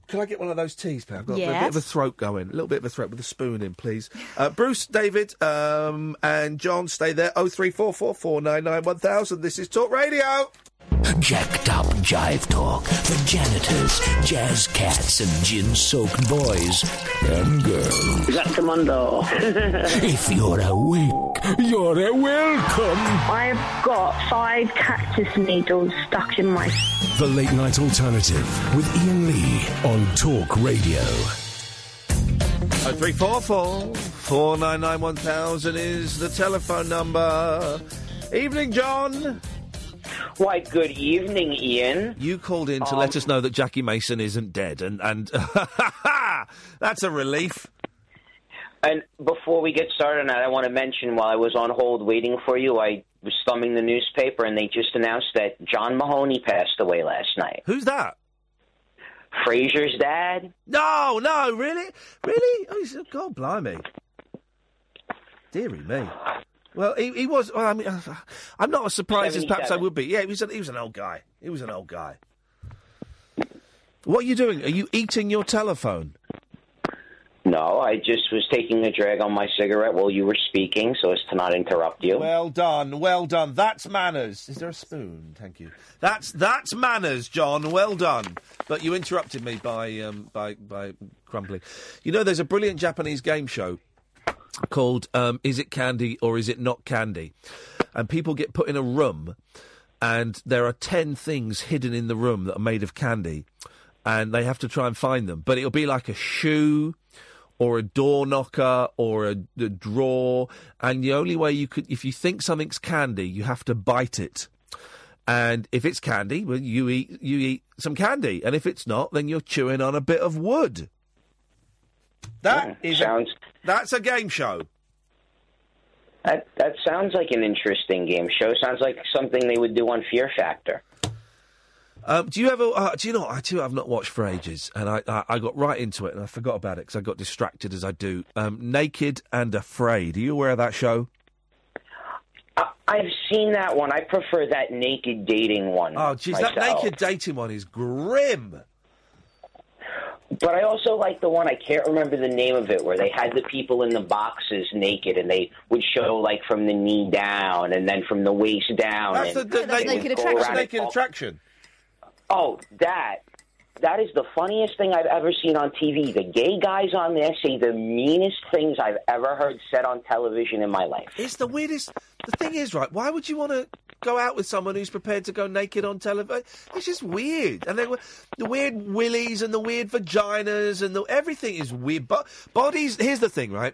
can I get one of those teas, pal? I've got a bit of a throat going. A little bit of a throat with a spoon in, please. Uh, [laughs] Bruce, David, um, and John, stay there. Oh three four four four nine nine one thousand. This is Talk Radio. Jacked up jive talk for janitors, jazz cats, and gin soaked boys and girls. Is that Commando? [laughs] if you're awake, you're a welcome. I've got five cactus needles stuck in my. The Late Night Alternative with Iain Lee on Talk Radio. Oh three four four four nine nine one thousand is the telephone number. Evening, John. Why, good evening, Iain. You called in to Um, let us know that Jackie Mason isn't dead, and and [laughs] that's a relief. And before we get started on that, I want to mention while I was on hold waiting for you, I was thumbing the newspaper and they just announced that John Mahoney passed away last night. Who's that? Frasier's dad. No, no, really, really. Oh, he's, God, blimey, dearie me. Well, he, he was. Well, I mean, [sighs] I'm not as surprised as perhaps I would be. Yeah, he was. An, he was an old guy. He was an old guy. What are you doing? Are you eating your telephone? No, I just was taking a drag on my cigarette while you were speaking so as to not interrupt you. Well done, well done. That's manners. Is there a spoon? Thank you. That's that's manners, John. Well done. But you interrupted me by um, by by crumbling. You know, there's a brilliant Japanese game show called um, "Is It Candy or Is It Not Candy?" and people get put in a room, and there are ten things hidden in the room that are made of candy, and they have to try and find them. But it'll be like a shoe or a door knocker or a, a drawer. And the only way you could, if you think something's candy, you have to bite it. And if it's candy, well, you eat you eat some candy, and if it's not, then you're chewing on a bit of wood. That is sounds. That's a game show. That that sounds like an interesting game show. Sounds like something they would do on Fear Factor. Um, do you ever? Uh, do you know? I too have not watched for ages, and I, I I got right into it, and I forgot about it because I got distracted as I do. Um, Naked and Afraid. Are you aware of that show? I, I've seen that one. I prefer that naked dating one. Oh, jeez, that naked dating one is grim. But I also like the one I can't remember the name of it, where they had the people in the boxes naked, and they would show like from the knee down, and then from the waist down. That's the, and the they naked, would go naked attraction. Oh, that. That is the funniest thing I've ever seen on TV. The gay guys on there say the meanest things I've ever heard said on television in my life. It's the weirdest. The thing is, right? Why would you want to go out with someone who's prepared to go naked on television? It's just weird. And then the weird willies and the weird vaginas and the, everything is weird. But bodies. Here's the thing, right?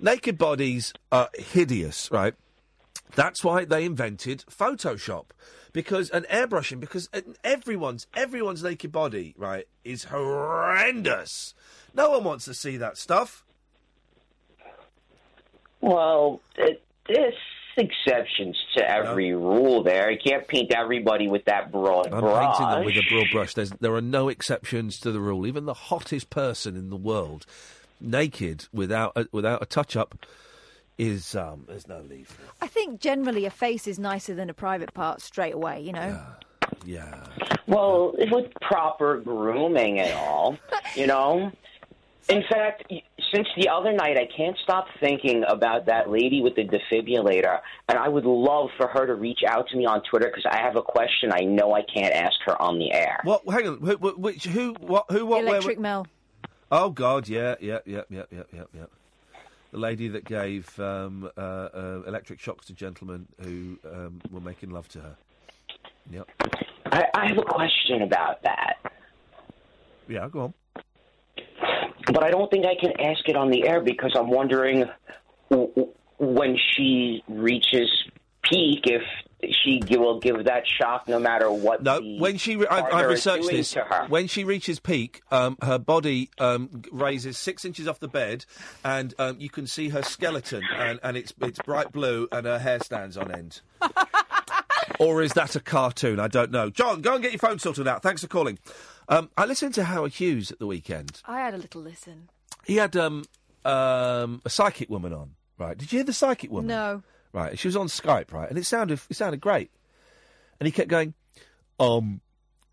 Naked bodies are hideous, right? That's why they invented Photoshop because and airbrushing because uh, everyone's everyone's naked body right is horrendous. No one wants to see that stuff. Well, it, there's exceptions to every rule there. You can't paint everybody with that broad I'm brush. painting them with a broad brush. There's, there are no exceptions to the rule. Even the hottest person in the world, naked without a, without a touch up, is um, there's no leave. I think generally a face is nicer than a private part straight away, you know? Yeah. Well, with proper grooming and all, [laughs] you know. In fact, since the other night, I can't stop thinking about that lady with the defibrillator, and I would love for her to reach out to me on Twitter because I have a question I know I can't ask her on the air. What? Hang on. Who, which? Who? What? Who? What? where- Electric Mel. Oh God! Yeah, yeah. Yeah. Yeah. Yeah. Yeah. Yeah. The lady that gave um, uh, uh, electric shocks to gentlemen who um, were making love to her. Yep. I, I have a question about that, Yeah. Go on. but I don't think I can ask it on the air because I'm wondering w- w- when she reaches peak if she will give that shock no matter what. No, the when she, re- I, partner I researched this. to her. When she reaches peak, um, her body um, raises six inches off the bed, and um, you can see her skeleton, and, and it's it's bright blue, and her hair stands on end. [laughs] or is that a cartoon? I don't know. John, go and get your phone sorted out. Thanks for calling. Um, I listened to Howard Hughes at the weekend. I had a little listen. He had um, um, a psychic woman on. Right? Did you hear the psychic woman? No. Right. She was on Skype, right? And it sounded it sounded great. And he kept going, um,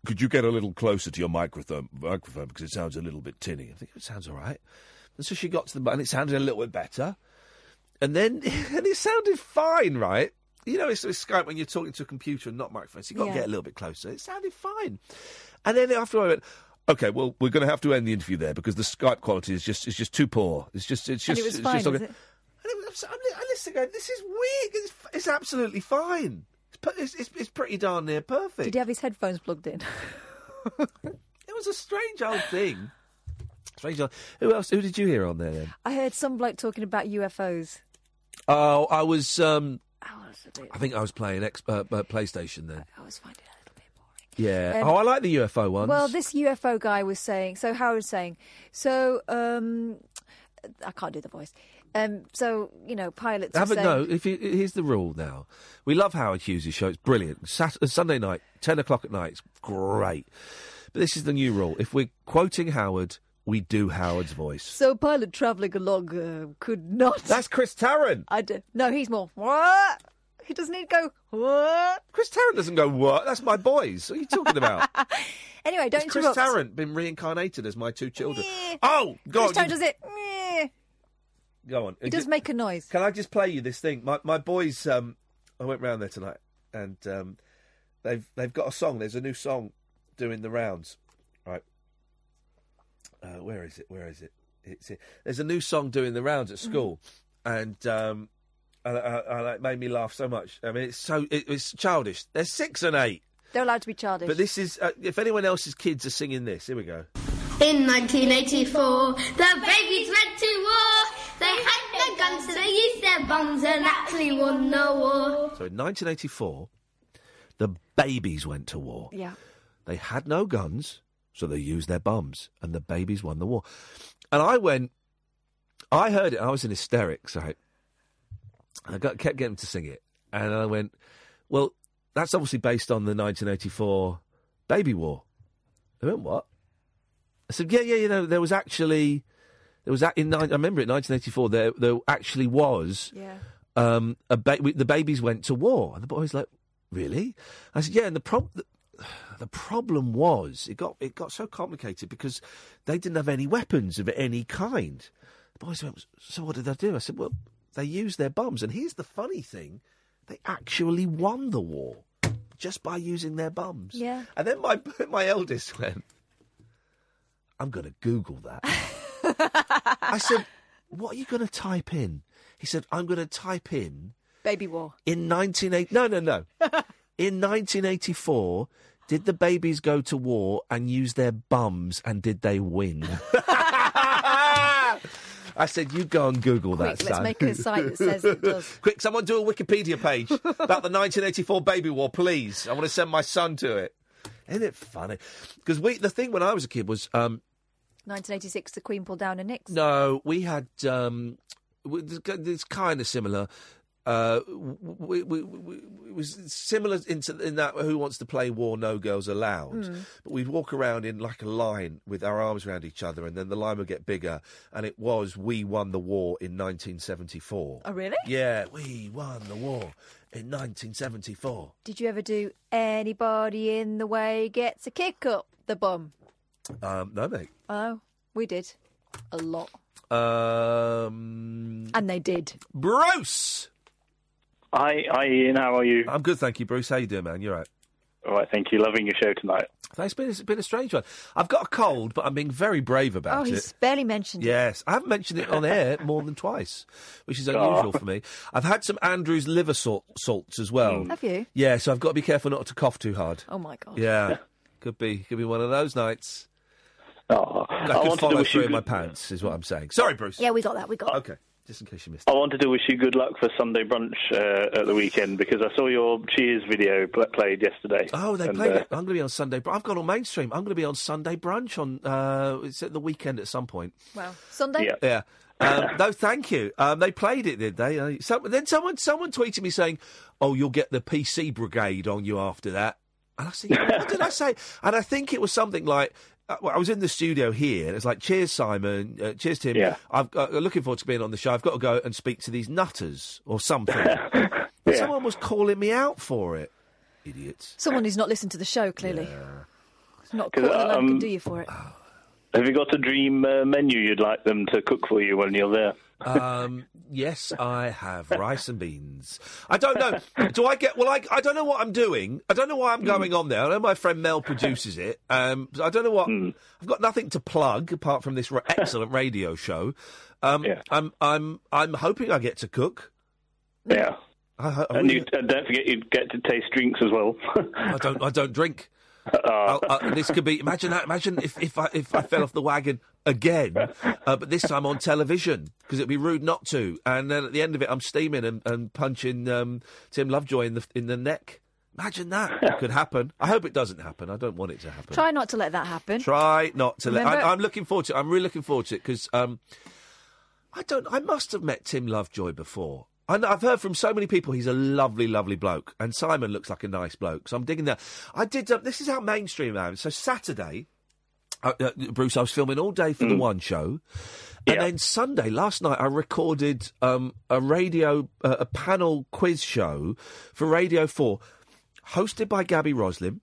could you get a little closer to your microphone microphone because it sounds a little bit tinny. I think it sounds all right. And so she got to the button, it sounded a little bit better. And then [laughs] and it sounded fine, right? You know, it's, it's Skype when you're talking to a computer and not microphones. So you've got Yeah. to get a little bit closer. It sounded fine. And then after I went, okay, well, we're going to have to end the interview there because the Skype quality is just is just too poor. It's just it's just it was it's fine, just not was good. it? And it was, I'm, I listen going, this is weird. It's, it's absolutely fine. It's, it's, it's, it's pretty darn near perfect. Did he have his headphones plugged in? [laughs] It was a strange old thing. Strange old. Who else? Who did you hear on there then? I heard some bloke talking about UFOs. Oh, I was. Um, I think I was playing X, uh, uh, PlayStation then. I was finding it a little bit boring. Yeah. Um, oh, I like the UFO ones. Well, this UFO guy was saying. So Howard saying. So um, I can't do the voice. Um, so you know, pilots. Have a, saying, no, if you, here's the rule now. We love Howard Hughes' show. It's brilliant. Sat- uh, Sunday night, 10 o'clock at night. It's great. But this is the new rule. If we're quoting Howard, we do Howard's voice. So pilot travelling along uh, could not. That's Chris Tarrant. I do. No, he's more. What? He doesn't need to go. What? Chris Tarrant doesn't go, what? That's my boys. What are you talking about? [laughs] Anyway, don't Has Chris interrupt. Tarrant been reincarnated as my two children? Oh, God! Chris. Tarrant you- does it. Meh. Go on. He does make a noise. Can I just play you this thing? My my boys, um, I went round there tonight, and um, they've they've got a song. There's a new song doing the rounds, right? Uh, where is it? Where is it? It's it. There's a new song doing the rounds at school, and um, and, uh, and it made me laugh so much. I mean, it's so it, it's childish. They're six and eight, They're allowed to be childish. but this is uh, if anyone else's kids are singing this. Here we go. In 1984, the babies went to war. They had no guns, so they used their bombs and actually won the war. So in 1984, the babies went to war. Yeah. They had no guns, so they used their bums, and the babies won the war. And I went, I heard it, I was in hysterics, right? I got, kept getting to sing it, and I went, well, that's obviously based on the 1984 baby war. They went, what? I said, yeah, yeah, you know, there was actually, there was that in, I remember it, 1984, there, there actually was Yeah. um, a ba- we- the babies went to war. And the boy's like, really? I said, yeah. And the prob- the, the problem was it got it got so complicated because they didn't have any weapons of any kind. The boys went, so what did they do? I said, well, they used their bombs. And here's the funny thing: they actually won the war just by using their bums. Yeah. And then my [laughs] my eldest went, I'm going to Google that. [laughs] I said, what are you going to type in? He said, I'm going to type in Baby war. in 1980. No, no, no. [laughs] in 1984, did the babies go to war and use their bums and did they win? [laughs] I said, you go and Google that, Quick, let's son. make a site that says it does. [laughs] Quick, someone do a Wikipedia page about the 1984 baby war, please. I want to send my son to it. Isn't it funny? Because we, the thing when I was a kid was, um, 1986, the Queen pulled down a nicks. no, we had, um, it's kind of similar. Uh, we, we, we, it was similar in, in that Who Wants to Play War, No Girls Allowed. Mm. But we'd walk around in like a line with our arms around each other, and then the line would get bigger. And it was We Won the War in 1974. Oh, really? Yeah, we won the war in 1974. Did you ever do anybody in the way gets a kick up the bum? Um, no, mate. Oh, we did. A lot. Um, And they did. Bruce! Hi, hi, Iain. How are you? I'm good, thank you, Bruce. How are you doing, man? You're right. All right, thank you. Loving your show tonight. It's been, it's been a strange one. I've got a cold, but I'm being very brave about oh, it. he's barely mentioned it. Yes, I haven't mentioned it on air more than twice, which is [laughs] Oh. unusual for me. I've had some Andrew's liver salt, salts as well. Have you? Yeah, so I've got to be careful not to cough too hard. Oh, my God. Yeah, [laughs] could be could be one of those nights. Oh, I I could wanted to follow wish through you in my pants, is what I'm saying. Sorry, Bruce. Yeah, we got that. We got Okay. just in case you missed. I wanted to wish you good luck for Sunday brunch uh, at the weekend because I saw your Cheers video pl- played yesterday. Oh, they And, played uh, it. I'm going to be on Sunday. br- I've gone on mainstream. I'm going to be on Sunday brunch on. Uh, it's at the weekend at some point. Wow. Sunday? Yeah. Um, [coughs] no, thank you. Um, they played it, did they? Uh, some, then someone someone tweeted me saying, "Oh, you'll get the PC brigade on you after that." And I said, "What did I [laughs] say?" And I think it was something like. Uh, well, I was in the studio here, and it's like, "Cheers, Simon. Uh, cheers, Tim. Yeah. I've got, uh, looking forward to being on the show. I've got to go and speak to these nutters or something." [laughs] And Someone was calling me out for it. Idiots. Someone who's not listened to the show, clearly. It's not caught the lamp um, can do you for it. Have you got a dream uh, menu you'd like them to cook for you when you're there? Um, yes, I have rice and beans. I don't know. Do I get? Well, I, I don't know what I'm doing. I don't know why I'm going on there. I know my friend Mel produces it. Um, I don't know what. I've got nothing to plug apart from this ra- excellent radio show. Um, I'm I'm I'm hoping I get to cook. Yeah. I, ho- I and really- you, uh, don't forget you get to taste drinks as well. I don't. I don't drink. Uh, I'll- [laughs] I- this could be. Imagine that. Imagine if, if I if I fell off the wagon again, uh, but this time on television because it'd be rude not to. And then at the end of it, I'm steaming and, and punching um, Tim Lovejoy in the in the neck. Imagine that it could happen. I hope it doesn't happen. I don't want it to happen. Try not to let that happen. Try not to let. Remember- I, I'm looking forward to. it. I'm really looking forward to it because um, I don't. I must have met Tim Lovejoy before. I I've heard from so many people he's a lovely, lovely bloke, and Simon looks like a nice bloke. So I'm digging that. I did. Uh, this is how mainstream I am. So Saturday, uh, uh, Bruce, I was filming all day for the one show, and then Sunday last night I recorded um, a radio, uh, a panel quiz show for Radio Four, hosted by Gabby Roslin.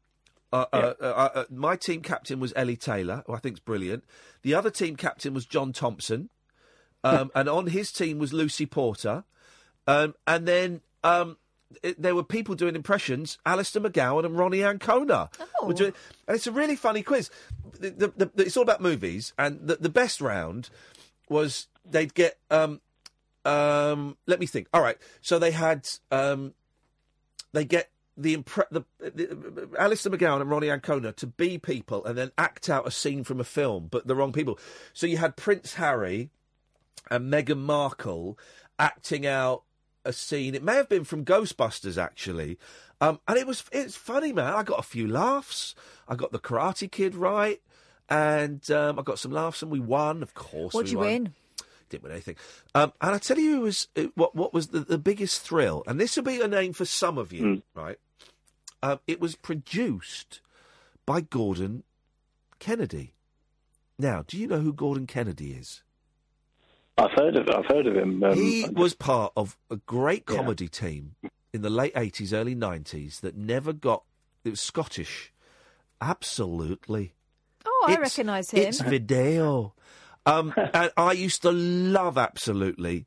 Uh, uh, uh, uh, my team captain was Ellie Taylor, who I think is brilliant. The other team captain was John Thomson, [laughs] um, and on his team was Lucy Porter. Um, and then um, it, there were people doing impressions. Alistair McGowan and Ronnie Ancona were doing, and it's a really funny quiz. The, the, the, it's all about movies, and the, the best round was they'd get. Um, um, let me think. All right, so they had um, they get the, impre- the, the Alistair McGowan and Ronnie Ancona to be people and then act out a scene from a film, but the wrong people. So you had Prince Harry and Meghan Markle acting out a scene. It may have been from Ghostbusters, actually. Um, and it was it's funny, man. I got a few laughs. I got the Karate Kid right, and um, I got some laughs, and we won. Of course, What'd we you won. win? Didn't win anything. Um, and I tell you, who was uh, what what was the, the biggest thrill? And this will be a name for some of you, right? Um, it was produced by Gordon Kennedy. Now, do you know who Gordon Kennedy is? I've heard of I've heard of him. Um, he was part of a great comedy team in the late eighties, early nineties that never got. It was Scottish, absolutely. Oh, I recognise him. It's video. Um, [laughs] and I used to love absolutely.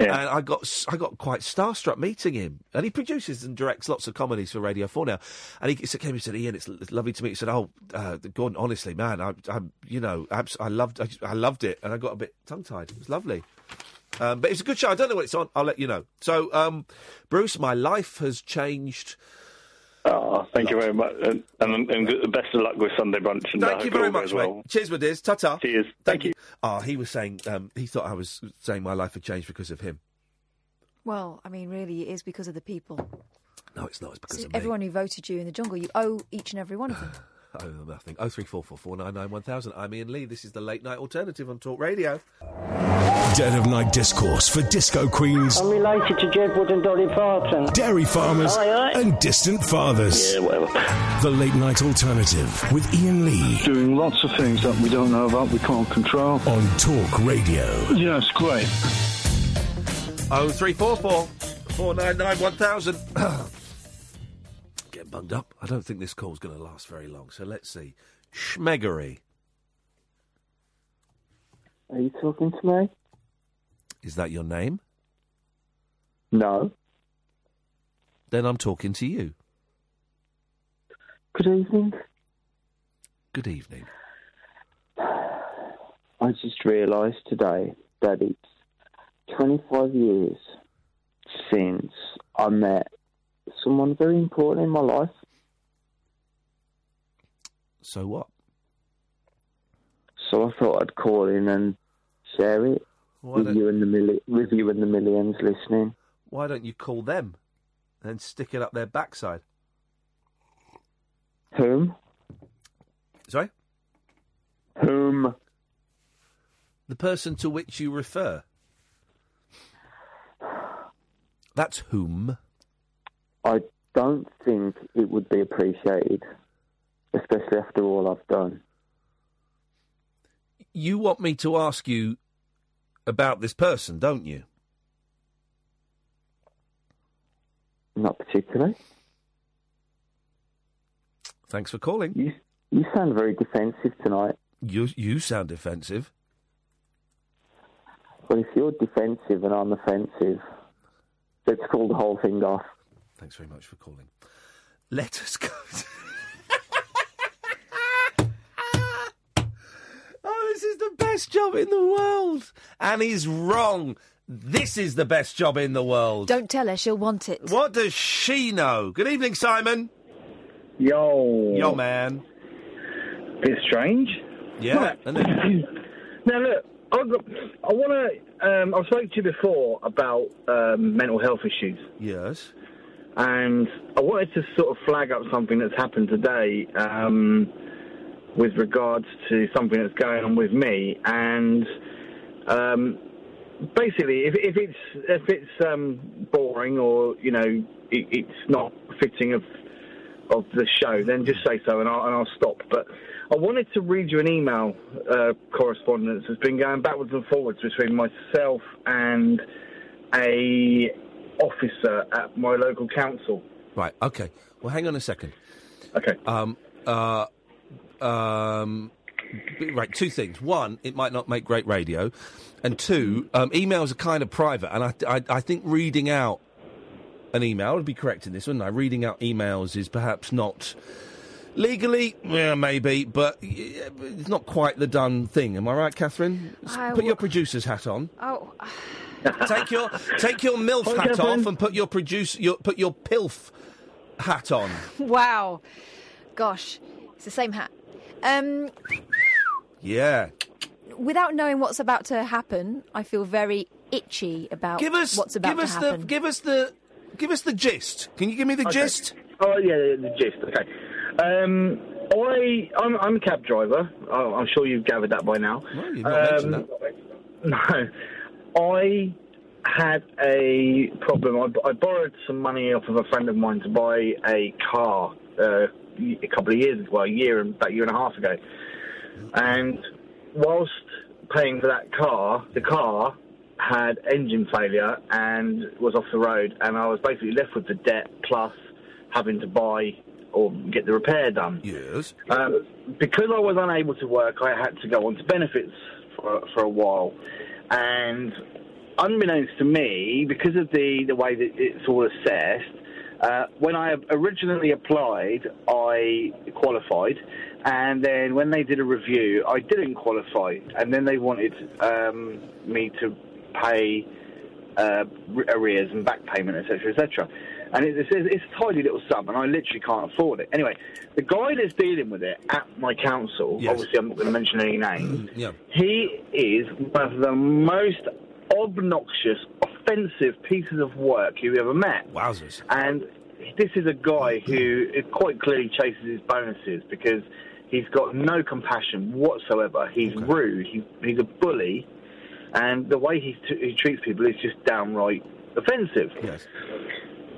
And I got I got quite starstruck meeting him, and he produces and directs lots of comedies for Radio Four now. And he came and said, "Iain, it's, lovely to meet." you." He said, "Oh, uh, Gordon, honestly, man, I, I you know, abs- I loved I, I loved it, and I got a bit tongue tied. It was lovely." Um, but it's a good show. I don't know what it's on. I'll let you know. So, um, Bruce, my life has changed. Oh, thank you very much, and, and, and best of luck with Sunday brunch. And Thank hope you very much, goes mate. Cheers, my dears. Ta ta. Cheers. Thank, you. Oh, he was saying um, he thought I was saying my life had changed because of him. Well, I mean, really, it is because of the people. No, it's not. It's because See, of me. everyone who voted you in the jungle, you owe each and every one of them. [sighs] [sighs] Oh, nothing. Oh three four four four nine nine one thousand. I'm Iain Lee. This is the late night alternative on Talk Radio. Dead of night discourse for disco queens, I'm related to Jedward and Dolly Parton. dairy farmers, Aye, aye. and distant fathers. Yeah, whatever. The late night alternative with Iain Lee Doing lots of things that we don't know about, we can't control. on Talk Radio. Yeah, it's great. Oh three four four four nine nine one thousand. [clears throat] Bunged up. I don't think this call's going to last very long. So let's see. Schmeggery. Are you talking to me? Is that your name? No. Then I'm talking to you. Good evening. Good evening. [sighs] I just realised today that it's 25 years since I met someone very important in my life. So what? So I thought I'd call in and share it. Why with don't- you and the milli- with you and the millions listening. Why don't you call them and stick it up their backside? Whom? Sorry? Whom? The person to which you refer. That's whom. I don't think it would be appreciated, especially after all I've done. You want me to ask you about this person, don't you? Not particularly. Thanks for calling. You you sound very defensive tonight. You you sound defensive. Well, if you're defensive and I'm offensive, let's call the whole thing off. Thanks very much for calling. Let us go. oh, this is the best job in the world, and he's wrong. This is the best job in the world. Don't tell her; she'll want it. What does she know? Good evening, Simon. Yo. Yo, man. Bit strange. Yeah, isn't it? [clears throat] Now look, I've got, I want to. Um, I've spoken to you before about um, mental health issues, Yes. And I wanted to sort of flag up something that's happened today um, with regards to something that's going on with me, and um, basically, if, if it's if it's um, boring or you know it, it's not fitting of of the show, then just say so and I'll, and I'll stop. But I wanted to read you an email uh, correspondence that's been going backwards and forwards between myself and a officer at my local council. Right. Okay. Well, hang on a second. Okay. Um. Uh. Um. Right. Two things. One, it might not make great radio, and two, um, emails are kind of private, and I, I, I think reading out an email would be correct in this, wouldn't I? Reading out emails is perhaps not legally, yeah, maybe, but it's not quite the done thing. Am I right, Katherine? S- I Put your producer's hat on. Oh, [laughs] take your take your milf Hi, hat Katherine. off and put your produce your put your pilf hat on. [laughs] wow. Gosh, it's the same hat. Um, Yeah. without knowing what's about to happen, I feel very itchy about Give us what's about give to us happen. the give us the give us the gist. Can you give me the Okay. gist? Oh yeah, yeah, the gist. Okay. Um, I I'm, I'm a cab driver. Oh, I'm sure you've gathered that by now. No, you've not mentioned Um, [laughs] No, I had a problem. I, I borrowed some money off of a friend of mine to buy a car uh, a couple of years, well, a year and about a year and a half ago. And whilst paying for that car, the car had engine failure and was off the road, and I was basically left with the debt plus having to buy or get the repair done. Yes. Um, because I was unable to work, I had to go on to benefits for, for a while. And unbeknownst to me, because of the, the way that it's all assessed, uh, when I originally applied, I qualified. And then when they did a review, I didn't qualify. And then they wanted um, me to pay uh, arrears and back payment, etc., etc. And it, it's, it's a tiny little sum, and I literally can't afford it. Anyway, the guy that's dealing with it at my council, Yes. obviously I'm not going to mention any names, mm, Yeah. he is one of the most obnoxious, offensive pieces of work you've ever met. Wowzers. And this is a guy who quite clearly chases his bonuses because he's got no compassion whatsoever. He's rude. He's, he's a bully. And the way he, t- he treats people is just downright offensive. Yes.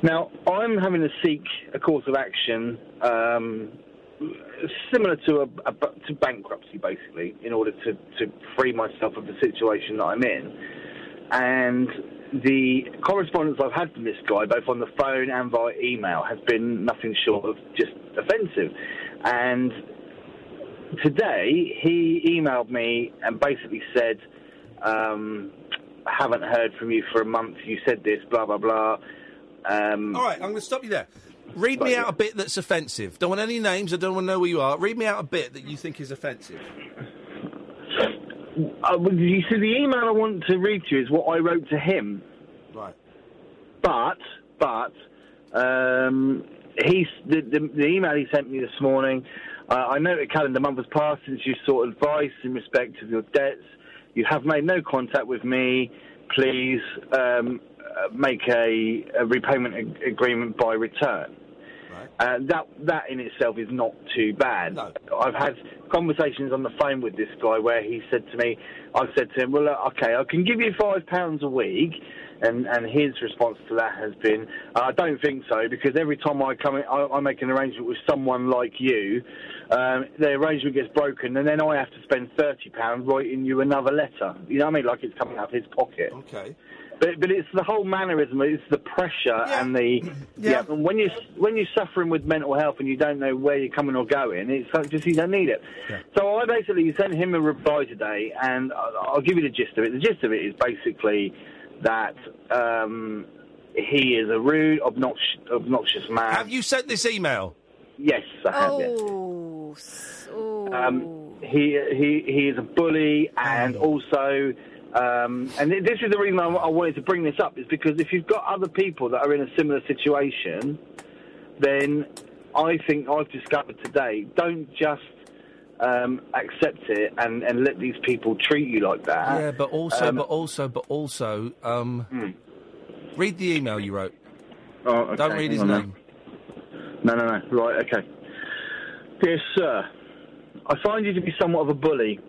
Now, I'm having to seek a course of action um, similar to a, a to bankruptcy, basically, in order to, to free myself of the situation that I'm in. And the correspondence I've had from this guy, both on the phone and via email, has been nothing short of just offensive. And today, he emailed me and basically said, um, haven't heard from you for a month. You said this, blah, blah, blah. Um, All right, I'm going to stop you there. Read me out a bit that's offensive. Don't want any names. I don't want to know where you are. Read me out a bit that you think is offensive. Uh, well, you see, the email I want to read to you is what I wrote to him. Right. But, but, um, he's the, the, the email he sent me this morning. Uh, I know the calendar month has passed since you sought advice in respect of your debts. You have made no contact with me. Please um, make a, a repayment ag- agreement by return. Uh, that that in itself is not too bad. I've had conversations on the phone with this guy where he said to me, I said to him, "Well, okay, I can give you five pounds a week," and and his response to that has been, "I don't think so because every time I come, in, I, I make an arrangement with someone like you, um, the arrangement gets broken, and then I have to spend thirty pounds writing you another letter. You know what I mean? Like it's coming out of his pocket." Okay. But but it's the whole mannerism. It's the pressure and the yeah. And when you when you're suffering with mental health and you don't know where you're coming or going, it's like just you don't need it. So I basically sent him a reply today, and I'll I'll give you the gist of it. The gist of it is basically that um, he is a rude, obnoxious, obnoxious man. Have you sent this email? Yes, I have. yes. Oh, s- oh. Um, he he he is a bully, and also, um, and this is the reason I, I wanted to bring this up is because if you've got other people that are in a similar situation, then I think I've discovered today don't just um, accept it and, and let these people treat you like that. Yeah, but also, Um, but also, but also, um, read the email you wrote. Oh, okay, Don't read his hang name. No, no, no. Right, okay. Dear Sir, I find you to be somewhat of a bully.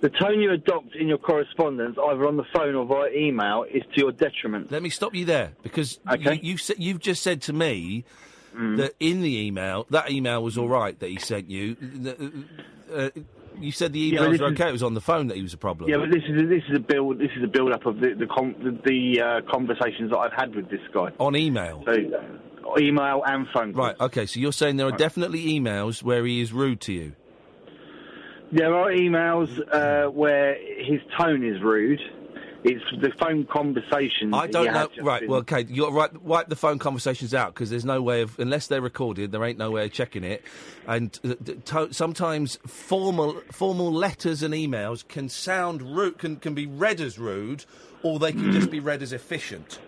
The tone you adopt in your correspondence, either on the phone or via email, is to your detriment. Let me stop you there because you, you've you've just said to me Mm. that in the email that email was all right that he sent you. The- uh, you said the Yeah, emails this were is- okay. It was on the phone that he was a problem. Yeah, but this is a, this is a build. This is a build up of the the, com, the, the uh, conversations that I've had with this guy on email. So, email and phone. Right. Okay. So you're saying there are definitely emails where he is rude to you. There are emails uh, where his tone is rude. It's the phone conversations. I that don't you know. Right. Well, okay. You're right. Wipe the phone conversations out because there's no way of unless they're recorded. There ain't no way of checking it. And uh, to, sometimes formal formal letters and emails can sound rude. Can can be read as rude, or they can just be read as efficient.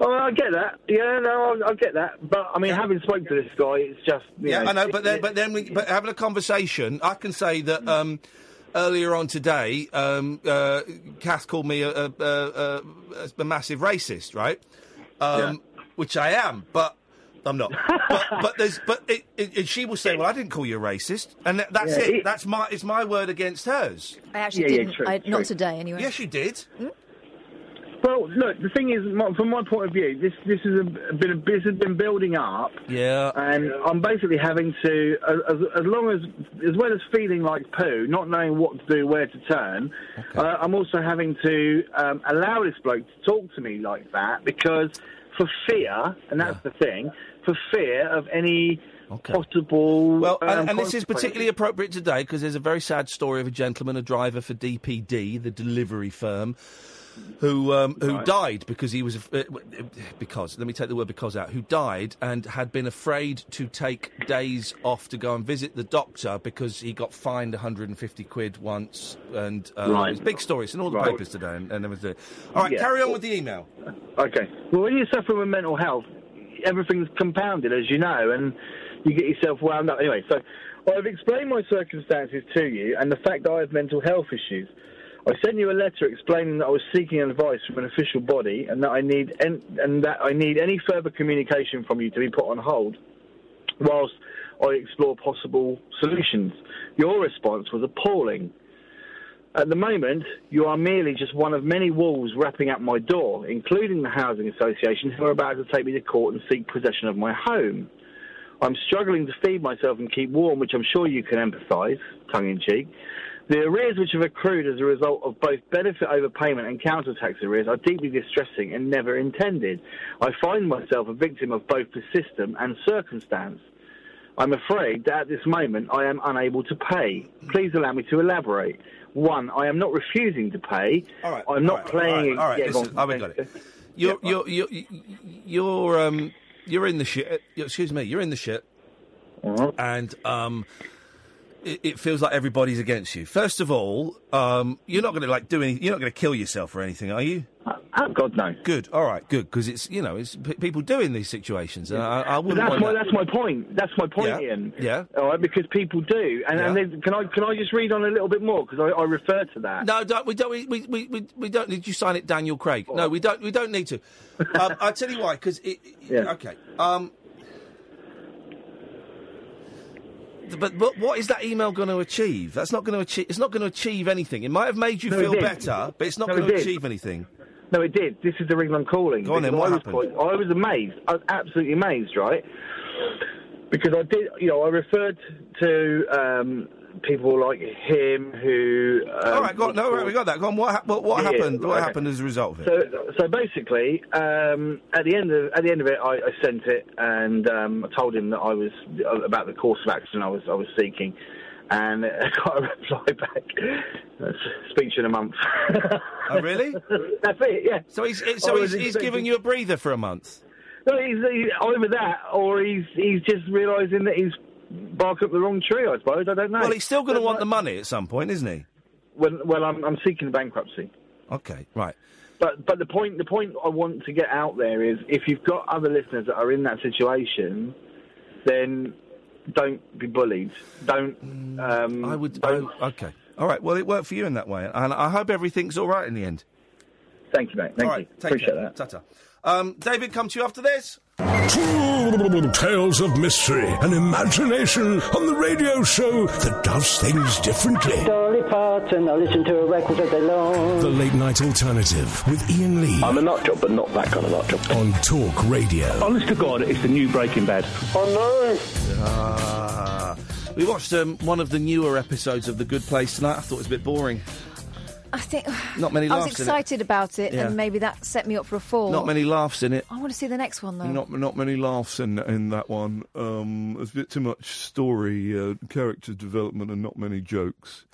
Oh, I get that. Yeah, no, I, I get that. But I mean, having spoken to this guy, it's just you Yeah, know, I know, but then, but then, we, but having a conversation, I can say that um, earlier on today, um, uh, Kath called me a, a, a, a, a massive racist, right? Um, Which I am, but I'm not. but, but there's, but it, it, it- she will say, "Well, I didn't call you a racist," and that, that's Yeah, it. it- That's my, it's my word against hers. I actually Yeah, yeah, didn't. true, I, true. not today, anyway. Yes, you did. Well, look, the thing is, my- from my point of view, this this has a, been a, this has been building up, Yeah. and I'm basically having to, as, as long as as well as feeling like poo, not knowing what to do, where to turn, uh, I'm also having to um, allow this bloke to talk to me like that because for fear, and that's the thing, for fear of any possible. Well, um, and, and this is particularly appropriate today because there's a very sad story of a gentleman, a driver for DPD, the delivery firm, who um, who Right. died because he was uh, because let me take the word because out who died and had been afraid to take days off to go and visit the doctor because he got fined 150 quid once and uh, Right. it's a big story. It's in all the Right. papers today and, and everything. All right, Yeah. carry on with the email. Okay. Well, when you suffer with mental health, everything's compounded, as you know, and you get yourself wound up. Anyway, so I've explained my circumstances to you and the fact that I have mental health issues. I sent you a letter explaining that I was seeking advice from an official body and that I need en- and that I need any further communication from you to be put on hold whilst I explore possible solutions. Your response was appalling. At the moment, you are merely just one of many wolves wrapping up my door, including the Housing Association, who are about to take me to court and seek possession of my home. I'm struggling to feed myself and keep warm, which I'm sure you can empathise, tongue in cheek. The arrears which have accrued as a result of both benefit overpayment and counter-tax arrears are deeply distressing and never intended. I find myself a victim of both the system and circumstance. I'm afraid that at this moment I am unable to pay. Please allow me to elaborate. One, I am not refusing to pay. All right, I'm not all right, playing. All right, all right, listen, we got it. You're, you're, you're, you're, um, you're in the shit. Excuse me, you're in the shit. And um, it, it feels like everybody's against you. First of all, um, you're not going to like do any. You're not going to kill yourself or anything, are you? Oh God, no. Good. All right. Good. Because it's you know it's p- people do in these situations, and I, I wouldn't that's my that. that's my point. That's my point, Yeah. Iain. Yeah. All right, because people do, and, and Yeah. then, can I can I just read on a little bit more because I, I refer to that. No, don't, we don't. We, we, we, we- don't need you sign it, Daniel Craig. No, we don't. We don't need to. Um, I'll tell you why. Because it. Okay. Um. th- But, but what is that email going to achieve? That's not going to achieve. It's not going to achieve anything. It might have made you No, feel better, but it's not No, going it to did. achieve anything. No, it did. This is the reason I'm calling. Go on then, what I was happened? quite- I was amazed. I was absolutely amazed, right? Because I did, you know, I referred to um, people like him who. Um, all right. Go on. No, right, we got that. Go on. What, what, what Yeah, happened? What okay. happened as a result of it? So, so basically, um, at the end of at the end of it, I, I sent it and um, I told him that I was about the course of action I was I was seeking, and [laughs] I got a reply back. Speech in a month. [laughs] oh, really? That's it. Yeah. So he's so he's, he's giving you a breather for a month. No, he's, he's either that or he's he's just realising that he's barked up the wrong tree. I suppose I don't know. Well, he's still going to want the money at some point, isn't he? Well, well, I'm I'm seeking bankruptcy. Okay. Right. But but the point the point I want to get out there is if you've got other listeners that are in that situation, then don't be bullied. Don't. Um, Mm, I would. Don't, I- okay. All right. Well, it worked for you in that way, and I hope everything's all right in the end. Thank you, mate. Thank All you. take Appreciate care. that. Ta-ta. Um, David, come to you after this. Tales of mystery and imagination on the radio show that does things differently. Dolly Parton, I listen to her records all day long. The Late Night Alternative with Iain Lee. I'm a nut job, but not that kind of nut job. On Talk Radio. Honest to God, it's the new Breaking Bad. Oh no! Ah. we watched um, one of the newer episodes of The Good Place tonight. I thought it was a bit boring. I think [sighs] Not many I was laughs in it. excited about it, Yeah. and maybe that set me up for a fall. Not many laughs in it. I want to see the next one though. Not not many laughs in in that one. Um, there's a bit too much story, uh, character development, and not many jokes.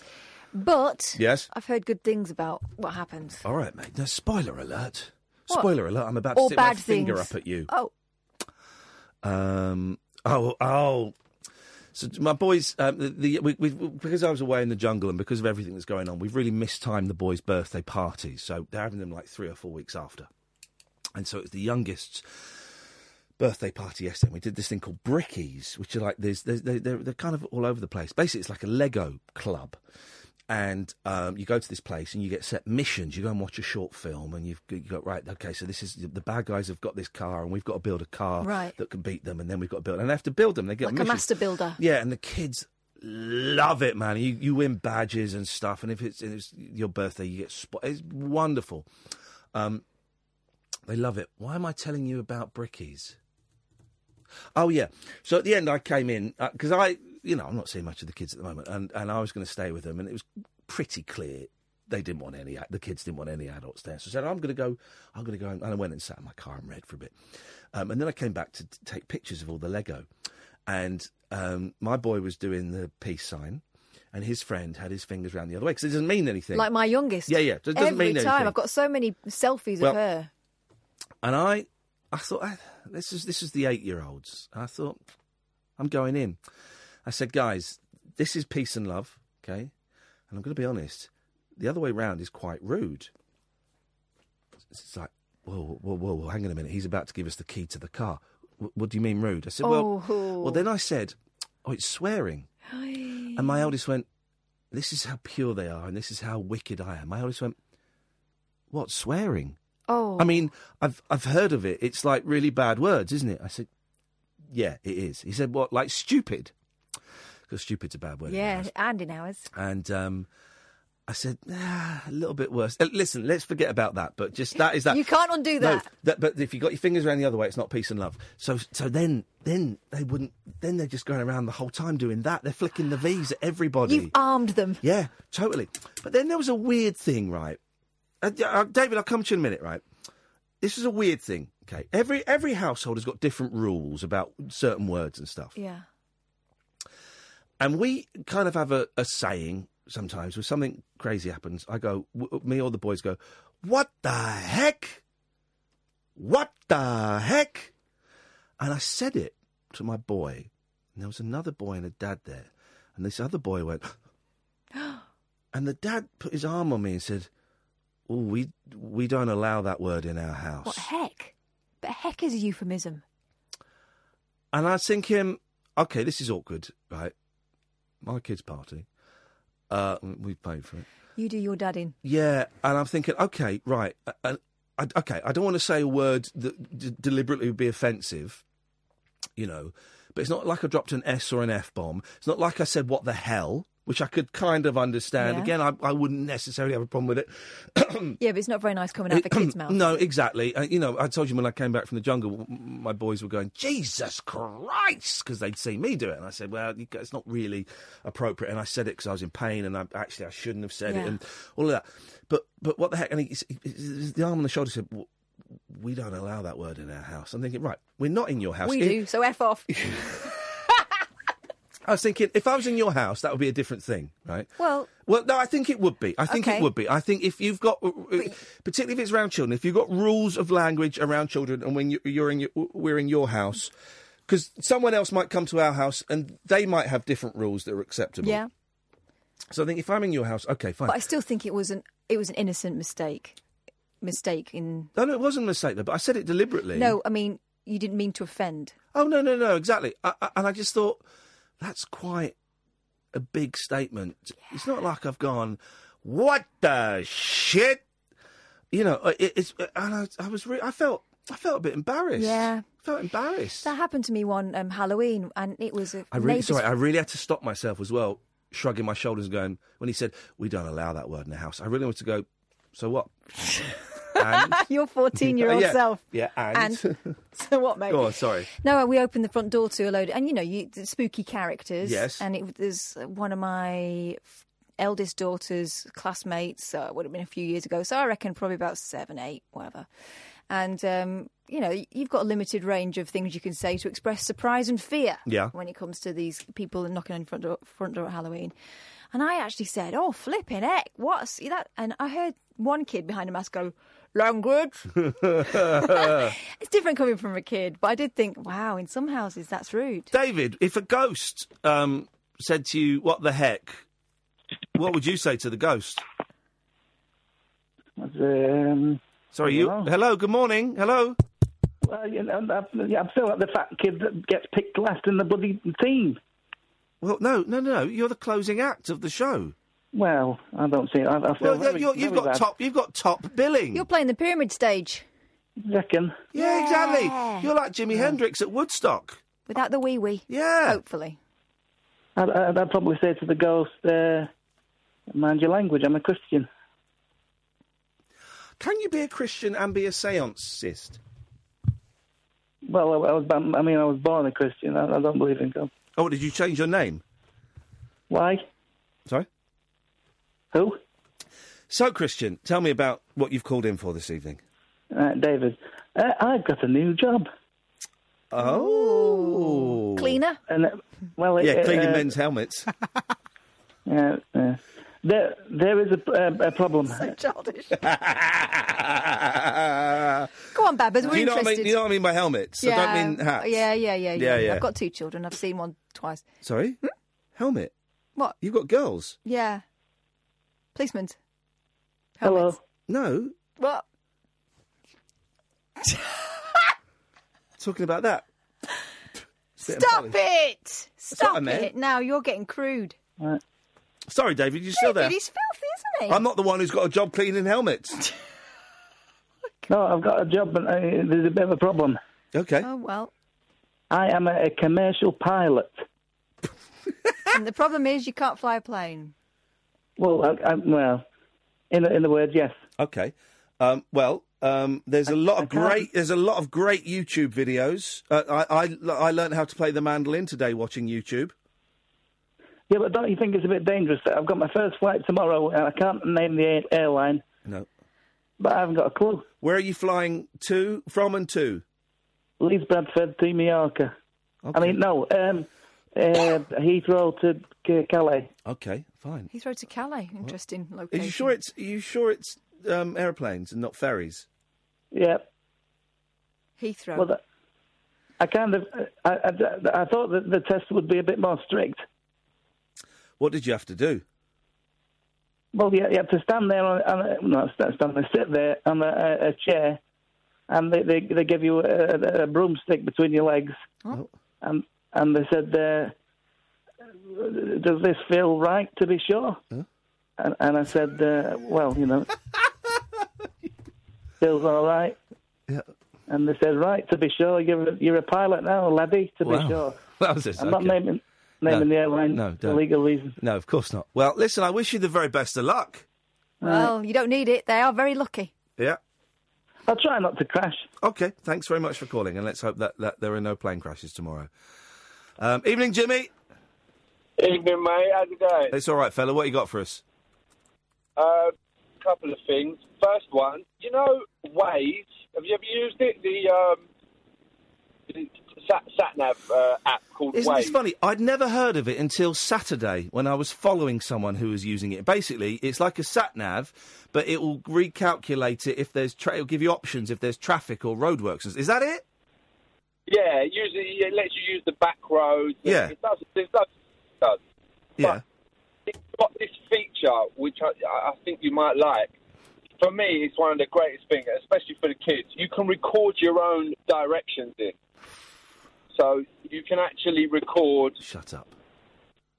But Yes? I've heard good things about what happens. All right, mate. Now, spoiler alert. What? Spoiler alert. I'm about to Or stick my bad finger up at you. Oh, Um, oh, oh. So my boys, um, the, the we, we, because I was away in the jungle and because of everything that's going on, we've really mistimed the boys' birthday parties. So they're having them like three or four weeks after, and so it's the youngest's birthday party yesterday. We did this thing called Brickies, which are like there's, there's they're they're kind of all over the place. Basically, it's like a Lego club. And um, you go to this place and you get set missions. You go and watch a short film, and you've you got right. Okay, so this is the bad guys have got this car, and we've got to build a car Right. that can beat them, and then we've got to build. And they have to build them. They get like a master builder. Yeah, and the kids love it, man. You you win badges and stuff, and if it's, it's your birthday, you get spot. It's wonderful. Um, they love it. Why am I telling you about brickies? Oh yeah. So at the end, I came in because I, you know, I'm not seeing much of the kids at the moment, and and I was going to stay with them, and it was pretty clear they didn't want any. The kids didn't want any adults there. So I said, I'm going to go. I'm going to go, and I went and sat in my car and read for a bit, um, and then I came back to t- take pictures of all the Lego, and um, my boy was doing the peace sign. And his friend had his fingers around the other way because it doesn't mean anything. Like my youngest. Yeah, yeah. It doesn't Every mean time anything. I've got so many selfies Well, of her. And I, I thought "Ah, this is this is the eight year olds. I thought I'm going in. I said, guys, this is peace and love, okay? And I'm going to be honest. The other way round is quite rude. It's like, whoa, whoa, whoa, whoa, hang on a minute. He's about to give us the key to the car. W- what do you mean rude? I said, well, Oh. well. Then I said, oh, it's swearing. And my eldest went, this is how pure they are, and this is how wicked I am. My eldest went, what swearing? Oh. I mean, I've I've heard of it. It's like really bad words, isn't it? I said, yeah, it is. He said, what, like stupid? Because stupid's a bad word. Yeah, and in ours. And um, I said, ah, a little bit worse. Uh, listen, let's forget about that. But just that is that. You can't undo No, that. that, but if you got your fingers around the other way, it's not peace and love. So, so then, then they wouldn't. Then they're just going around the whole time doing that. They're flicking the V's at everybody. You've armed them. Yeah, totally. But then there was a weird thing, right? Uh, uh, David, I'll come to you in a minute, right? This is a weird thing. Okay, every every household has got different rules about certain words and stuff, Yeah. And we kind of have a, a saying sometimes when something crazy happens. I go, w- me or the boys go, "What the heck? What the heck?" And I said it to my boy, and there was another boy and a dad there, and this other boy went. [gasps] And the dad put his arm on me and said, oh, we we don't allow that word in our house. What heck? But heck is a euphemism. And I was thinking, okay, this is awkward, right? My kid's party. Uh, we've paid for it. You do your dad in. Yeah, and I'm thinking, okay, right. uh, uh, I, okay, I don't want to say a word that d- deliberately would be offensive, you know, but it's not like I dropped an S or an F bomb. It's not like I said, what the hell, which I could kind of understand. Yeah. Again, I, I wouldn't necessarily have a problem with it. [clears throat] Yeah, but it's not very nice coming out of a kid's mouth. No, exactly. Uh, you know, I told you when I came back from the jungle, my boys were going, Jesus Christ, because they'd seen me do it. And I said, well, it's not really appropriate. And I said it because I was in pain and I, actually I shouldn't have said Yeah. it and all of that. But but what the heck? And he, he- he- the arm on the shoulder said, "W- we don't allow that word in our house. I'm thinking, right, we're not in your house. We If- do, so F off. [laughs] I was thinking, if I was in your house, that would be a different thing, right? well, Well, no, I think it would be. I think Okay. it would be. I think if you've got, uh, particularly if it's around children, if you've got rules of language around children, and when you, you're in, your, we're in your house, because someone else might come to our house and they might have different rules that are acceptable. yeah. So I think if I'm in your house, okay, fine. But I still think it was an it was an innocent mistake. Mistake in no, no, it wasn't a mistake, though, but I said it deliberately. No, I mean you didn't mean to offend. Oh no, no, no, exactly. I, I, and I just thought that's quite a big statement. It's not like I've gone, "What the shit," you know. It, it's and I, I was, re- I felt, I felt a bit embarrassed. Yeah. I felt embarrassed. That happened to me one um, Halloween, and it was a I really, sorry, I really had to stop myself as well, shrugging my shoulders, and going when he said, "We don't allow that word in the house." I really wanted to go. So what? [laughs] and [laughs] your fourteen-year-old yeah, self. Yeah, and, [laughs] So what, mate? on. Sorry. No, we opened the front door to a load, and you know, you the spooky characters. Yes. And it was one of my eldest daughter's classmates. So it would have been a few years ago. So I reckon probably about seven, eight, whatever. And um, you know, you've got a limited range of things you can say to express surprise and fear. Yeah. When it comes to these people knocking on your front door, front door at Halloween. And I actually said, "Oh, flipping heck, what's that?" And I heard one kid behind a mask go, "Language." [laughs] [laughs] It's different coming from a kid, but I did think, wow, in some houses that's rude. David, if a ghost um, said to you, "What the heck," what would you say to the ghost? Um, Sorry, you. Hello? Hello. Good morning. Hello. well, you know, I'm I feel like the fat kid that gets picked last in the bloody team. Well, no, no, no. You're the closing act of the show. Well, I don't see. I, I feel Well, very, you're, you've very got bad. top. You've got top billing. You're playing the pyramid stage Reckon. yeah, exactly. You're like Jimi Hendrix at Woodstock. without the wee wee. Yeah. Hopefully. I'd, I'd, I'd probably say to the ghost, uh, "Mind your language. I'm a Christian." Can you be a Christian and be a seancist? Well, I, I was. I mean, I was born a Christian. I, I don't believe in God. Oh, did you change your name? Why? Sorry. Who? So, Christian, tell me about what you've called in for this evening. Uh, David. Uh, I've got a new job. Oh. Cleaner? And uh, well, it- Yeah, cleaning uh, men's helmets. [laughs] Yeah, yeah. There, there is a, a, a problem. So childish. [laughs] Go on, Babbers, we're Do you know what I interested. mean? You know what I mean by helmets? I don't mean hats. Yeah, yeah, yeah, Yeah, yeah. I've got two children. I've seen one twice. Sorry? Helmet? What? You've got girls? Yeah. Policemen. Hello. No. What? [laughs] Talking about that. Spit and Stop polish. it! what I Stop meant. it! Now you're getting crude. Sorry, David, you're still there? David, he's filthy, isn't he? I'm not the one who's got a job cleaning helmets. [laughs] No, I've got a job, but uh, there's a bit of a problem. Okay. Oh well. I am a, a commercial pilot. and the problem is you can't fly a plane. Well, I, I, well, in the, in the words, yes. Okay. Um, well, um, there's a lot of great there's a lot of great YouTube videos. Uh, I, I I learned how to play the mandolin today watching YouTube. Yeah, but don't you think it's a bit dangerous? I've got my first flight tomorrow, and I can't name the airline, No. but I haven't got a clue. Where are you flying to, from, and to? Leeds Bradford to Mallorca. I mean, no, um, uh, Heathrow to Calais. Okay, fine. Heathrow to Calais. Interesting location. Are you sure it's are you sure it's um, airplanes and not ferries? Yeah. Heathrow. Well, that, I kind of, I, I, I thought that the test would be a bit more strict. What did you have to do? Well, you, you have to stand there on, on a, not stand, stand there, sit there on a, a, a chair, and they, they they give you a, a, a broomstick between your legs, and and they said, uh, "Does this feel right to be sure?" And, and I said, uh, "Well, you know, [laughs] feels all right." Yeah. And they said, "Right, to be sure, you're a, you're a pilot now, laddie. To Wow. be sure." That was it, I'm not naming naming No. the airline No, for don't. legal reasons. No, of course not. Well, listen, I wish you the very best of luck. Well, you don't need it. They are very lucky. Yeah. I'll try not to crash. Okay, thanks very much for calling, and let's hope that, that there are no plane crashes tomorrow. Um, evening, Jimmy. Evening, mate. How's it going? It's all right, fella. What you got for us? A uh, couple of things. First one, you know, Waze. Have you ever used it? The um, sat sat nav uh, app called Isn't Waze. this funny? I'd never heard of it until Saturday when I was following someone who was using it. Basically, it's like a sat nav, but it will recalculate it if there's tra- it'll give you options if there's traffic or roadworks. Is that it? Yeah, usually it lets you use the back roads. Yeah. It does. It does. It does. Yeah. It's got this feature which I, I think you might like. For me, it's one of the greatest things, especially for the kids. You can record your own directions in. So you can actually record. Shut up.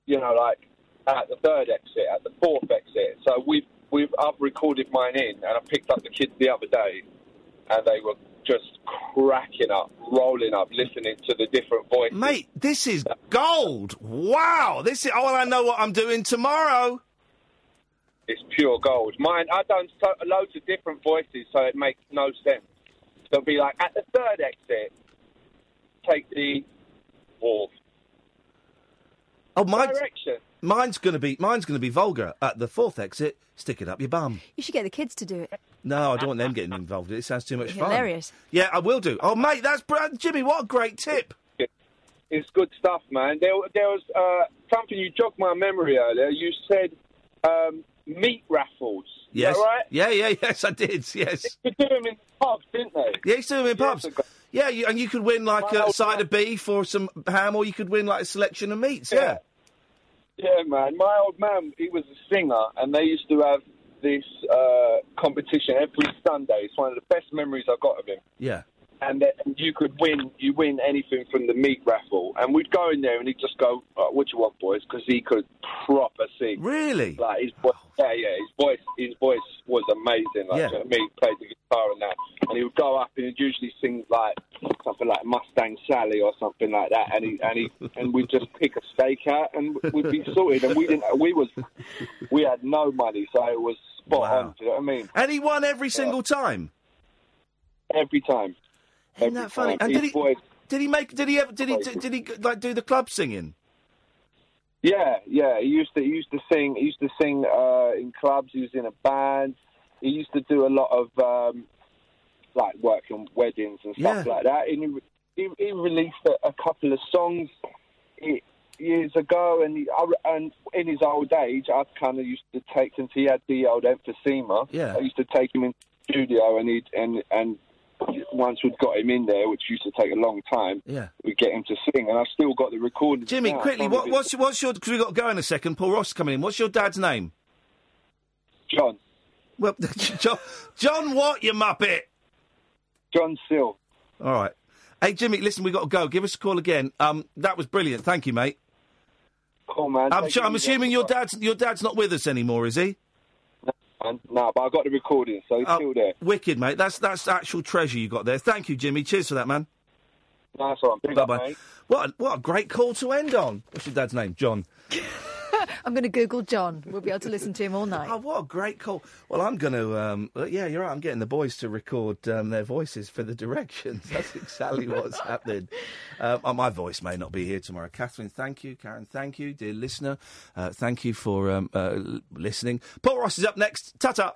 You know, like at the third exit, at the fourth exit. So we've we've I've recorded mine in, and I picked up the kids the other day, and they were just cracking up, rolling up, listening to the different voices. Mate, this is gold. Wow. This is. Oh, well, I know what I'm doing tomorrow. It's pure gold. Mine, I've done so, loads of different voices, so it makes no sense. They'll be like, at the third exit, take the fourth. Oh, my. Direction. Mine's gonna be mine's gonna be vulgar. At the fourth exit, stick it up your bum. You should get the kids to do it. No, I don't want them getting involved. It sounds too much fun. Hilarious. Yeah, I will do. Oh, mate, that's br- Jimmy. What a great tip. It's good stuff, man. There, there was uh, something you jogged my memory earlier. You said um, meat raffles. Is Yes. right? Yeah, yeah, yes, I did. [laughs] Yes. They do them in pubs, didn't they? Yeah, you used to do them in pubs. Yeah, you, and you could win like My a old side of beef or some ham, or you could win like a selection of meats. Yeah. Yeah, man. My old man, he was a singer, and they used to have this uh, competition every Sunday. It's one of the best memories I've got of him. Yeah. And then you could win, you win anything from the meat raffle. And we'd go in there, and he'd just go, oh, "What do you want, boys?" Because he could proper sing. Really? Like his voice, yeah, yeah. His voice, his voice was amazing. Like Yeah. you know I mean, he played the guitar and that, and he would go up and he'd usually sing like something like Mustang Sally or something like that. And he and he and we'd just pick a steak out and we'd be sorted. And we didn't. We was we had no money, so it was spot Wow. on. Do you know what I mean? And he won every single time. Every time. Isn't that funny? And did he? voice- Did he make? Did he ever? Did he? Did he like do the club singing? Yeah, yeah. He used to he used to sing. He used to sing uh, in clubs. He was in a band. He used to do a lot of um, like work on weddings and stuff Yeah. like that. And he, he, he released a, a couple of songs years ago. And he, I, and in his old age, I kind of used to take since he had the old emphysema. Yeah. I used to take him in studio and he'd and and once we'd got him in there, which used to take a long time, Yeah. we'd get him to sing. And I've still got the recording. Jimmy, now. quickly, what, what's what's your? Because we got to go in a second. Paul Ross is coming in. What's your dad's name? John. Well, [laughs] John, John, what you muppet? John Sill. All right. Hey, Jimmy, listen, we have got to go. Give us a call again. Um, that was brilliant. Thank you, mate. Cool, man. I'm, sure, I'm assuming your dad's your dad's not with us anymore, is he? No, no, but I got the recording, so he's Oh, still there. Wicked, mate. That's that's actual treasure you got there. Thank you, Jimmy. Cheers for that, man. Nice one. Bye bye. What a, what a great call to end on. What's your dad's name? John. [laughs] I'm going to Google John. We'll be able to listen to him all night. [laughs] Oh, what a great call. Well, I'm going to, um, uh, yeah, you're right. I'm getting the boys to record um, their voices for the directions. [laughs] That's exactly what's [laughs] happening. Uh, my voice may not be here tomorrow. Katherine, thank you. Karen, thank you. Dear listener, uh, thank you for um, uh, listening. Paul Ross is up next. Ta ta.